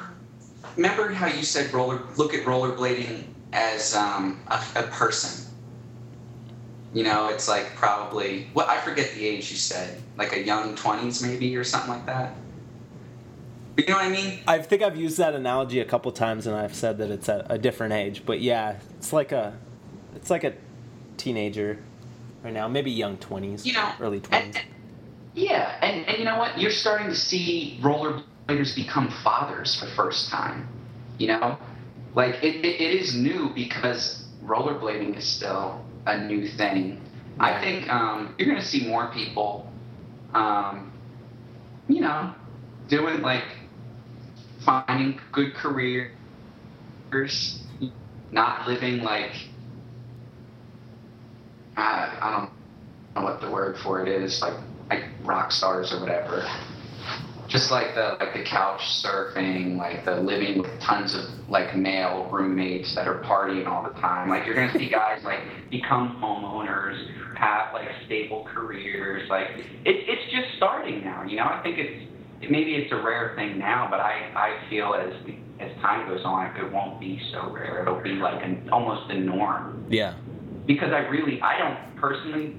Speaker 2: Remember how you said roller? Look at rollerblading as um, a, a person. You know, it's like probably. Well, I forget the age you said, like a young twenties maybe or something like that. You know what I mean?
Speaker 1: I think I've used that analogy a couple times, and I've said that it's at a different age. But yeah, it's like a, it's like a teenager right now, maybe young twenties,
Speaker 2: You know,
Speaker 1: early twenties.
Speaker 2: yeah, and, and you know what? You're starting to see rollerbladers become fathers for the first time. You know, like it, it, it is new because rollerblading is still a new thing. I think um, you're going to see more people, um, you know, doing like finding good careers, not living like I, I don't know what the word for it is, like like rock stars or whatever. Just like the like the couch surfing, like the living with tons of like male roommates that are partying all the time. Like you're gonna see guys like become homeowners, have like stable careers. Like it, it's just starting now. You know, I think it's it, maybe it's a rare thing now, but I I feel as as time goes on, it won't be so rare. It'll be like an almost a norm
Speaker 1: Yeah,
Speaker 2: because I really, I don't personally,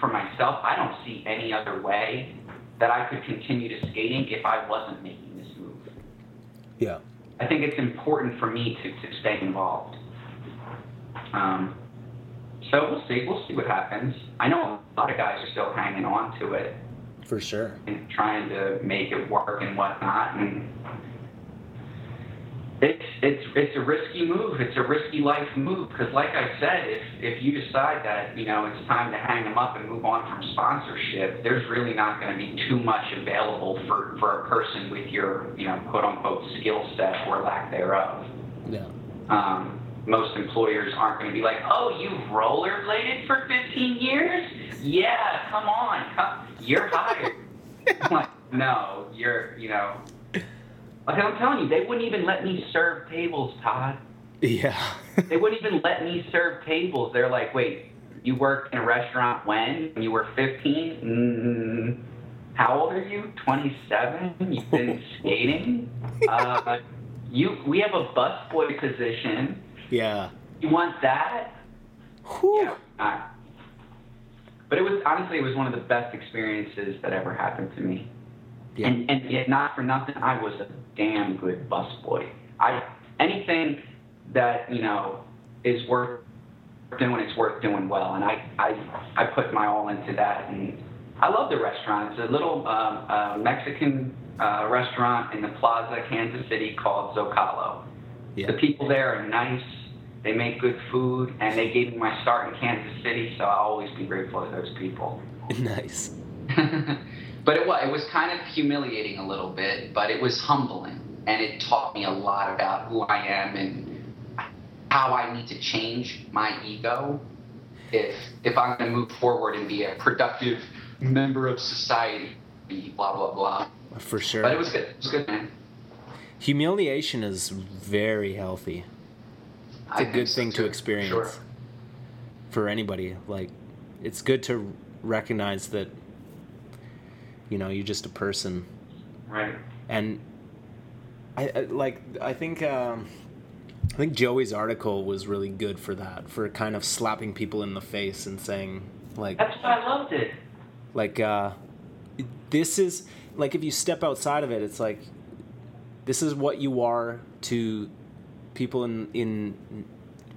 Speaker 2: for myself, I don't see any other way that I could continue to skating if I wasn't making this move.
Speaker 1: Yeah.
Speaker 2: I think it's important for me to, to stay involved. Um, so we'll see. We'll see what happens. I know a lot of guys are still hanging on to it
Speaker 1: For sure.
Speaker 2: and trying to make it work and whatnot. And it's it's it's a risky move. It's a risky life move because, like I said, if if you decide that you know it's time to hang them up and move on from sponsorship, there's really not going to be too much available for for a person with your you know quote unquote skill set or lack thereof.
Speaker 1: Yeah.
Speaker 2: Um, most employers aren't going to be like, "Oh, you've rollerbladed for 15 years? Yeah, come on, come, you're hired." I'm like, no, you're, you know, like I'm telling you, they wouldn't even let me serve tables, Todd.
Speaker 1: Yeah.
Speaker 2: They wouldn't even let me serve tables. They're like, "Wait, you worked in a restaurant when? When you were 15? Mm, how old are you? 27? You've been skating? Uh, you, we have a busboy position."
Speaker 1: Yeah.
Speaker 2: You want that?
Speaker 1: Whew.
Speaker 2: Yeah. Uh, but it was honestly, it was one of the best experiences that ever happened to me.
Speaker 1: Yeah.
Speaker 2: And and yet, not for nothing, I was a damn good busboy. I anything that you know is worth doing, it's worth doing well, and I I I put my all into that, and I love the restaurant. It's a little um, uh, Mexican uh, restaurant in the Plaza, Kansas City, called Zocalo.
Speaker 1: Yeah.
Speaker 2: The people there are nice. They make good food, and they gave me my start in Kansas City, so I'll always be grateful to those people.
Speaker 1: Nice.
Speaker 7: but it was, it was kind of humiliating a little bit, but it was humbling. And it taught me a lot about who I am and how I need to change my ego if, if I'm going to move forward and be a productive member of society, blah, blah, blah.
Speaker 1: For sure.
Speaker 7: But it was good. It was good, man.
Speaker 1: Humiliation is very healthy. It's a good
Speaker 7: so,
Speaker 1: thing to experience
Speaker 7: Sure.
Speaker 1: for anybody. Like, it's good to recognize that, you know, you're just a person.
Speaker 2: Right.
Speaker 1: And I, I like, I think, um, I think Joey's article was really good for that, for kind of slapping people in the face and saying, like,
Speaker 2: That's why I loved it.
Speaker 1: like uh this is like if you step outside of it it's like this is what you are to people in in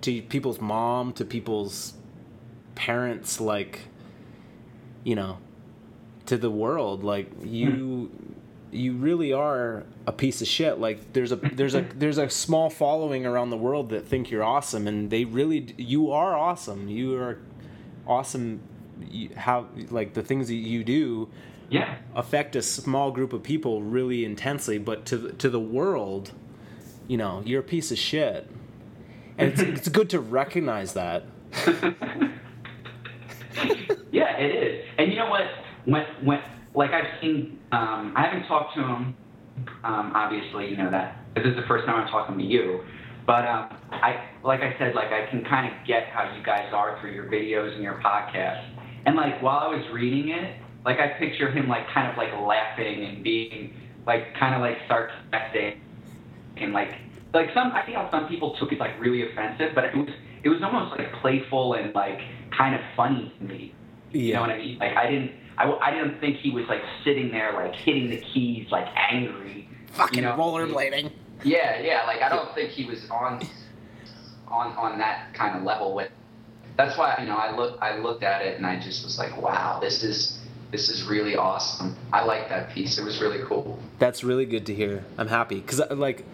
Speaker 1: to people's mom to people's parents like you know to the world like you hmm. you really are a piece of shit. Like there's a there's a there's a small following around the world that think you're awesome and they really you are awesome. You are awesome. You, how like the things that you do
Speaker 2: Yeah.
Speaker 1: affect a small group of people really intensely but to the- to the world you know you're a piece of shit and it's, it's good to recognize that
Speaker 2: yeah, it is. And you know what? When when like I've seen, um, I haven't talked to him. Um, obviously, you know that this is the first time I'm talking to you. But um, I, like I said, like I can kind of get how you guys are through your videos and your podcast. And like while I was reading it, like I picture him like kind of like laughing and being like kind of like sarcastic and like like some I think some people took it like really offensive, but it was it was almost like playful and like kind of funny to me. Yeah. You know what I mean? Like I didn't I, I didn't think he was like sitting there like hitting the keys like angry.
Speaker 1: fucking
Speaker 2: you know?
Speaker 1: rollerblading
Speaker 7: Yeah, yeah. Like I don't think he was on on on that kind of level with. That's why you know I look I looked at it and I just was like, wow, this is this is really awesome. I like that piece. It was really cool.
Speaker 1: That's really good to hear. I'm happy because uh, like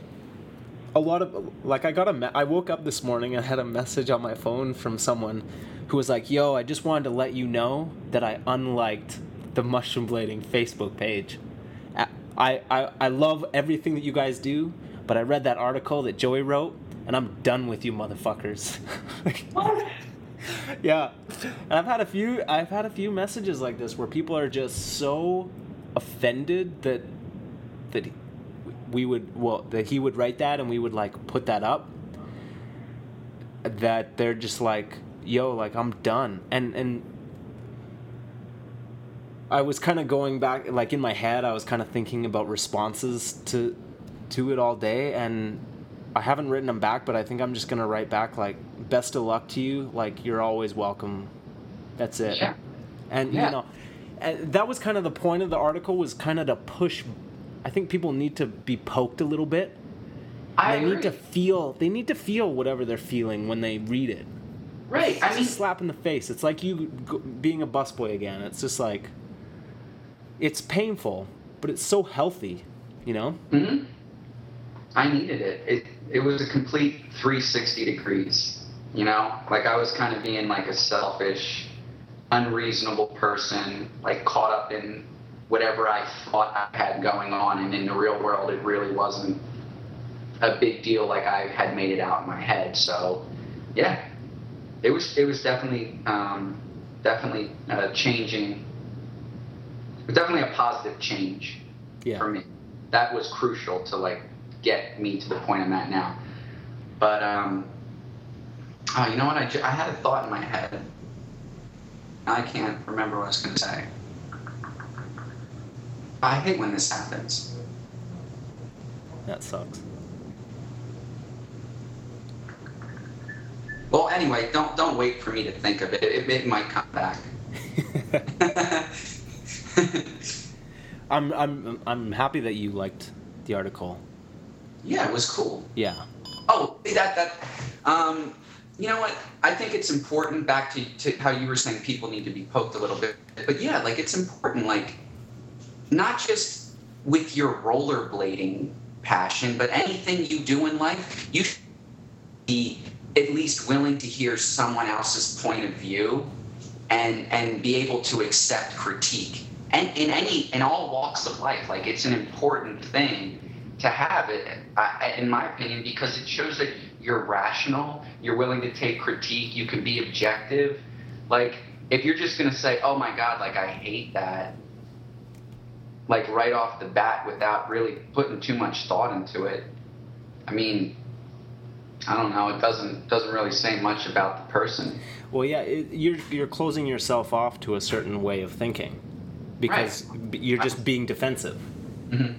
Speaker 1: a lot of like I got a me- I woke up this morning and had a message on my phone from someone who was like, "Yo, I just wanted to let you know that I unliked the mushroom blading Facebook page. I I I, love everything that you guys do, but I read that article that Joey wrote, and I'm done with you, motherfuckers."
Speaker 2: What? Oh.
Speaker 1: yeah and i've had a few i've had a few messages like this where people are just so offended that that we would well that he would write that and we would like put that up that they're just like yo like i'm done. And and i was kind of going back like in my head i was kind of thinking about responses to to it all day. And i haven't written them back but i think i'm just gonna write back like best of luck to you. Like you're always welcome. That's it.
Speaker 7: Yeah.
Speaker 1: and
Speaker 7: Yeah.
Speaker 1: you know and that was kind of the point of the article was kind of to push i think people need to be poked a little bit
Speaker 2: I
Speaker 1: they need to feel. They need to feel whatever they're feeling when they read it.
Speaker 2: Right. I
Speaker 1: It's
Speaker 2: mean,
Speaker 1: slap in the face. It's like you being a busboy again. It's just like, it's painful, but it's so healthy, you know.
Speaker 2: hmm I needed it. It it was a complete 360 degrees. You know, like I was kind of being like a selfish, unreasonable person, like caught up in whatever I thought I had going on, and in the real world, it really wasn't a big deal like I had made it out in my head. So, yeah, it was it was definitely um, definitely uh, changing. Definitely a positive change
Speaker 1: Yeah.
Speaker 2: for me. That was crucial to like get me to the point I'm at now. But um, oh, you know what? I, I had a thought in my head. I can't remember what I was going to say. I hate when this happens.
Speaker 1: That sucks.
Speaker 2: Well, anyway, don't don't wait for me to think of it. It, it might come back.
Speaker 1: I'm I'm I'm happy that you liked the article.
Speaker 2: yeah, it was cool.
Speaker 1: Yeah.
Speaker 2: Oh, that that. Um, you know what? I think it's important. Back to, to how you were saying, people need to be poked a little bit. But yeah, like it's important. Like not just with your rollerblading passion, but anything you do in life, you should be at least willing to hear someone else's point of view and and be able to accept critique. And in any in all walks of life, like it's an important thing to have it, in my opinion, because it shows that you're rational, you're willing to take critique, you can be objective. Like, if you're just gonna say, "Oh my God," like I hate that, like right off the bat without really putting too much thought into it, I mean, I don't know. It doesn't doesn't really say much about the person.
Speaker 1: Well, yeah, it, you're you're closing yourself off to a certain way of thinking because b you're just being defensive.
Speaker 2: hmm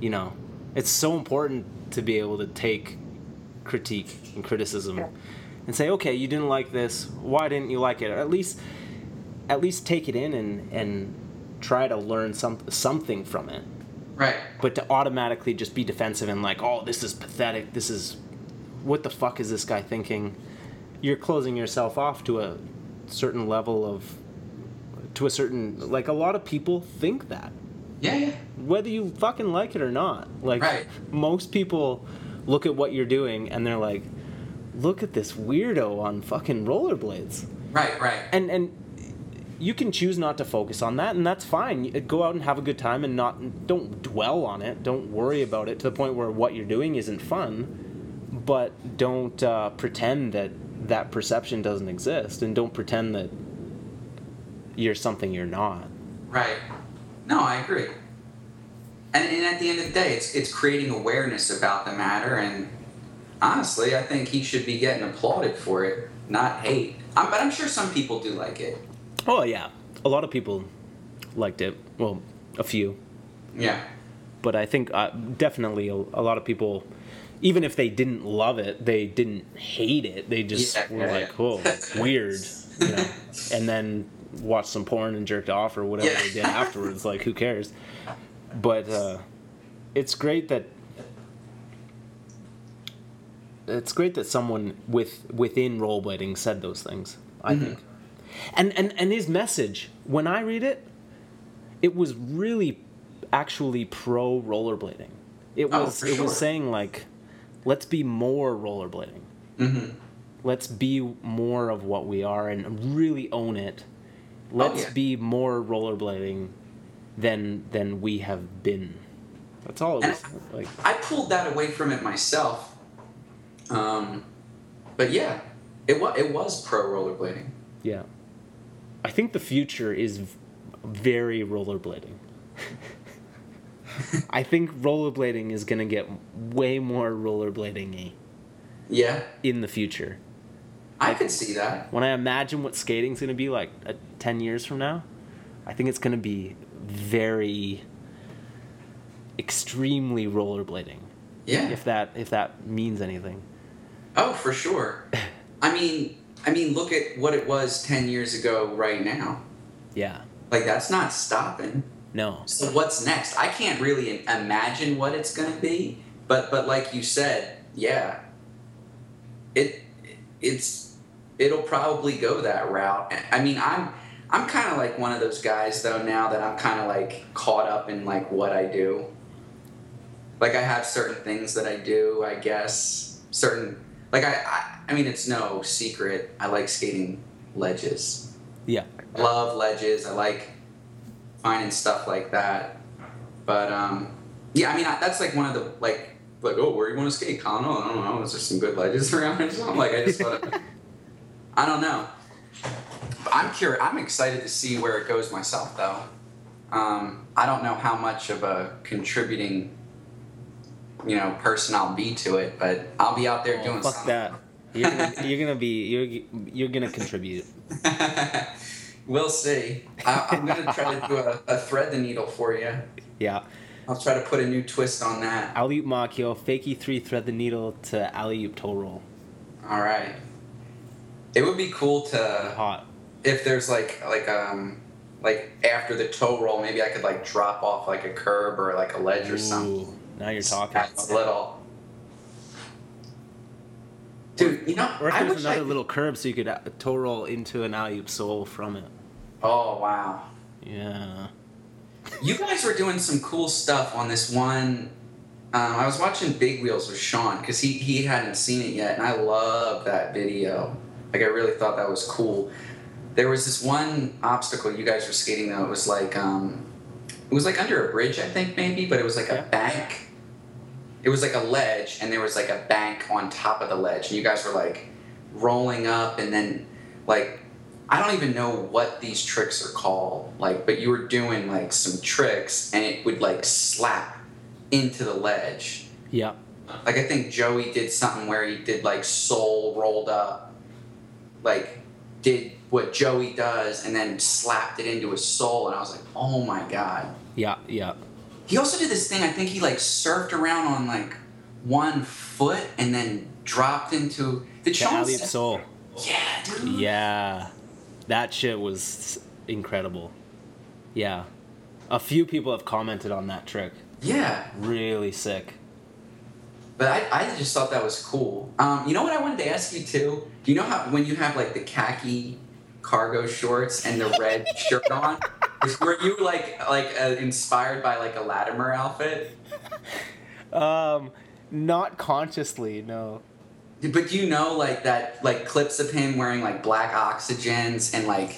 Speaker 1: You know, it's so important to be able to take critique and criticism and say, okay, you didn't like this. Why didn't you like it? Or at least, at least take it in and and try to learn some something from it.
Speaker 2: Right.
Speaker 1: But to automatically just be defensive and like, oh, this is pathetic. This is, what the fuck is this guy thinking? You're closing yourself off to a certain level of, to a certain like a lot of people think that
Speaker 2: Yeah. Yeah.
Speaker 1: whether you fucking like it or not. Like
Speaker 2: Right.
Speaker 1: most people look at what you're doing and they're like, look at this weirdo on fucking rollerblades.
Speaker 2: Right. Right.
Speaker 1: And and you can choose not to focus on that and that's fine. Go out and have a good time and not don't dwell on it. Don't worry about it to the point where what you're doing isn't fun. But don't uh, pretend that that perception doesn't exist and don't pretend that you're something you're not.
Speaker 2: Right. No, I agree. And, and at the end of the day, it's it's creating awareness about the matter, and honestly, I think he should be getting applauded for it, not hate. Um, but I'm sure some people do like it.
Speaker 1: Oh yeah, a lot of people liked it. Well, a few,
Speaker 2: Yeah.
Speaker 1: but I think uh, definitely a, a lot of people, even if they didn't love it, they didn't hate it. They just
Speaker 2: Yeah,
Speaker 1: were
Speaker 2: yeah,
Speaker 1: like,
Speaker 2: yeah.
Speaker 1: "Oh, weird," you know, and then watched some porn and jerked off or whatever they did afterwards. Like, who cares? But uh, it's great that it's great that someone with within rollerblading said those things. I
Speaker 2: Mm-hmm.
Speaker 1: think, and and and his message when I read it, it was really actually pro rollerblading. It
Speaker 2: Oh,
Speaker 1: was
Speaker 2: for
Speaker 1: it
Speaker 2: sure.
Speaker 1: was saying like, let's be more rollerblading.
Speaker 2: Mm-hmm.
Speaker 1: Let's be more of what we are and really own it. Let's
Speaker 2: Oh, yeah.
Speaker 1: be more rollerblading than than we have been. That's all it
Speaker 2: And
Speaker 1: was like.
Speaker 2: I pulled that away from it myself. Um, but yeah, it was it was pro rollerblading.
Speaker 1: Yeah. I think the future is very rollerblading. I think rollerblading is going to get way more rollerblading y
Speaker 2: Yeah,
Speaker 1: in the future.
Speaker 2: I could see that.
Speaker 1: When I imagine what skating's going to be like uh, 10 years from now, I think it's going to be very extremely rollerblading.
Speaker 2: Yeah.
Speaker 1: If that if that means anything.
Speaker 2: Oh, for sure. I mean, I mean, look at what it was ten years ago. Right now,
Speaker 1: Yeah.
Speaker 2: like that's not stopping.
Speaker 1: No.
Speaker 2: So what's next? I can't really imagine what it's going to be, but but like you said, yeah, it it's it'll probably go that route. I mean, I'm I'm kind of like one of those guys though now that I'm kind of like caught up in like what I do. Like I have certain things that I do, I guess. Certain like I I, I mean it's no secret. I like skating ledges.
Speaker 1: Yeah.
Speaker 2: I love ledges. I like finding stuff like that. But um, yeah, I mean I, that's like one of the like like oh where you want to skate? I don't. I don't know. Is there some good ledges around or something? Like I just thought, I don't know. But I'm curious. I'm excited to see where it goes myself though. Um, I don't know how much of a contributing you know person I'll be to it, but I'll be out there
Speaker 1: Oh,
Speaker 2: doing
Speaker 1: fuck
Speaker 2: something.
Speaker 1: that. You're gonna, you're gonna be you're you're gonna contribute.
Speaker 2: we'll see. I, I'm gonna try to do a, a thread the needle for you.
Speaker 1: Yeah.
Speaker 2: I'll try to put a new twist on that.
Speaker 1: Alley oop Makio, fakie three thread the needle to alley oop toe roll.
Speaker 2: All right. It would be cool to
Speaker 1: Hot.
Speaker 2: if there's like like um like after the toe roll, maybe I could like drop off like a curb or like a ledge or something.
Speaker 1: Ooh, now you're talking.
Speaker 2: That's a little. Dude, you know,
Speaker 1: Or if
Speaker 2: I
Speaker 1: there's
Speaker 2: wish
Speaker 1: another
Speaker 2: I,
Speaker 1: little curb so you could uh, toe roll into an alley oop soul from it.
Speaker 2: Oh wow.
Speaker 1: Yeah.
Speaker 2: You guys were doing some cool stuff on this one. Um, I was watching Big Wheels with Sean because he, he hadn't seen it yet, and I love that video. Like, I really thought that was cool. There was this one obstacle you guys were skating though. It was like um, it was like under a bridge, I think maybe, but it was like
Speaker 1: Yeah.
Speaker 2: a bank. It was like a ledge, and there was like a bank on top of the ledge, and you guys were like rolling up, and then like I don't even know what these tricks are called, like, but you were doing like some tricks, and it would like slap into the ledge.
Speaker 1: Yeah.
Speaker 2: Like I think Joey did something where he did like soul rolled up, like did what Joey does, and then slapped it into his soul, and I was like, oh my god.
Speaker 1: Yeah. Yeah.
Speaker 2: He also did this thing. I think he like surfed around on like one foot and then dropped into the
Speaker 1: The alley oop soul.
Speaker 2: Yeah, dude.
Speaker 1: Yeah. That shit was incredible. Yeah. A few people have commented on that trick.
Speaker 2: Yeah.
Speaker 1: Really sick.
Speaker 2: But I, I just thought that was cool. Um, you know what I wanted to ask you too? Do you know how when you have like the khaki cargo shorts and the red shirt on, is- were you like like uh, inspired by like a Latimer outfit?
Speaker 1: Um, not consciously, no.
Speaker 2: But do you know like that like clips of him wearing like black oxygens and like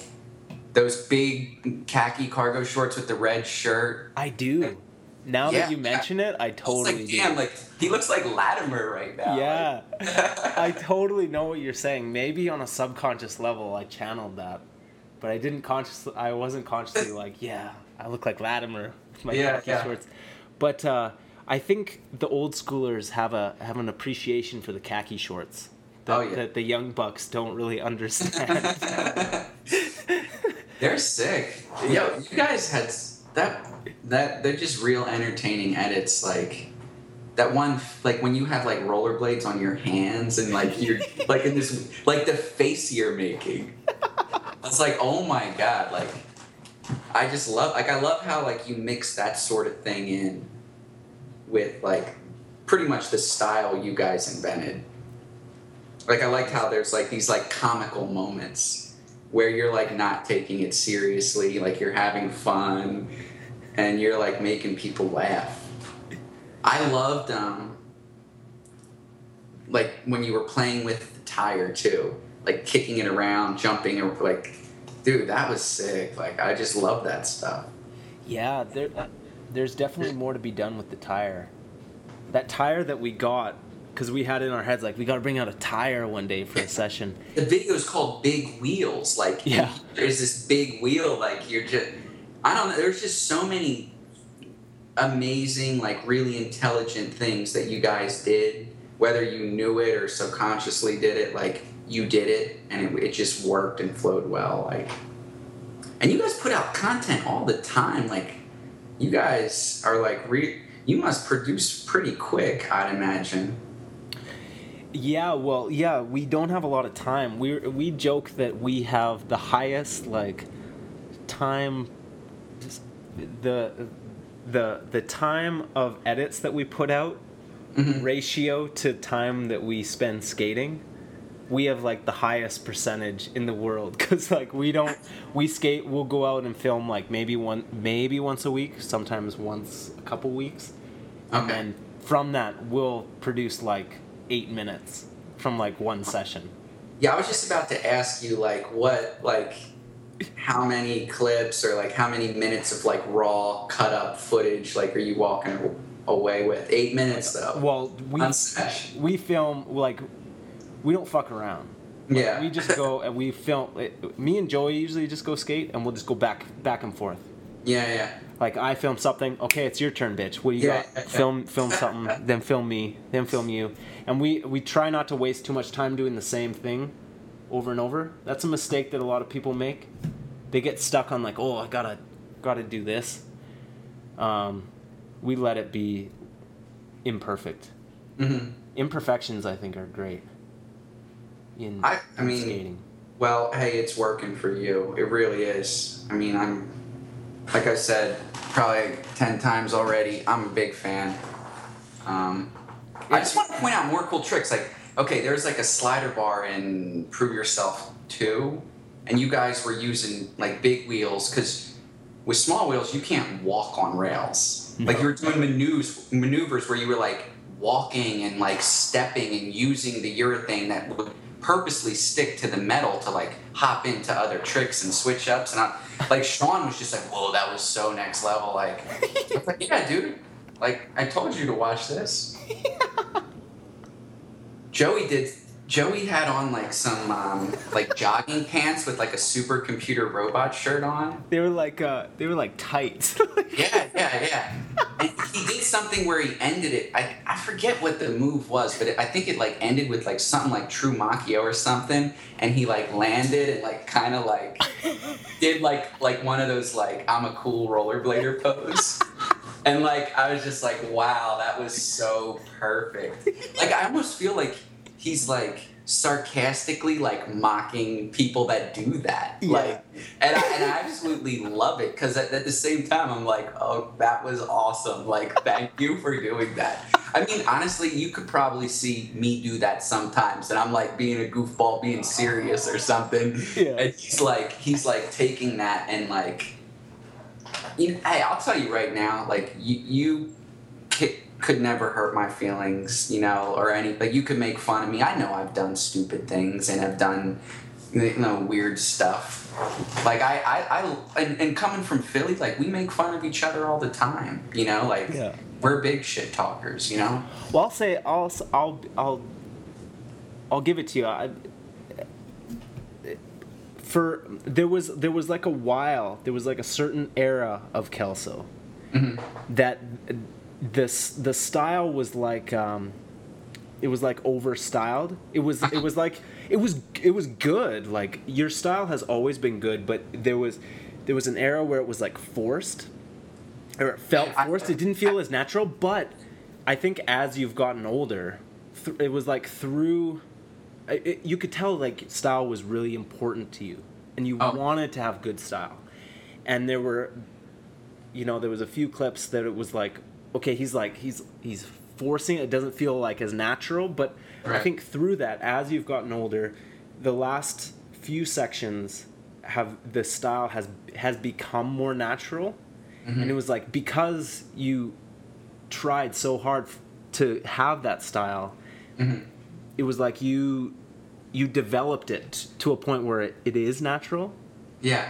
Speaker 2: those big khaki cargo shorts with the red shirt?
Speaker 1: I do. Now
Speaker 2: Yeah.
Speaker 1: that you mention it, I totally
Speaker 2: like, damn, like he looks like Latimer right now.
Speaker 1: yeah.
Speaker 2: Like-
Speaker 1: I totally know what you're saying. Maybe on a subconscious level, I channeled that, but I didn't consciously. I wasn't consciously like, yeah, I look like Latimer with my
Speaker 2: Yeah,
Speaker 1: khaki
Speaker 2: yeah.
Speaker 1: shorts. But uh, I think the old schoolers have a have an appreciation for the khaki shorts that,
Speaker 2: Oh, yeah.
Speaker 1: that the young bucks don't really understand.
Speaker 2: They're sick. Yo, you guys had that. That they're just real entertaining edits. Like that one, like when you have like rollerblades on your hands and like you're like in this, like the face you're making. It's like, oh my god! Like, I just love. Like, I love how like you mix that sort of thing in with like pretty much the style you guys invented. Like, I liked how there's like these like comical moments where you're like not taking it seriously, like you're having fun, and you're like making people laugh. I loved um like when you were playing with the tire too, like kicking it around, jumping, or like, dude, that was sick. Like I just love that stuff.
Speaker 1: yeah, there, uh, there's definitely more to be done with the tire. That tire that we got, because we had in our heads like we got to bring out a tire one day for a session.
Speaker 2: The video is called Big Wheels. Like
Speaker 1: Yeah.
Speaker 2: there's this big wheel. Like you're just, I don't know. There's just so many amazing, like really intelligent things that you guys did. Whether you knew it or subconsciously did it, like you did it, and it, it just worked and flowed well. Like, and you guys put out content all the time. Like, you guys are like re. You must produce pretty quick, I'd imagine.
Speaker 1: Yeah, well, yeah, we don't have a lot of time. We we joke that we have the highest like time the the the time of edits that we put out
Speaker 2: Mhm.
Speaker 1: ratio to time that we spend skating, we have like the highest percentage in the world because like we don't we skate we'll go out and film like maybe one maybe once a week sometimes once a couple weeks and then from that we'll produce like eight minutes from like one session
Speaker 2: Yeah, I was just about to ask you like what like how many clips or like how many minutes of like raw cut up footage like are you walking away with? Eight minutes though.
Speaker 1: well we we film like we don't fuck around
Speaker 2: Yeah.
Speaker 1: we just go and we film it, me and joey usually just go skate and we'll just go back back and forth
Speaker 2: yeah, yeah.
Speaker 1: Like I film something, okay, it's your turn, bitch. What do you
Speaker 2: Yeah.
Speaker 1: got? Film, film something, then film me, then film you, and we we try not to waste too much time doing the same thing, over and over. That's a mistake that a lot of people make. They get stuck on like, oh, I gotta gotta do this. Um, we let it be imperfect.
Speaker 2: hmm
Speaker 1: Imperfections, I think, are great. In,
Speaker 2: I- I mean-
Speaker 1: skating.
Speaker 2: Well, hey, it's working for you. It really is. I mean, I'm like I said probably ten times already. I'm a big fan. Um, I just want to point out more cool tricks. Like, okay, there's like a slider bar in Prove Yourself Two, and you guys were using like big wheels because with small wheels you can't walk on rails. Like you were doing maneuvers, maneuvers where you were like walking and like stepping and using the urethane that would purposely stick to the metal to like hop into other tricks and switch ups. And I, like Sean was just like, "Whoa, that was so next level!" Like, like, yeah, dude. Like I told you to watch this. Joey did. Joey had on like some um, like jogging pants with like a supercomputer robot shirt on.
Speaker 1: They were like uh, they were like tights.
Speaker 2: Yeah, yeah, yeah. And he did something where he ended it. I, I forget what the move was, but it, I think it like ended with like something like True Makio or something, and he like landed and like kind of like did like like one of those like I'm a cool rollerblader pose. And like I was just like, wow, that was so perfect. Like I almost feel like he's like sarcastically like mocking people that do that.
Speaker 1: Yeah.
Speaker 2: Like and I, and I absolutely love it because at, at the same time I'm like, oh, that was awesome. Like, thank you for doing that. I mean, honestly, you could probably see me do that sometimes, and I'm like being a goofball, being serious or something,
Speaker 1: Yeah.
Speaker 2: and he's like, he's like taking that and like, you know, hey, I'll tell you right now, like you you could never hurt my feelings, you know, or any like you could make fun of me. I know I've done stupid things and have done you know weird stuff. Like I I, I and, and coming from Philly, like we make fun of each other all the time, you know, like
Speaker 1: Yeah.
Speaker 2: we're big shit talkers, you know.
Speaker 1: Well, I'll say I'll I'll I'll I'll give it to you. I, for there was there was like a while there was like a certain era of Kelso
Speaker 2: Mhm.
Speaker 1: that this the style was like um, it was like overstyled. It was it was like it was it was good. Like your style has always been good, but there was there was an era where it was like forced or it felt forced. It didn't feel as natural, but I think as you've gotten older, th- it was like through. It- you could tell like style was really important to you, and you
Speaker 2: Oh.
Speaker 1: wanted to have good style. And there were, you know, there was a few clips that it was like, okay, he's like he's he's forcing. It doesn't feel like as natural, but I think through that, as you've gotten older, the last few sections have the style has has become more natural and it was like because you tried so hard f- to have that style
Speaker 2: Mhm.
Speaker 1: it was like you you developed it to a point where it, it is natural
Speaker 2: Yeah.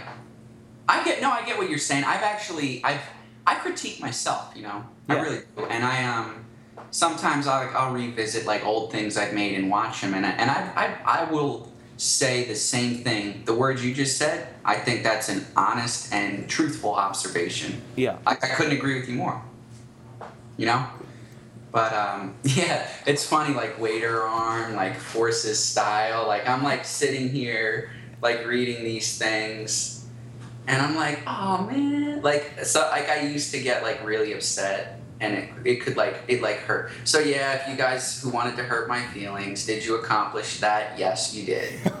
Speaker 2: I get no, I get what you're saying. I've actually I've I critique myself, you know. I really do. And I um sometimes I'll, I'll revisit like old things I've made and watch them and I, and I, I I will say the same thing. The words you just said, I think that's an honest and truthful observation.
Speaker 1: yeah
Speaker 2: I, I couldn't agree with you more. You know? But um, yeah, it's funny like waiter arm, like forces style. Like I'm like sitting here, like reading these things, and I'm like, oh man, like so like I used to get like really upset, and it it could like it like hurt. So yeah, if you guys who wanted to hurt my feelings, did you accomplish that? Yes, you did.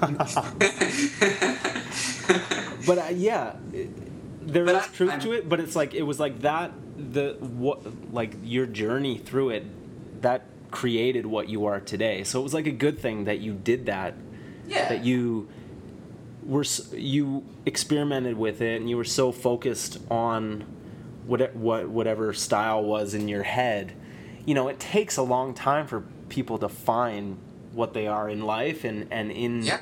Speaker 1: but uh, yeah there
Speaker 2: But
Speaker 1: is
Speaker 2: I-
Speaker 1: truth
Speaker 2: I'm-
Speaker 1: to it but it's like it was like that the what like your journey through it that created what you are today. So it was like a good thing that you did that.
Speaker 2: Yeah.
Speaker 1: That you were you experimented with it and you were so focused on what what whatever style was in your head. You know, it takes a long time for people to find what they are in life and and in
Speaker 2: Yeah.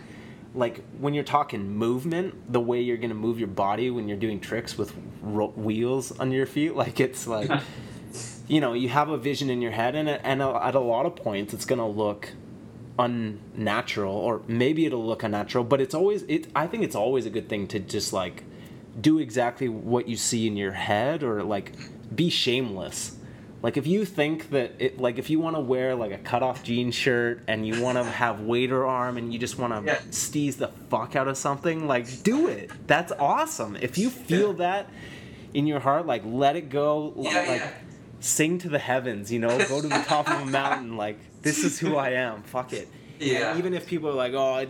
Speaker 1: like when you're talking movement, the way you're gonna move your body when you're doing tricks with ro- wheels under your feet, like it's like, you know, you have a vision in your head, and and at a lot of points, it's gonna look unnatural, or maybe it'll look unnatural, but it's always it. I think it's always a good thing to just like do exactly what you see in your head, or like be shameless. Like if you think that it, like if you want to wear like a cut off jean shirt and you want to have waiter arm and you just want to
Speaker 2: Yeah.
Speaker 1: steeze the fuck out of something, like do it. That's awesome. If you feel that in your heart, like let it go.
Speaker 2: Yeah,
Speaker 1: like
Speaker 2: yeah.
Speaker 1: sing to the heavens. You know, go to the top of a mountain. Like this is who I am. Fuck it.
Speaker 2: Yeah.
Speaker 1: And even if people are like, "Oh, I,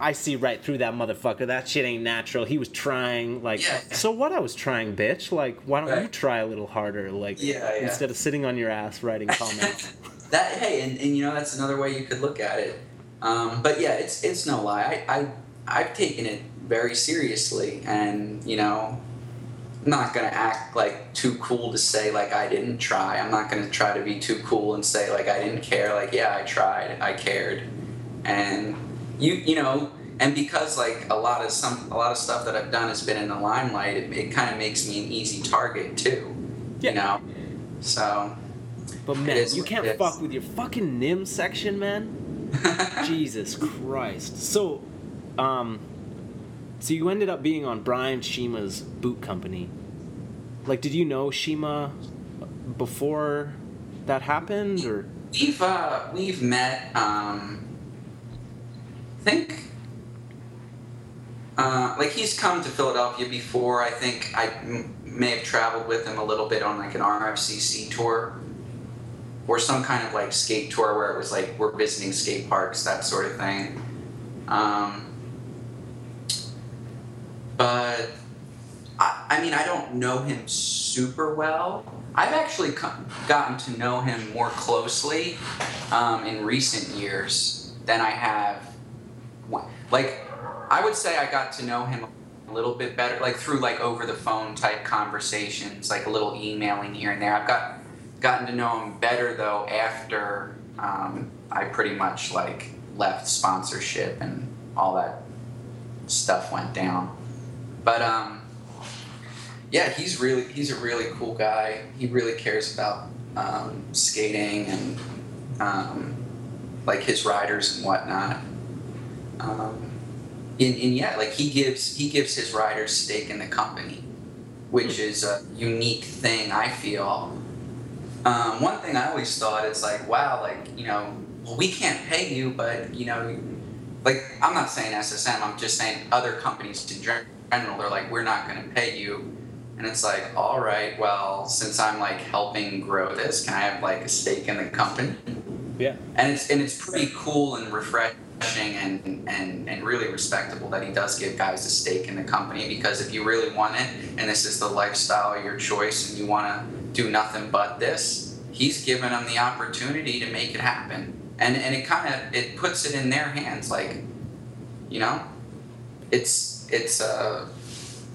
Speaker 1: I see right through that motherfucker. That shit ain't natural. He was trying." Like,
Speaker 2: Yeah.
Speaker 1: so what? I was trying, bitch. Like, why don't you try a little harder? Like,
Speaker 2: Yeah, yeah.
Speaker 1: instead of sitting on your ass writing comments.
Speaker 2: that hey, and, and you know that's another way you could look at it. Um, but yeah, it's it's no lie. I, I I've taken it very seriously, and you know, I'm not gonna act like too cool to say like I didn't try. I'm not gonna try to be too cool and say like I didn't care. Like yeah, I tried. I cared, and you you know. And because like a lot of some a lot of stuff that I've done has been in the limelight, it, it kind of makes me an easy target too.
Speaker 1: Yeah.
Speaker 2: You know, so
Speaker 1: But man, you can't fuck with your fucking nim section, man. Jesus Christ. So, um, so you ended up being on Brian Shima's boot company. Like, did you know Shima before that happened, or
Speaker 2: We've uh, we've met. Um, think. Uh, like he's come to Philadelphia before. I think I m- may have traveled with him a little bit on like an RFCC tour, or some kind of like skate tour where it was like we're visiting skate parks, that sort of thing. Um, but I, I mean, I don't know him super well. I've actually come, gotten to know him more closely um, in recent years than I have. Like, I would say I got to know him a little bit better, like through like over the phone type conversations, like a little emailing here and there. I've got gotten to know him better though after um, I pretty much like left sponsorship and all that stuff went down. But um, yeah, he's really he's a really cool guy. He really cares about um, skating and um, like his riders and whatnot. Um, and, and yeah, like he gives he gives his riders stake in the company, which is a unique thing I feel. Um, one thing I always thought is like, wow, like you know, well, we can't pay you, but you know, like I'm not saying SSM, I'm just saying other companies in general. They're like, we're not going to pay you, and it's like, all right, well, since I'm like helping grow this, can I have like a stake in the company?
Speaker 1: yeah,
Speaker 2: and it's and it's pretty cool and refreshing and, and and really respectable that he does give guys a stake in the company because if you really want it and this is the lifestyle of your choice and you want to do nothing but this he's given them the opportunity to make it happen. And and it kind of it puts it in their hands like you know? It's it's uh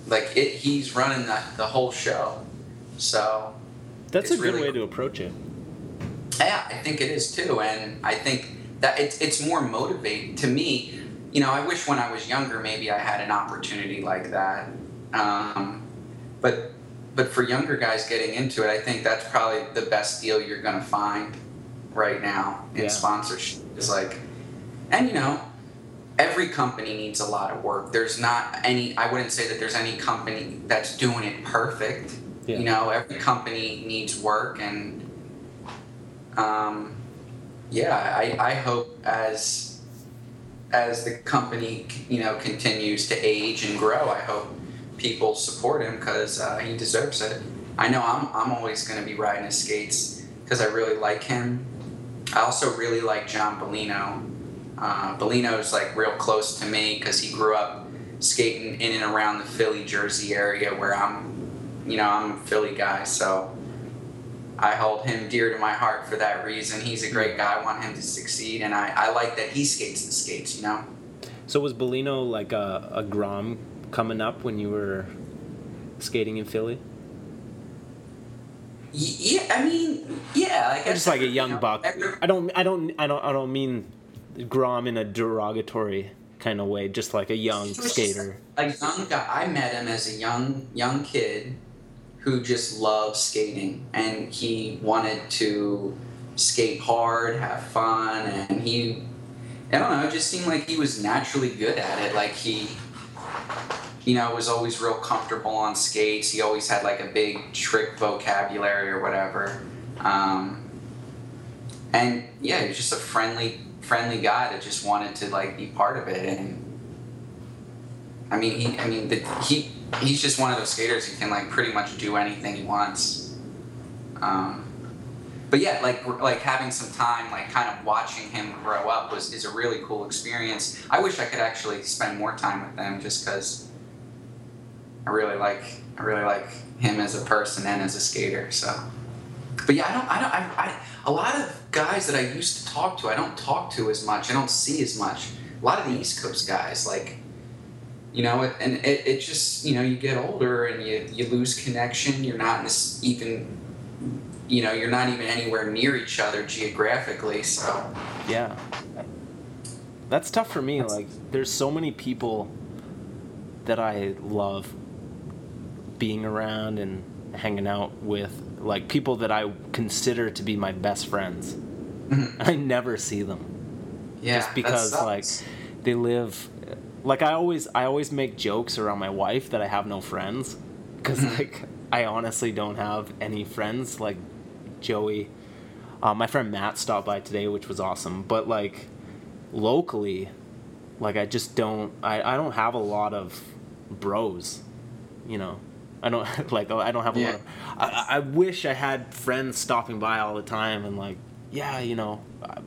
Speaker 2: like it he's running the, the whole show. So
Speaker 1: that's a good
Speaker 2: really
Speaker 1: way to approach it.
Speaker 2: yeah, I think it is too, and I think that it's it's more motivating to me. You know, I wish when I was younger, maybe I had an opportunity like that. Um, but but for younger guys getting into it, I think that's probably the best deal you're gonna find right now in
Speaker 1: Yeah.
Speaker 2: sponsorship. Is like, and you know, every company needs a lot of work. There's not any. I wouldn't say that there's any company that's doing it perfect.
Speaker 1: Yeah.
Speaker 2: You know, every company needs work, and um, yeah, I, I hope as as the company you know continues to age and grow, I hope people support him because uh, he deserves it. I know I'm I'm always going to be riding his skates because I really like him. I also really like John Bellino. Uh, Bellino's like real close to me because he grew up skating in and around the Philly, Jersey area where I'm, you know, I'm a Philly guy, so I hold him dear to my heart for that reason. He's a great guy. I want him to succeed, and I, I like that he skates the skates. You know.
Speaker 1: So was Bellino like a, a Grom coming up when you were skating in Philly?
Speaker 2: Yeah, I mean, yeah. Like
Speaker 1: Or just like a
Speaker 2: you
Speaker 1: young
Speaker 2: know,
Speaker 1: buck.
Speaker 2: every-
Speaker 1: I don't I don't I don't I don't mean Grom in a derogatory kind of way, just like a young skater.
Speaker 2: a young guy. I met him as a young young kid who just loved skating, and he wanted to skate hard, have fun, and he. I don't know. It just seemed like he was naturally good at it. Like he, you know, was always real comfortable on skates. He always had like a big trick vocabulary or whatever. Um, and yeah, he was just a friendly, friendly guy that just wanted to like be part of it. And I mean, he, I mean, the, he, he's just one of those skaters who can like pretty much do anything he wants. Um, but yeah, like like having some time, like kind of watching him grow up was is a really cool experience. I wish I could actually spend more time with them, just because I really like I really like him as a person and as a skater. So, but yeah, I don't I don't I, I a lot of guys that I used to talk to, I don't talk to as much. I don't see as much. A lot of the East Coast guys, like you know, it, and it, it just you know you get older and you you lose connection. You're not this even you know you're not even anywhere near each other geographically. So
Speaker 1: Yeah. That's tough for me. Like, there's so many people that I love being around and hanging out with, like people that I consider to be my best friends.
Speaker 2: Mhm.
Speaker 1: I never see them
Speaker 2: yeah,
Speaker 1: just because like they live. Like I always, I always make jokes around my wife that I have no friends, because
Speaker 2: Mhm.
Speaker 1: like I honestly don't have any friends. Like Joey, uh, my friend Matt stopped by today, which was awesome. But like locally, like I just don't. I, I don't have a lot of bros. You know, I don't like. I don't have a lot.
Speaker 2: Yeah.
Speaker 1: Of, I, I wish I had friends stopping by all the time and like, yeah, you know. I,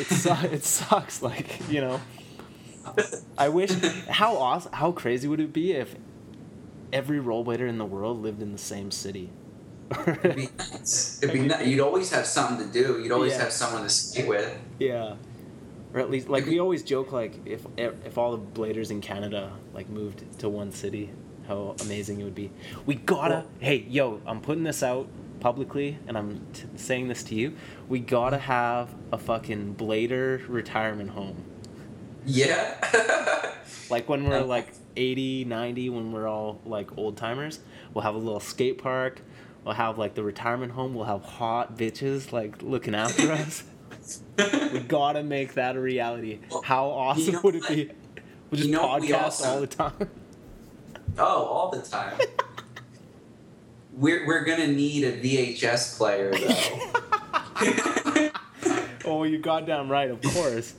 Speaker 1: it, su- it sucks like you know i wish how awesome how crazy would it be if every rollerblader in the world lived in the same city
Speaker 2: It'd be nuts. It'd be nuts. You'd always have something to do. You'd always
Speaker 1: Yeah.
Speaker 2: have someone to skate with.
Speaker 1: yeah or at least like we always joke like if if all the bladers in canada like moved to one city how amazing it would be we gotta
Speaker 2: Well-
Speaker 1: hey yo i'm putting this out publicly and i'm t- saying this to you we gotta have a fucking blader retirement home
Speaker 2: Yeah.
Speaker 1: Like when we're like 80, 90, when we're all like old timers, we'll have a little skate park. We'll have like the retirement home. We'll have hot bitches like looking after us. we gotta make that a reality. How awesome
Speaker 2: know
Speaker 1: would it
Speaker 2: what?
Speaker 1: be? We'll just
Speaker 2: You know
Speaker 1: podcast
Speaker 2: also-
Speaker 1: all the time.
Speaker 2: oh, all the time. We're, we're gonna need a VHS player though.
Speaker 1: oh, you goddamn right, of course.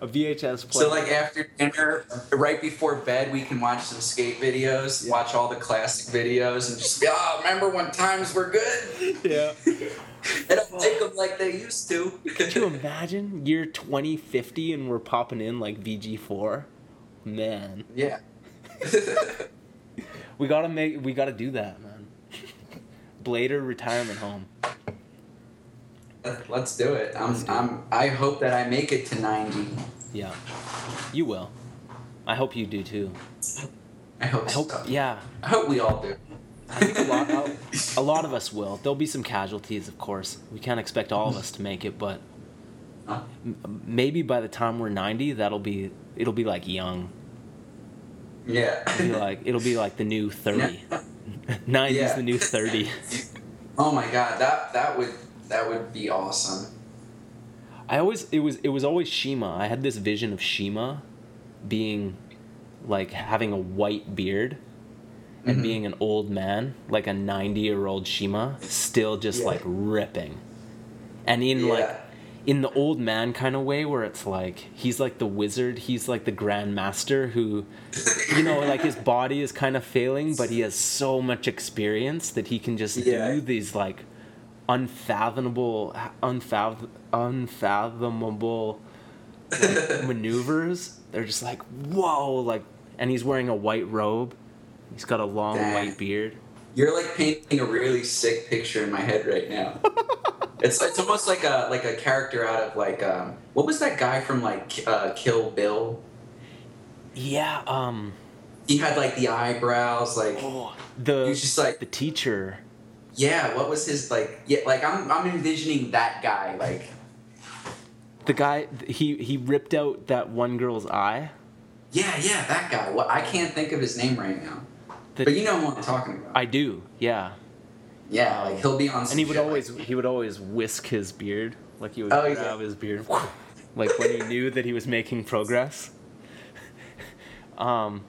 Speaker 1: A VHS player.
Speaker 2: so like after dinner, right before bed, we can watch some skate videos,
Speaker 1: Yeah.
Speaker 2: watch all the classic videos, and just be, oh, remember when times were good?
Speaker 1: yeah.
Speaker 2: They don't make them like they used to.
Speaker 1: Could you imagine year 2050 and we're popping in like VG4? Man.
Speaker 2: yeah.
Speaker 1: We gotta make. We gotta do that. Blader retirement home.
Speaker 2: Uh, let's do it. I'm,
Speaker 1: do
Speaker 2: I'm, it. I hope that I make it to 90.
Speaker 1: Yeah. You will. I hope you do too.
Speaker 2: I hope,
Speaker 1: I hope
Speaker 2: so.
Speaker 1: Yeah.
Speaker 2: I hope we all do.
Speaker 1: I think a lot, a lot of us will. There'll be some casualties, of course. We can't expect all of us to make it, but
Speaker 2: huh?
Speaker 1: m- maybe by the time we're 90, that'll be it'll be like young.
Speaker 2: Yeah.
Speaker 1: It'll be like it'll be like the new 30. Nine
Speaker 2: yeah.
Speaker 1: is the new thirty.
Speaker 2: oh my god, that that would that would be awesome.
Speaker 1: I always it was it was always Shima. I had this vision of Shima being like having a white beard and
Speaker 2: mm-hmm.
Speaker 1: being an old man, like a 90-year-old Shima, still just
Speaker 2: yeah.
Speaker 1: like ripping. And in
Speaker 2: yeah.
Speaker 1: like in the old man kind of way where it's like he's like the wizard, he's like the grand master who you know like his body is kind of failing but he has so much experience that he can just
Speaker 2: Yeah.
Speaker 1: do these like unfathomable unfathom, unfathomable like, maneuvers. They're just like whoa like and he's wearing a white robe. He's got a long white beard
Speaker 2: You're like painting a really sick picture in my head right now. it's it's almost like a like a character out of like um, what was that guy from like uh, Kill Bill?
Speaker 1: Yeah. Um.
Speaker 2: He had like the eyebrows, like
Speaker 1: Oh, the
Speaker 2: he was just like
Speaker 1: the teacher.
Speaker 2: yeah. What was his like? Yeah, like I'm I'm envisioning that guy. Like
Speaker 1: The guy he he ripped out that one girl's eye.
Speaker 2: yeah, yeah, that guy. What I can't think of his name right now,
Speaker 1: The-
Speaker 2: but you know what I'm talking about.
Speaker 1: I do. Yeah.
Speaker 2: yeah, like he'll be on.
Speaker 1: And he would always
Speaker 2: like-
Speaker 1: he would always whisk his beard like he would
Speaker 2: Oh, yeah.
Speaker 1: grab his beard like when he knew that he was making progress. Um.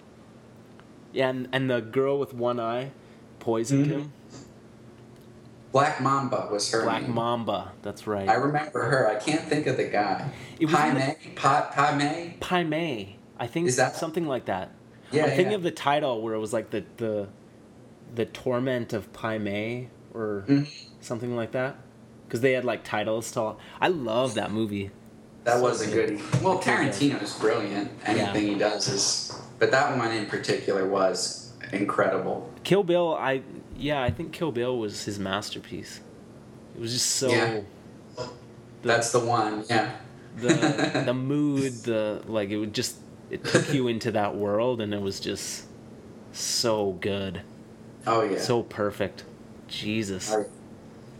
Speaker 1: Yeah, and, and the girl with one eye poisoned
Speaker 2: Mhm.
Speaker 1: him.
Speaker 2: Black Mamba was her
Speaker 1: Black
Speaker 2: name.
Speaker 1: Mamba. That's right.
Speaker 2: I remember her. I can't think of the guy.
Speaker 1: It was
Speaker 2: Pai Mei? Pa, Pai Mei?
Speaker 1: Pai Mei. I think
Speaker 2: Is that-
Speaker 1: something like that.
Speaker 2: Yeah,
Speaker 1: I'm thinking
Speaker 2: yeah.
Speaker 1: of the title where it was like the the the torment of Pai Mei or
Speaker 2: Mhm.
Speaker 1: something like that. Because they had like titles to all. I love that movie.
Speaker 2: That was a goodie. Well,
Speaker 1: Tarantino
Speaker 2: is brilliant. Anything he does is. But that one in particular was incredible.
Speaker 1: Kill Bill, I yeah, I think Kill Bill was his masterpiece. It was just so
Speaker 2: Yeah.
Speaker 1: the,
Speaker 2: That's the one. Yeah.
Speaker 1: the the mood, the like it would just it took you into that world and it was just so good.
Speaker 2: Oh yeah.
Speaker 1: So perfect. Jesus.
Speaker 2: I-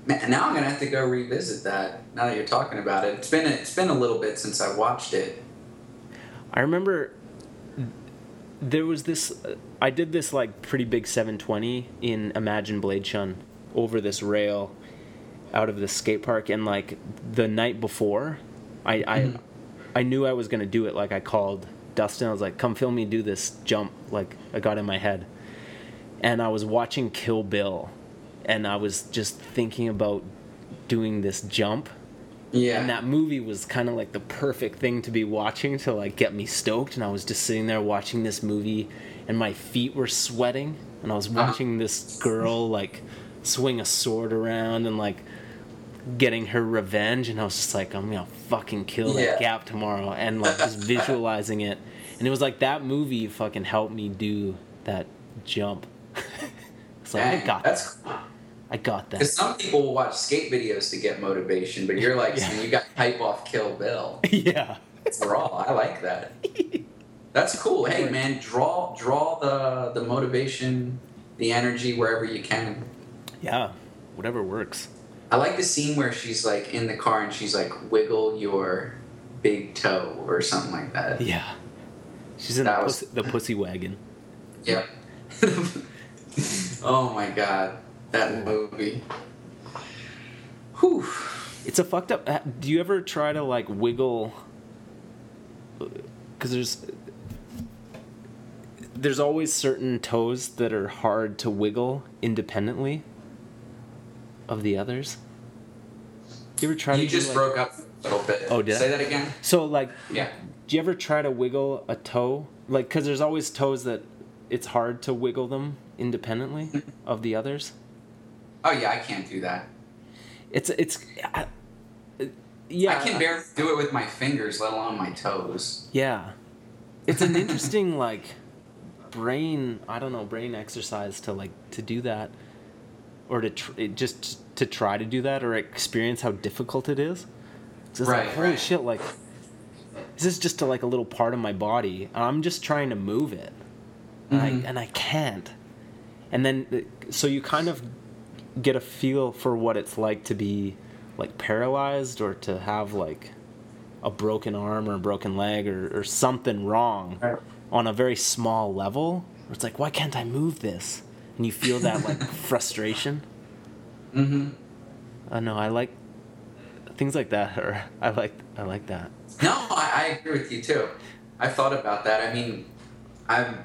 Speaker 2: Man, now I'm gonna have to go revisit that. Now that you're talking about it, it's been a, it's been a little bit since I watched it.
Speaker 1: I remember there was this. I did this like pretty big 720 in Imagine Blade Shun over this rail out of the skate park, and like the night before, I I,
Speaker 2: Mhm.
Speaker 1: I knew I was gonna do it. Like I called Dustin. I was like, "Come film me do this jump." Like I got in my head, and I was watching Kill Bill, and I was just thinking about doing this jump
Speaker 2: Yeah.
Speaker 1: and that movie was kind of like the perfect thing to be watching to like get me stoked. And I was just sitting there watching this movie, and my feet were sweating. And I was
Speaker 2: Uh-huh.
Speaker 1: watching this girl like swing a sword around and like getting her revenge. And I was just like, I'm gonna fucking kill
Speaker 2: Yeah.
Speaker 1: that gap tomorrow. And like just visualizing it. And it was like that movie fucking helped me do that jump. so I
Speaker 2: Dang,
Speaker 1: got that.
Speaker 2: that's
Speaker 1: I got that.
Speaker 2: because some people will watch skate videos to get motivation, but you're like
Speaker 1: Yeah.
Speaker 2: you got hype off Kill Bill.
Speaker 1: yeah.
Speaker 2: Raw. I like that. That's cool. Hey man, draw draw the the motivation, the energy wherever you can.
Speaker 1: Yeah. Whatever works.
Speaker 2: I like the scene where she's like in the car and she's like wiggle your big toe or something like that.
Speaker 1: Yeah. She's in the
Speaker 2: was-
Speaker 1: pussy, the pussy wagon.
Speaker 2: Yep. oh my god, that movie. Whew.
Speaker 1: It's a fucked up. uh, Do you ever try to like wiggle? Because there's there's always certain toes that are hard to wiggle independently of the others. You ever try
Speaker 2: You
Speaker 1: to do,
Speaker 2: just
Speaker 1: like-
Speaker 2: broke up a little bit.
Speaker 1: Oh, did I?
Speaker 2: Say that again.
Speaker 1: So like,
Speaker 2: Yeah.
Speaker 1: do you ever try to wiggle a toe? Like, because there's always toes that it's hard to wiggle them independently of the others.
Speaker 2: Oh yeah, I can't do that.
Speaker 1: It's it's. I, yeah,
Speaker 2: I can barely do it with my fingers, let alone my toes.
Speaker 1: Yeah. It's an interesting like brain, I don't know, brain exercise to like to do that or to tr- just to try to do that or experience how difficult it is. it's
Speaker 2: Right,
Speaker 1: like holy
Speaker 2: right.
Speaker 1: shit like this is just a, like a little part of my body and I'm just trying to move it. And,
Speaker 2: Mhm.
Speaker 1: I, and I can't. And then uh, so you kind of get a feel for what it's like to be like paralyzed or to have like a broken arm or a broken leg or, or something wrong
Speaker 2: Right.
Speaker 1: on a very small level. It's like, why can't I move this? And you feel that like frustration.
Speaker 2: Mm-hmm.
Speaker 1: I know I like things like that. Or I like I like that.
Speaker 2: No, I, I agree with you too. I've thought about that. I mean, I'm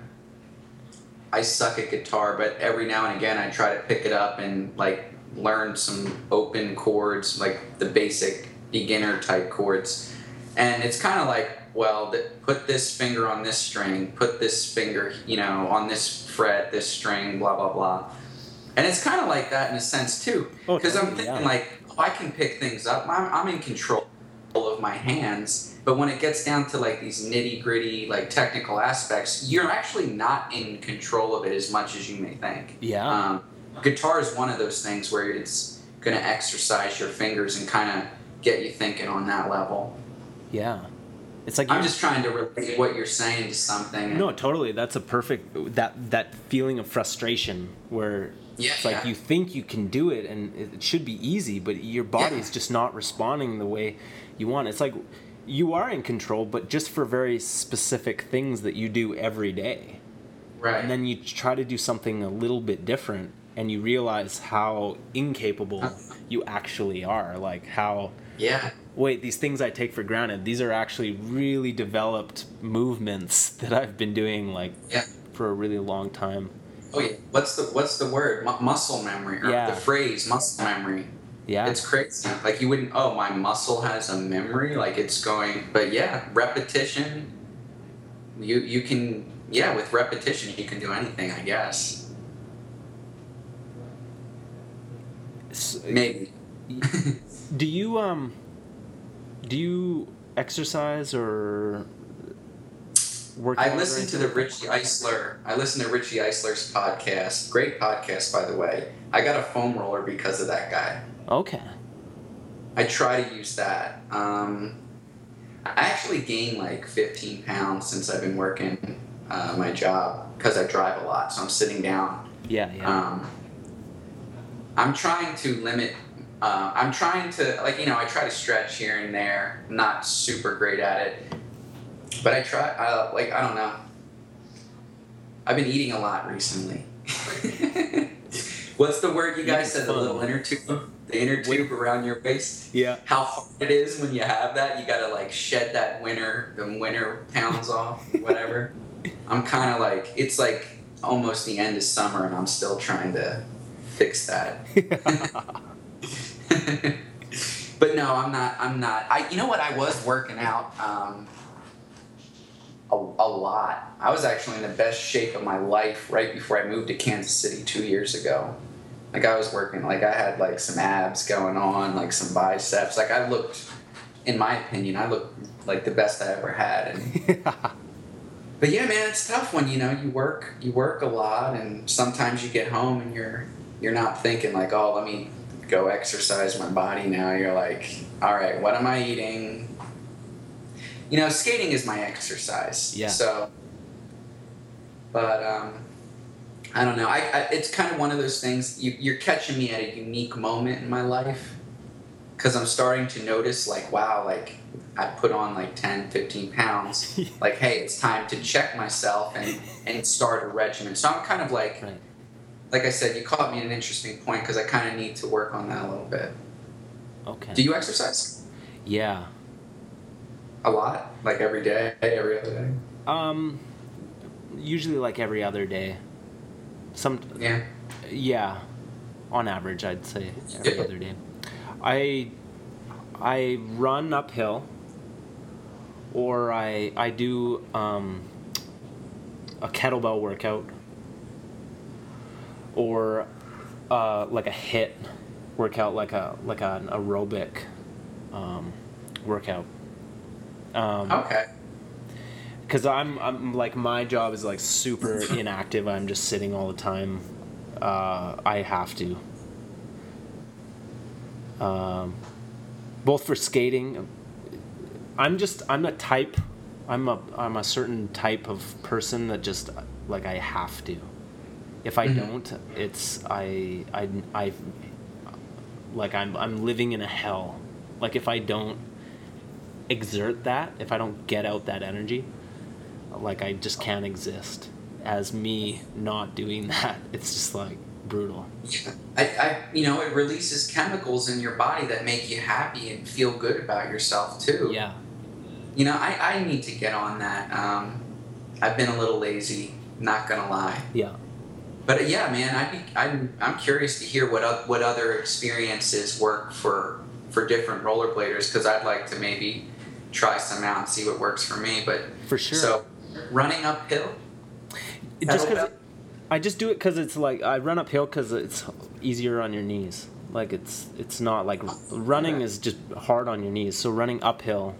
Speaker 2: I suck at guitar, but every now and again I try to pick it up and like learn some open chords, like the basic beginner type chords. And it's kind of like, well, th- put this finger on this string, put this finger, you know, on this fret, this string, blah blah blah. And it's kind of like that in a sense too,
Speaker 1: Oh,
Speaker 2: because I'm thinking
Speaker 1: yeah.
Speaker 2: like, oh, I can pick things up. I'm, I'm in control of my hands. But when it gets down to like these nitty gritty, like technical aspects, you're actually not in control of it as much as you may think.
Speaker 1: Yeah.
Speaker 2: Um, guitar is one of those things where it's going to exercise your fingers and kind of get you thinking on that level.
Speaker 1: Yeah. It's like
Speaker 2: I'm just trying to relate what you're saying to something.
Speaker 1: No, totally. That's a perfect that that feeling of frustration where
Speaker 2: Yeah,
Speaker 1: it's like
Speaker 2: yeah.
Speaker 1: you think you can do it and it should be easy, but your body's
Speaker 2: Yeah.
Speaker 1: just not responding the way you want. It's like you are in control, but just for very specific things that you do every day.
Speaker 2: right.
Speaker 1: And then you try to do something a little bit different and you realize how incapable uh-huh. you actually are. Like how
Speaker 2: yeah.
Speaker 1: Wait, these things I take for granted, these are actually really developed movements that I've been doing like
Speaker 2: Yeah.
Speaker 1: for a really long time.
Speaker 2: Oh yeah. What's the what's the word? Mu- muscle memory or
Speaker 1: Yeah.
Speaker 2: the phrase muscle memory.
Speaker 1: Yeah.
Speaker 2: It's crazy. Like you wouldn't. Oh, my muscle has a memory. Like it's going. But yeah, repetition. You you can yeah with repetition you can do anything I guess.
Speaker 1: S-
Speaker 2: Maybe.
Speaker 1: do you um do you exercise or work
Speaker 2: I
Speaker 1: or
Speaker 2: listened to the? Richie Eisler. I listen to Richie Eisler's podcast. Great podcast, by the way. I got a foam roller because of that guy.
Speaker 1: Okay.
Speaker 2: I try to use that. Um, I actually gained like 15 pounds since I've been working uh, my job because I drive a lot, so I'm sitting down.
Speaker 1: Yeah, yeah.
Speaker 2: Um, I'm trying to limit. Uh, I'm trying to like you know I try to stretch here and there. I'm not super great at it, but I try. Uh, like I don't know. I've been eating a lot recently. What's the word you guys said? The little inner tube, the inner tube around your waist.
Speaker 1: yeah.
Speaker 2: How hard it is when you have that. You gotta like shed that winter, the winter pounds off, whatever. I'm kind of like it's like almost the end of summer, and I'm still trying to fix that. but no, I'm not. I'm not. I. You know what? I was working out. Um, a, a lot. I was actually in the best shape of my life right before I moved to Kansas City two years ago. Like I was working. Like I had like some abs going on, like some biceps. Like I looked, in my opinion, I looked like the best I ever had. And but yeah, man, it's tough when you know you work you work a lot, and sometimes you get home and you're you're not thinking like, oh, let me go exercise my body now. You're like, all right, what am I eating? You know, skating is my exercise.
Speaker 1: Yeah.
Speaker 2: So, but um, I don't know. I, I it's kind of one of those things. You, you're catching me at a unique moment in my life because I'm starting to notice like, wow, like I put on like 10, 15 pounds like hey it's time to check myself and and start a regimen so i'm kind of like
Speaker 1: Right.
Speaker 2: Like i said you caught me at an interesting point because i kind of need to work on that a little bit
Speaker 1: Okay.
Speaker 2: do you exercise
Speaker 1: yeah.
Speaker 2: a lot like every day every other day
Speaker 1: Um usually like every other day. Some
Speaker 2: yeah
Speaker 1: Yeah, on average, I'd say every
Speaker 2: Yeah.
Speaker 1: other day. I I run uphill, or I I do um, a kettlebell workout, or uh, like a hit workout, like a like an aerobic um, workout. Um,
Speaker 2: okay
Speaker 1: because I'm I'm like my job is like super inactive. I'm just sitting all the time. Uh, I have to. Um, both for skating. I'm just I'm a type. I'm a I'm a certain type of person that just like I have to. If I
Speaker 2: Mhm.
Speaker 1: don't, it's I I I like I'm I'm living in a hell. Like if I don't exert that, if I don't get out that energy, like I just can't exist. As me not doing that, it's just like brutal.
Speaker 2: yeah. I, I you know it releases chemicals in your body that make you happy and feel good about yourself too
Speaker 1: Yeah.
Speaker 2: you know i, I need to get on that um, i've been a little lazy not gonna lie
Speaker 1: Yeah.
Speaker 2: But uh, yeah, man, I'd be, I'm I'm curious to hear what what other experiences work for for different rollerbladers because I'd like to maybe try some out and see what works for me. But
Speaker 1: For sure.
Speaker 2: so running uphill,
Speaker 1: just because? I just do it because it's like I run uphill because it's easier on your knees. Like it's it's not like running is just hard on your knees. So running uphill,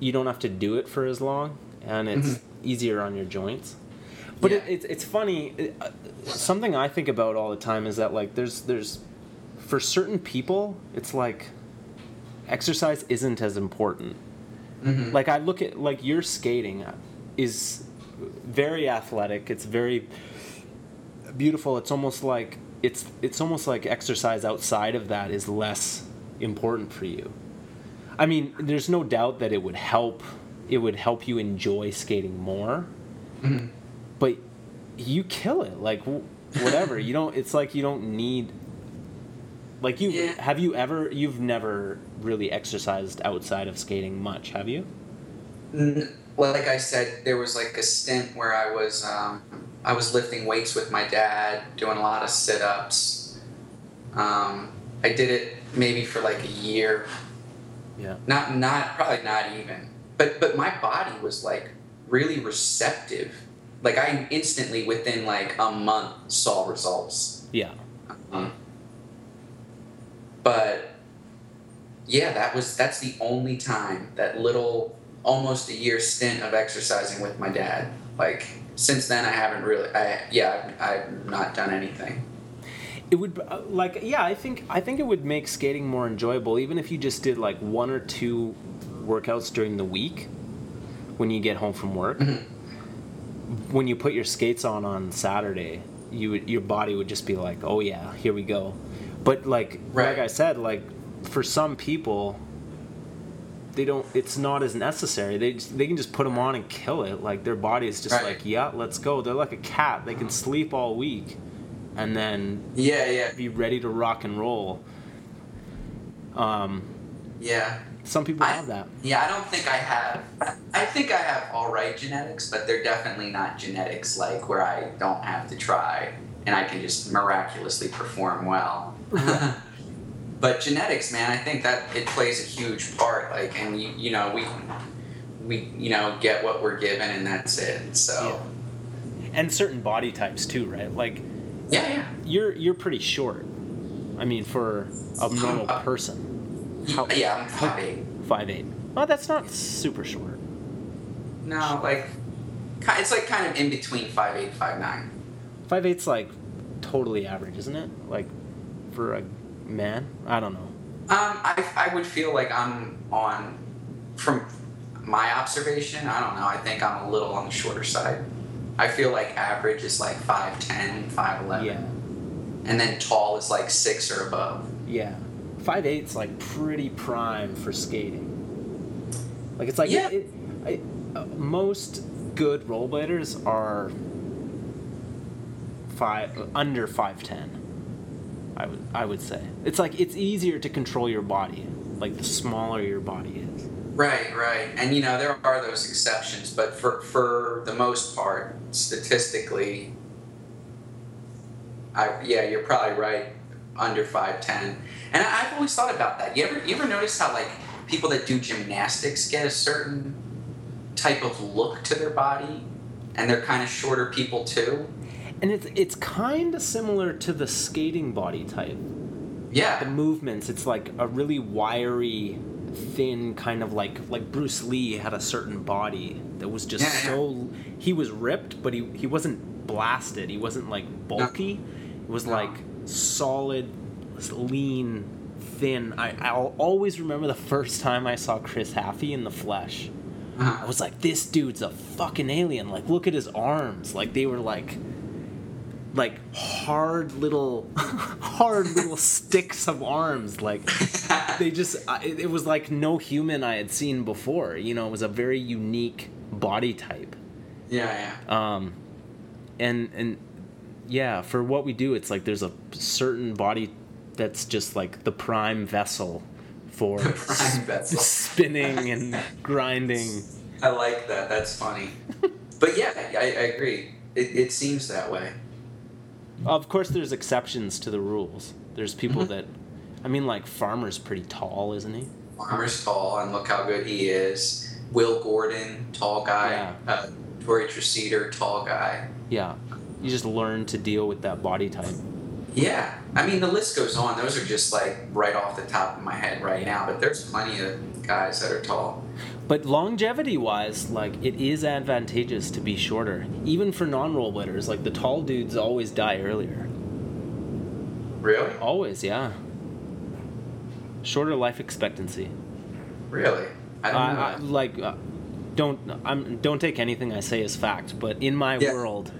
Speaker 1: you don't have to do it for as long, and it's
Speaker 2: Mhm.
Speaker 1: easier on your joints. But
Speaker 2: Yeah.
Speaker 1: it, it's it's funny. it- uh, something I think about all the time is that like there's there's for certain people it's like exercise isn't as important.
Speaker 2: Mhm.
Speaker 1: Like I look at like your skating is very athletic. It's very beautiful. It's almost like it's it's almost like exercise outside of that is less important for you. I mean, there's no doubt that it would help it would help you enjoy skating more.
Speaker 2: Mhm.
Speaker 1: But you kill it like whatever. you don't it's like you don't need like you
Speaker 2: Yeah.
Speaker 1: have you ever you've never really exercised outside of skating much, have you?
Speaker 2: Like I said, there was like a stint where I was um, I was lifting weights with my dad, doing a lot of sit ups. Um, I did it maybe for like a year.
Speaker 1: Yeah.
Speaker 2: Not not probably not even. But but my body was like really receptive. Like I instantly within like a month saw results.
Speaker 1: Yeah.
Speaker 2: Um, but yeah, that was that's the only time that little almost a year stint of exercising with my dad. Like since then, I haven't really. I yeah, I've, I've not done anything.
Speaker 1: It would uh, like yeah, I think I think it would make skating more enjoyable even if you just did like one or two workouts during the week when you get home from work.
Speaker 2: Mhm.
Speaker 1: When you put your skates on on Saturday, you would, your body would just be like, "Oh yeah, here we go." But like
Speaker 2: Right.
Speaker 1: like I said, like for some people they don't it's not as necessary. They just, they can just put them on and kill it. Like their body is just
Speaker 2: Right.
Speaker 1: like, "Yeah, let's go." They're like a cat. They can sleep all week and then
Speaker 2: Yeah, yeah,
Speaker 1: be ready to rock and roll. Um,
Speaker 2: yeah,
Speaker 1: some people
Speaker 2: I-
Speaker 1: have that.
Speaker 2: yeah. I don't think I have. I think I have all right genetics, but they're definitely not genetics like where I don't have to try and I can just miraculously perform well. but genetics, man, I think that it plays a huge part. Like, and you, you know, we, we, you know, get what we're given, and that's it. So, yeah.
Speaker 1: And certain body types too, right? Like
Speaker 2: yeah, yeah.
Speaker 1: you're you're pretty short. I mean, for a normal
Speaker 2: Uh,
Speaker 1: person, How-
Speaker 2: yeah, I'm five eight.
Speaker 1: five eight. Well, that's not super short.
Speaker 2: No, like, it's like kind of in between five eight, five nine.
Speaker 1: Five eight's like totally average, isn't it? Like for a man, I don't know.
Speaker 2: Um, I, I would feel like I'm on, from my observation, I don't know, I think I'm a little on the shorter side. I feel like average is like 5'10, 5'11.
Speaker 1: Yeah,
Speaker 2: And then tall is like 6 or above.
Speaker 1: yeah. Five eight's like pretty prime for skating. Like it's like
Speaker 2: Yeah.
Speaker 1: it, I, uh, most good rollerbladers are five under five ten. I would I would say it's like it's easier to control your body. Like the smaller your body is.
Speaker 2: Right, right. And you know, there are those exceptions, but for, for the most part, statistically, I, yeah, you're probably right, under 5'10. And I, I've always thought about that. You ever, you ever notice how, like, people that do gymnastics get a certain type of look to their body? And they're kind of shorter people, too?
Speaker 1: And it's it's kind of similar to the skating body type.
Speaker 2: Yeah.
Speaker 1: The movements, it's like a really wiry, thin kind of like like Bruce Lee had a certain body that was just
Speaker 2: Yeah, yeah.
Speaker 1: so he was ripped, but he he wasn't blasted. He wasn't like bulky. It was
Speaker 2: No.
Speaker 1: like solid, lean, thin. I I'll always remember the first time I saw Chris Haffey in the flesh. I
Speaker 2: Uh-huh.
Speaker 1: was like, this dude's a fucking alien. Like, look at his arms. Like, they were like, like hard little, hard little sticks of arms. Like, they just. It it was like no human I had seen before. You know, it was a very unique body type.
Speaker 2: yeah, yeah.
Speaker 1: Um, and and yeah, for what we do, it's like there's a certain body that's just like the prime vessel for
Speaker 2: prime vessel.
Speaker 1: spinning and grinding.
Speaker 2: I like that. That's funny. but yeah, I, I agree. It, it seems that way.
Speaker 1: Of course, there's exceptions to the rules. There's people
Speaker 2: Mhm.
Speaker 1: that, I mean, like Farmer's pretty tall, isn't he?
Speaker 2: Farmer's tall, and look how good he is. Will Gordon, tall guy.
Speaker 1: Yeah.
Speaker 2: Uh, Tori Treseter, tall guy.
Speaker 1: Yeah, you just learn to deal with that body type.
Speaker 2: Yeah, I mean the list goes on. Those are just like right off the top of my head right now, but there's plenty of guys that are tall.
Speaker 1: But longevity wise, like it is advantageous to be shorter, even for non-rollerbladers. Like the tall dudes always die earlier.
Speaker 2: Really?
Speaker 1: Always, yeah. Shorter life expectancy.
Speaker 2: Really? I don't
Speaker 1: I, like, uh, don't I'm don't take anything I say as fact, but in my
Speaker 2: Yeah.
Speaker 1: world,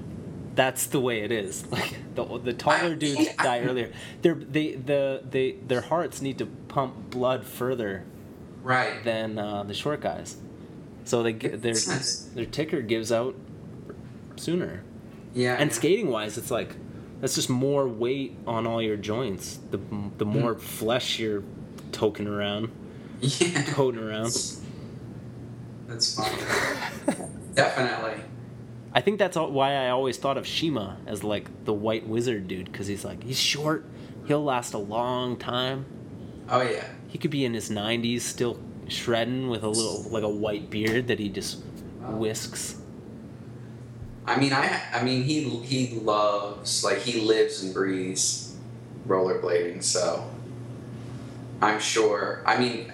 Speaker 1: that's the way it is. Like the the taller dudes die earlier. Their they the they their hearts need to pump blood further
Speaker 2: right.
Speaker 1: than uh, the short guys, so they get their their ticker gives out sooner.
Speaker 2: Yeah.
Speaker 1: And skating wise, it's like that's just more weight on all your joints. The the
Speaker 2: Hmm.
Speaker 1: more flesh you're toking around,
Speaker 2: Yeah.
Speaker 1: toting around.
Speaker 2: That's fine. Definitely.
Speaker 1: I think that's all, why I always thought of Shima as like the white wizard dude because he's like he's short, he'll last a long time.
Speaker 2: Oh yeah.
Speaker 1: He could be in his 90s still shredding with a little like a white beard that he just whisks.
Speaker 2: I mean, I I mean, he he loves like he lives and breathes rollerblading. So I'm sure. I mean,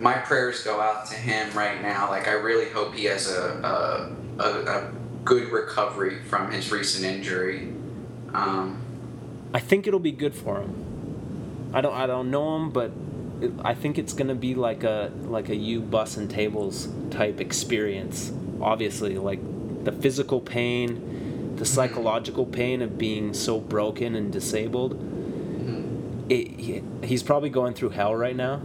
Speaker 2: my prayers go out to him right now. Like I really hope he has a a, a, a good recovery from his recent injury. Um,
Speaker 1: I think it'll be good for him. I don't I don't know him, but it, I think it's gonna be like a like a you bus and tables type experience. Obviously, like the physical pain, the psychological pain of being so broken and disabled. It, he, he's probably going through hell right now,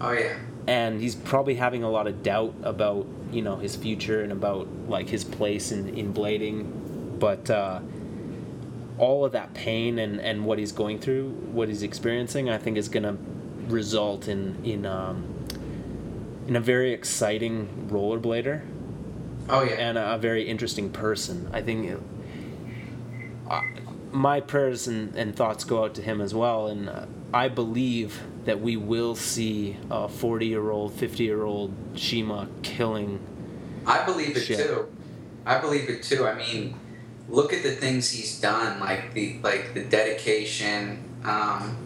Speaker 2: oh yeah.
Speaker 1: And he's probably having a lot of doubt about you know his future and about like his place in in blading, but. uh all of that pain and, and what he's going through, what he's experiencing, I think is going to result in in um, in a very exciting rollerblader
Speaker 2: Oh yeah.
Speaker 1: and a, a very interesting person. I think it, uh, my prayers and, and thoughts go out to him as well, and uh, I believe that we will see a 40 year old, 50 year old Shima killing.
Speaker 2: I believe it
Speaker 1: Shit.
Speaker 2: too. I believe it too. I mean, look at the things he's done, like the like the dedication, um,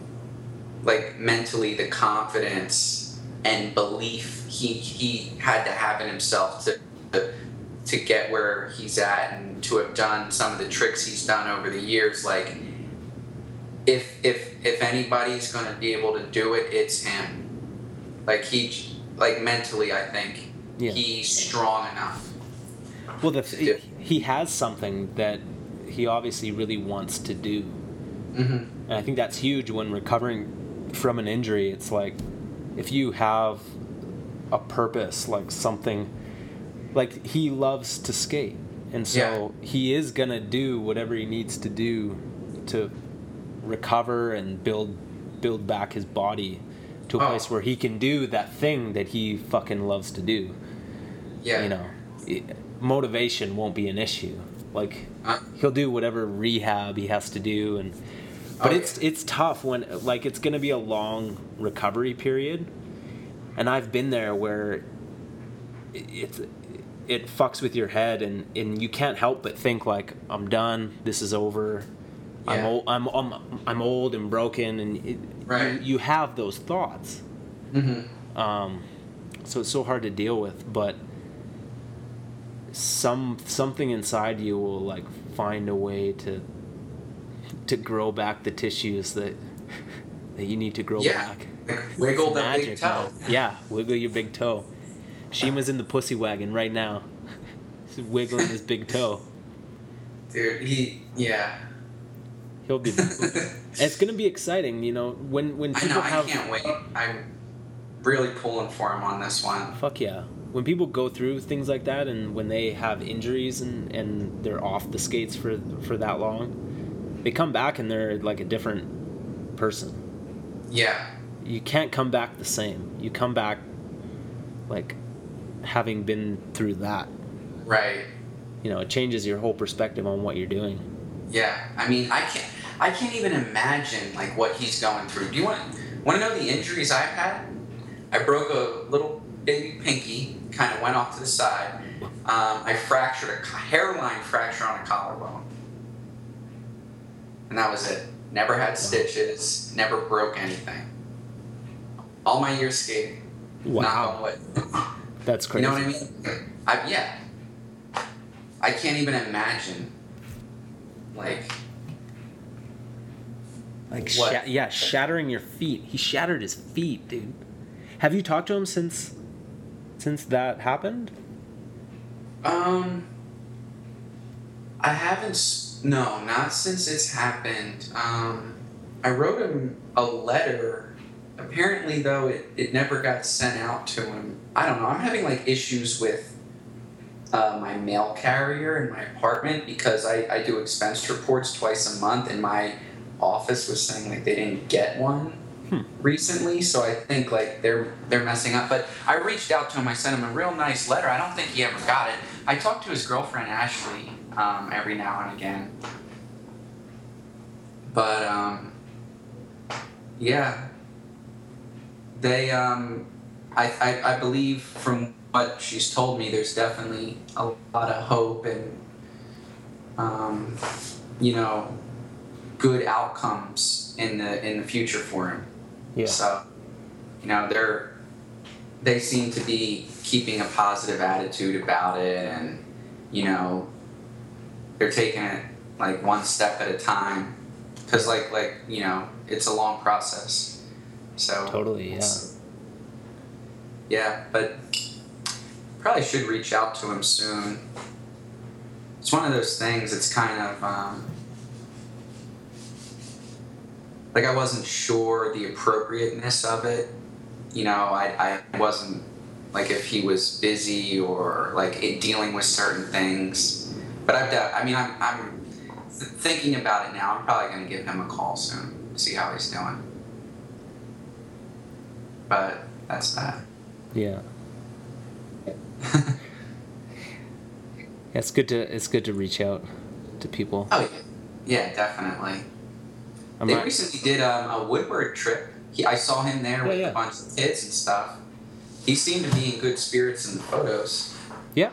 Speaker 2: like mentally the confidence and belief he he had to have in himself to to, to get where he's at and to have done some of the tricks he's done over the years. Like, if if if anybody's gonna be able to do it, it's him. Like he, like mentally, I think
Speaker 1: Yeah.
Speaker 2: he's strong enough.
Speaker 1: Well, the,
Speaker 2: Yeah.
Speaker 1: he has something that he obviously really wants to do.
Speaker 2: Mm-hmm.
Speaker 1: And I think that's huge when recovering from an injury. It's like if you have a purpose, like something, like he loves to skate. And so he is going to do whatever he needs to do to recover and build build back his body to a
Speaker 2: Oh.
Speaker 1: place where he can do that thing that he fucking loves to do.
Speaker 2: Yeah.
Speaker 1: You know, it, motivation won't be an issue. Like
Speaker 2: Uh,
Speaker 1: he'll do whatever rehab he has to do and but
Speaker 2: Oh,
Speaker 1: it's it's tough when like it's going to be a long recovery period and i've been there where it- it's it fucks with your head and and you can't help but think like i'm done this is over i'm old i'm i'm, I'm old and broken and it,
Speaker 2: Right.
Speaker 1: you, you have those thoughts
Speaker 2: mm-hmm.
Speaker 1: um, so it's so hard to deal with but some something inside you will like find a way to to grow back the tissues that that you need to grow
Speaker 2: Yeah.
Speaker 1: back
Speaker 2: wiggle
Speaker 1: It's
Speaker 2: the
Speaker 1: magic,
Speaker 2: big toe.
Speaker 1: man. yeah wiggle your big toe Shima's in the pussy wagon right now He's wiggling his big toe
Speaker 2: Dude, he, yeah.
Speaker 1: He'll be it's gonna be exciting you know when when people I
Speaker 2: know, I
Speaker 1: have
Speaker 2: can't wait. I'm really pulling for him on this one.
Speaker 1: Fuck yeah. When people go through things like that and when they have injuries and, and they're off the skates for for that long, they come back and they're like a different person.
Speaker 2: Yeah.
Speaker 1: You can't come back the same. You come back like having been through that.
Speaker 2: Right.
Speaker 1: You know, it changes your whole perspective on what you're doing.
Speaker 2: Yeah. I mean, I can't. I can't even imagine like what he's going through. Do you want want to know the injuries I've had? I broke a little baby pinky, kind of went off to the side. Um, I fractured a hairline fracture on a collarbone, and that was it. Never had stitches. Never broke anything. All my years skating. Wood.
Speaker 1: That's crazy.
Speaker 2: You know what I mean? I, yeah. I can't even imagine. Like,
Speaker 1: Like sha- yeah, shattering your feet. He shattered his feet, dude. Have you talked to him since since that happened?
Speaker 2: um, I haven't. No, not since it's happened. Um, I wrote him a letter. Apparently, though, it, it never got sent out to him. I don't know. I'm having like issues with uh, my mail carrier in my apartment because I, I do expense reports twice a month, and my office was saying like they didn't get one
Speaker 1: Hmm.
Speaker 2: recently. So I think like they're they're messing up. But I reached out to him. I sent him a real nice letter. I don't think he ever got it. I talked to his girlfriend Ashley um, every now and again. But um, yeah, they um, I, I I believe from what she's told me, there's definitely a lot of hope and um, you know good outcomes in the in the future for him.
Speaker 1: Yeah.
Speaker 2: So, you know, they're they seem to be keeping a positive attitude about it, and you know, they're taking it like one step at a time, because like like you know, it's a long process. So
Speaker 1: Totally, yeah.
Speaker 2: yeah, but probably should reach out to him soon. It's one of those things. It's kind of um, like I wasn't sure the appropriateness of it. You know, I, I wasn't like if he was busy or like it dealing with certain things. But I've done. I mean, I'm I'm th- thinking about it now. I'm probably gonna give him a call soon, see how he's doing. But that's that.
Speaker 1: Yeah. It's good to it's good to reach out to people.
Speaker 2: Oh yeah, yeah, definitely.
Speaker 1: I'm
Speaker 2: they
Speaker 1: not,
Speaker 2: recently did um, a Woodward trip. He, I saw him there
Speaker 1: Yeah,
Speaker 2: with
Speaker 1: yeah.
Speaker 2: a bunch of kids and stuff. He seemed to be in good spirits in the photos.
Speaker 1: Yeah.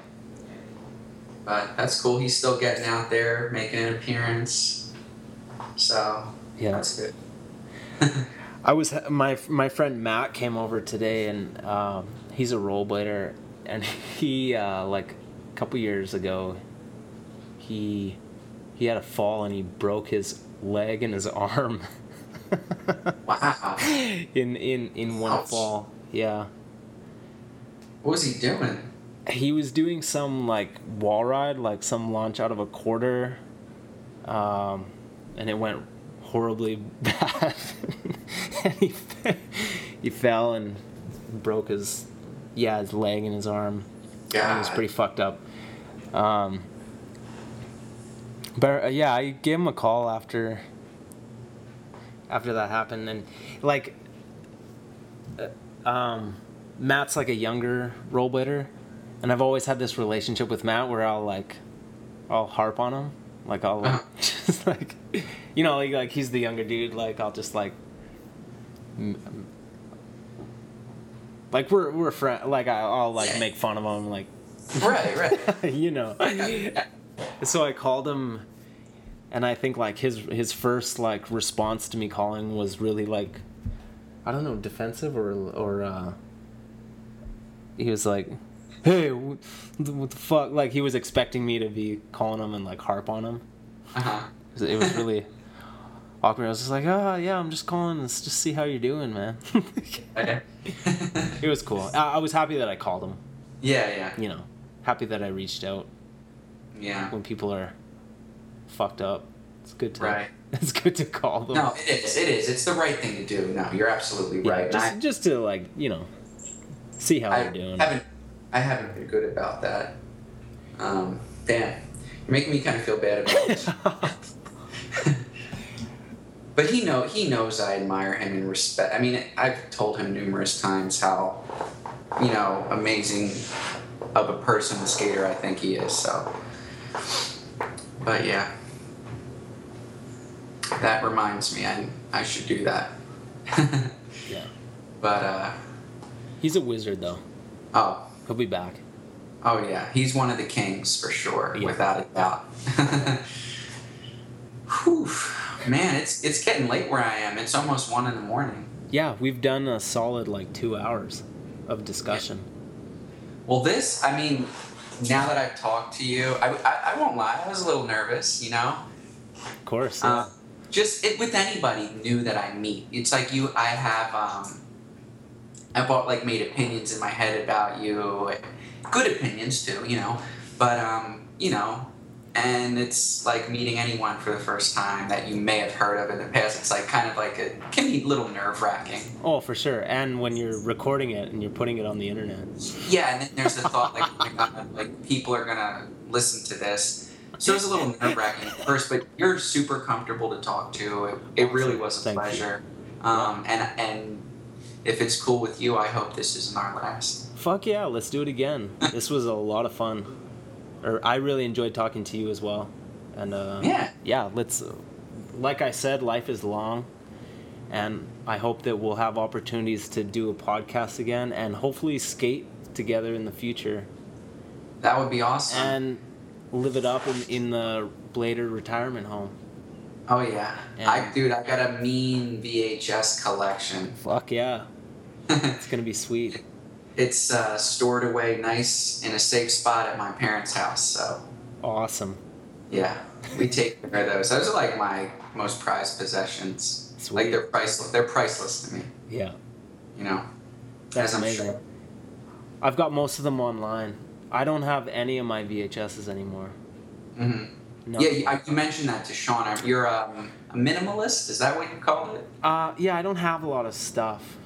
Speaker 2: But that's cool. He's still getting out there, making an appearance. So
Speaker 1: yeah.
Speaker 2: that's good.
Speaker 1: I was my my friend Matt came over today, and um, he's a rollerblader, and he uh, like a couple years ago, he he had a fall and he broke his leg and his arm.
Speaker 2: Wow.
Speaker 1: in in in one
Speaker 2: Ouch.
Speaker 1: fall, yeah.
Speaker 2: What was he doing?
Speaker 1: He was doing some like wall ride, like some launch out of a quarter, um, and it went horribly bad. and he he fell and broke his yeah his leg and his arm.
Speaker 2: Yeah.
Speaker 1: It was pretty fucked up. Um, but uh, yeah, I gave him a call after after that happened, and like, uh, um, Matt's like a younger rollerblader, and I've always had this relationship with Matt where I'll like, I'll harp on him, like I'll like, just like, you know, like, like he's the younger dude, like I'll just like. m- Like we're we're friend like I, I'll like make fun of him like
Speaker 2: Right, right.
Speaker 1: you know. So I called him, and I think like his his first like response to me calling was really like, I don't know, defensive or or uh, he was like, "Hey, what the, what the fuck?" Like he was expecting me to be calling him and like harp on him.
Speaker 2: Uh-huh.
Speaker 1: It was really awkward. I was just like, "Oh yeah, I'm just calling to just see how you're doing, man."
Speaker 2: Okay.
Speaker 1: it was cool. I, I was happy that I called him.
Speaker 2: yeah, yeah.
Speaker 1: You know, happy that I reached out.
Speaker 2: Yeah.
Speaker 1: when people are fucked up. It's good to
Speaker 2: Right.
Speaker 1: it's good to call them.
Speaker 2: No, it is. It is. It's the right thing to do. No, you're absolutely
Speaker 1: yeah,
Speaker 2: right.
Speaker 1: Just
Speaker 2: I-
Speaker 1: just to like you know see how
Speaker 2: I
Speaker 1: they're doing.
Speaker 2: haven't I haven't been good about that. Um, damn, you're making me kind of feel bad about this. but he know he knows I admire him and respect. I mean, I've told him numerous times how you know amazing of a person, a skater, I think he is. So, but yeah, that reminds me, I I should do that.
Speaker 1: yeah,
Speaker 2: but uh,
Speaker 1: he's a wizard though.
Speaker 2: oh.
Speaker 1: He'll be back.
Speaker 2: Oh yeah, he's one of the kings for sure,
Speaker 1: Yeah.
Speaker 2: without a doubt. Whew, man, it's it's getting late where I am. It's almost one in the morning.
Speaker 1: Yeah, we've done a solid like two hours of discussion.
Speaker 2: Well, this, I mean, now that I've talked to you, I, I, I won't lie, I was a little nervous, you know?
Speaker 1: Of course. Yeah.
Speaker 2: Uh, just it, with anybody new that I meet. It's like you, I have, um, I've all, like made opinions in my head about you, good opinions too, you know, but, um, you know, and it's like meeting anyone for the first time that you may have heard of in the past. It's like kind of like a can be a little nerve wracking.
Speaker 1: oh, for sure. And when you're recording it and you're putting it on the internet.
Speaker 2: Yeah, and then there's the thought like, oh my god, like people are gonna listen to this. So it was a little nerve wracking at first, but you're super comfortable to talk to. It, it really was a
Speaker 1: Thank
Speaker 2: pleasure. Um, and and if it's cool with you, I hope this isn't our last.
Speaker 1: Fuck yeah, let's do it again. this was a lot of fun. Or I really enjoyed talking to you as well. And uh,
Speaker 2: Yeah.
Speaker 1: yeah, let's. Like I said, life is long, and I hope that we'll have opportunities to do a podcast again, and hopefully skate together in the future,
Speaker 2: That would be awesome.
Speaker 1: and live it up in, in the Blader retirement home.
Speaker 2: oh yeah.
Speaker 1: Yeah.
Speaker 2: I dude, I got a mean VHS collection.
Speaker 1: Fuck yeah, it's gonna be sweet.
Speaker 2: it's uh, stored away nice in a safe spot at my parents' house. So
Speaker 1: Awesome.
Speaker 2: yeah, we take care of those. Those are like my most prized possessions.
Speaker 1: Sweet.
Speaker 2: Like they're priceless. They're priceless to me.
Speaker 1: Yeah,
Speaker 2: You know.
Speaker 1: that's
Speaker 2: As I'm
Speaker 1: amazing.
Speaker 2: sure.
Speaker 1: I've got most of them online. I don't have any of my VHSs anymore.
Speaker 2: hmm
Speaker 1: No.
Speaker 2: Yeah, you, mentioned that to Sean. You're um, a minimalist. Is that what you call it?
Speaker 1: Uh, yeah, I don't have a lot of stuff.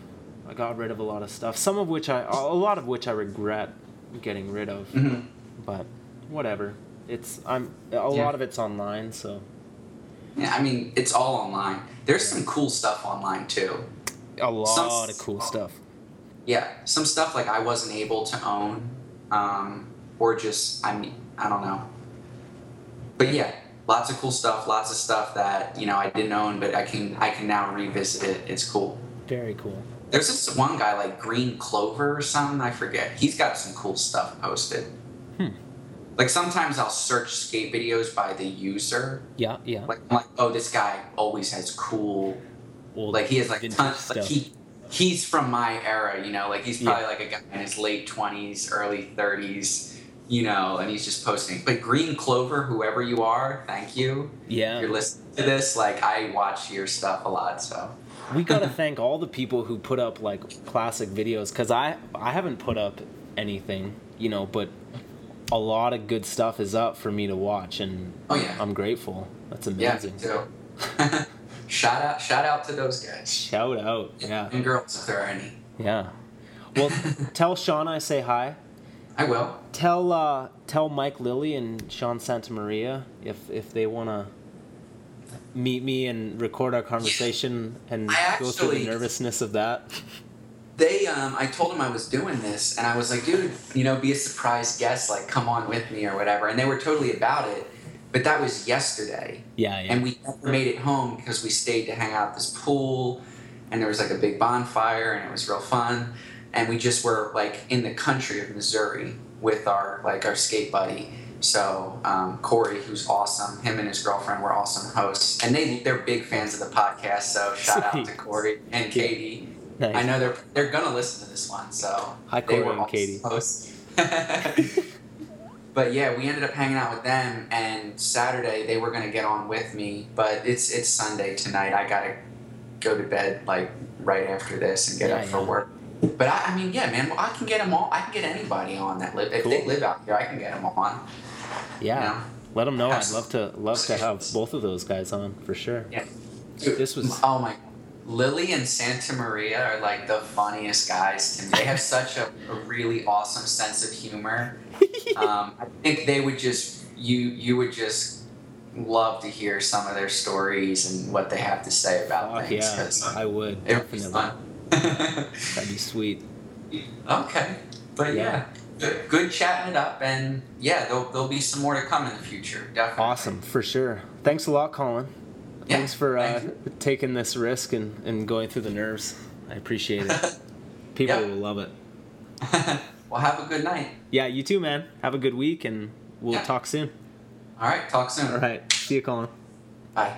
Speaker 1: I got rid of a lot of stuff. Some of which I, a lot of which I regret getting rid of.
Speaker 2: hmm
Speaker 1: But whatever. It's I'm a
Speaker 2: Yeah.
Speaker 1: lot of it's online, so
Speaker 2: Yeah, I mean it's all online. There's some cool stuff online too.
Speaker 1: a lot
Speaker 2: Some-
Speaker 1: of cool stuff.
Speaker 2: Yeah, some stuff like I wasn't able to own, um, or just I mean I don't know. But yeah, lots of cool stuff. Lots of stuff that you know I didn't own, but I can I can now revisit it. It's cool.
Speaker 1: Very cool.
Speaker 2: There's this one guy like Green Clover or something. I forget. He's got some cool stuff posted.
Speaker 1: Hmm.
Speaker 2: Like sometimes I'll search skate videos by the user.
Speaker 1: Yeah, yeah.
Speaker 2: Like I'm like, oh, this guy always has cool
Speaker 1: Old
Speaker 2: like he has like tons like
Speaker 1: stuff.
Speaker 2: he he's from my era you know like he's probably like a guy in his late 20s early 30s you know and he's just posting but green clover whoever you are thank you if
Speaker 1: yeah.
Speaker 2: you're listening to this like i watch your stuff a lot so
Speaker 1: we gotta thank all the people who put up like classic videos because I I haven't put up anything, you know, but a lot of good stuff is up for me to watch, and
Speaker 2: oh yeah
Speaker 1: I'm grateful. That's
Speaker 2: yeah
Speaker 1: amazing.
Speaker 2: me too shout out shout out to those guys
Speaker 1: Shout out, yeah,
Speaker 2: and girls if there are any
Speaker 1: yeah. Well, tell Sean I say hi.
Speaker 2: i will
Speaker 1: Tell uh, tell Mike Lilly and Sean Santa Maria if if they wanna meet me and record our conversation and
Speaker 2: I
Speaker 1: go through the nervousness of that.
Speaker 2: they um i told them i was doing this and i was like dude you know be a surprise guest like come on with me or whatever and they were totally about it but that was yesterday
Speaker 1: Yeah, yeah.
Speaker 2: and we never made it home because we stayed to hang out at this pool and there was like a big bonfire and it was real fun and we just were like in the country of missouri with our like our skate buddy so um, corey who's awesome him and his girlfriend were awesome hosts and they they're big fans of the podcast so shout out to corey and katie
Speaker 1: nice.
Speaker 2: I know they're they're gonna listen to this one, so
Speaker 1: Hi,
Speaker 2: they
Speaker 1: Corey
Speaker 2: were
Speaker 1: and
Speaker 2: awesome
Speaker 1: Katie.
Speaker 2: hosts. but yeah, we ended up hanging out with them, and Saturday they were gonna get on with me, but it's it's Sunday tonight. I gotta go to bed like right after this and get
Speaker 1: Yeah,
Speaker 2: up for
Speaker 1: yeah.
Speaker 2: work. But I, I mean, yeah, man, well, I can get them all. I can get anybody on that live. If they live out here, I can get them on.
Speaker 1: yeah.
Speaker 2: You know?
Speaker 1: Let them know. I'd love to love to have both of those guys on for sure.
Speaker 2: Yeah.
Speaker 1: This was-
Speaker 2: oh my Lilly and Santa Maria are like the funniest guys to me. They have such a, a really awesome sense of humor. Um, I think they would just you you would just love to hear some of their stories and what they have to say about
Speaker 1: Fuck
Speaker 2: things
Speaker 1: yeah, I would
Speaker 2: it would be
Speaker 1: definitely.
Speaker 2: fun.
Speaker 1: That'd be sweet.
Speaker 2: okay, but
Speaker 1: Yeah.
Speaker 2: yeah, good, good chatting it up, and yeah, there'll there'll be some more to come in the future. Definitely.
Speaker 1: Awesome for sure. Thanks a lot, Colin.
Speaker 2: Yeah,
Speaker 1: Thanks for uh,
Speaker 2: thank
Speaker 1: taking this risk and, and going through the nerves. I appreciate it. People
Speaker 2: Yeah.
Speaker 1: will love it.
Speaker 2: well, have a good night.
Speaker 1: Yeah, you too, man. Have a good week, and we'll
Speaker 2: Yeah.
Speaker 1: talk soon.
Speaker 2: All right, talk soon.
Speaker 1: All right. See you, Colin.
Speaker 2: Bye.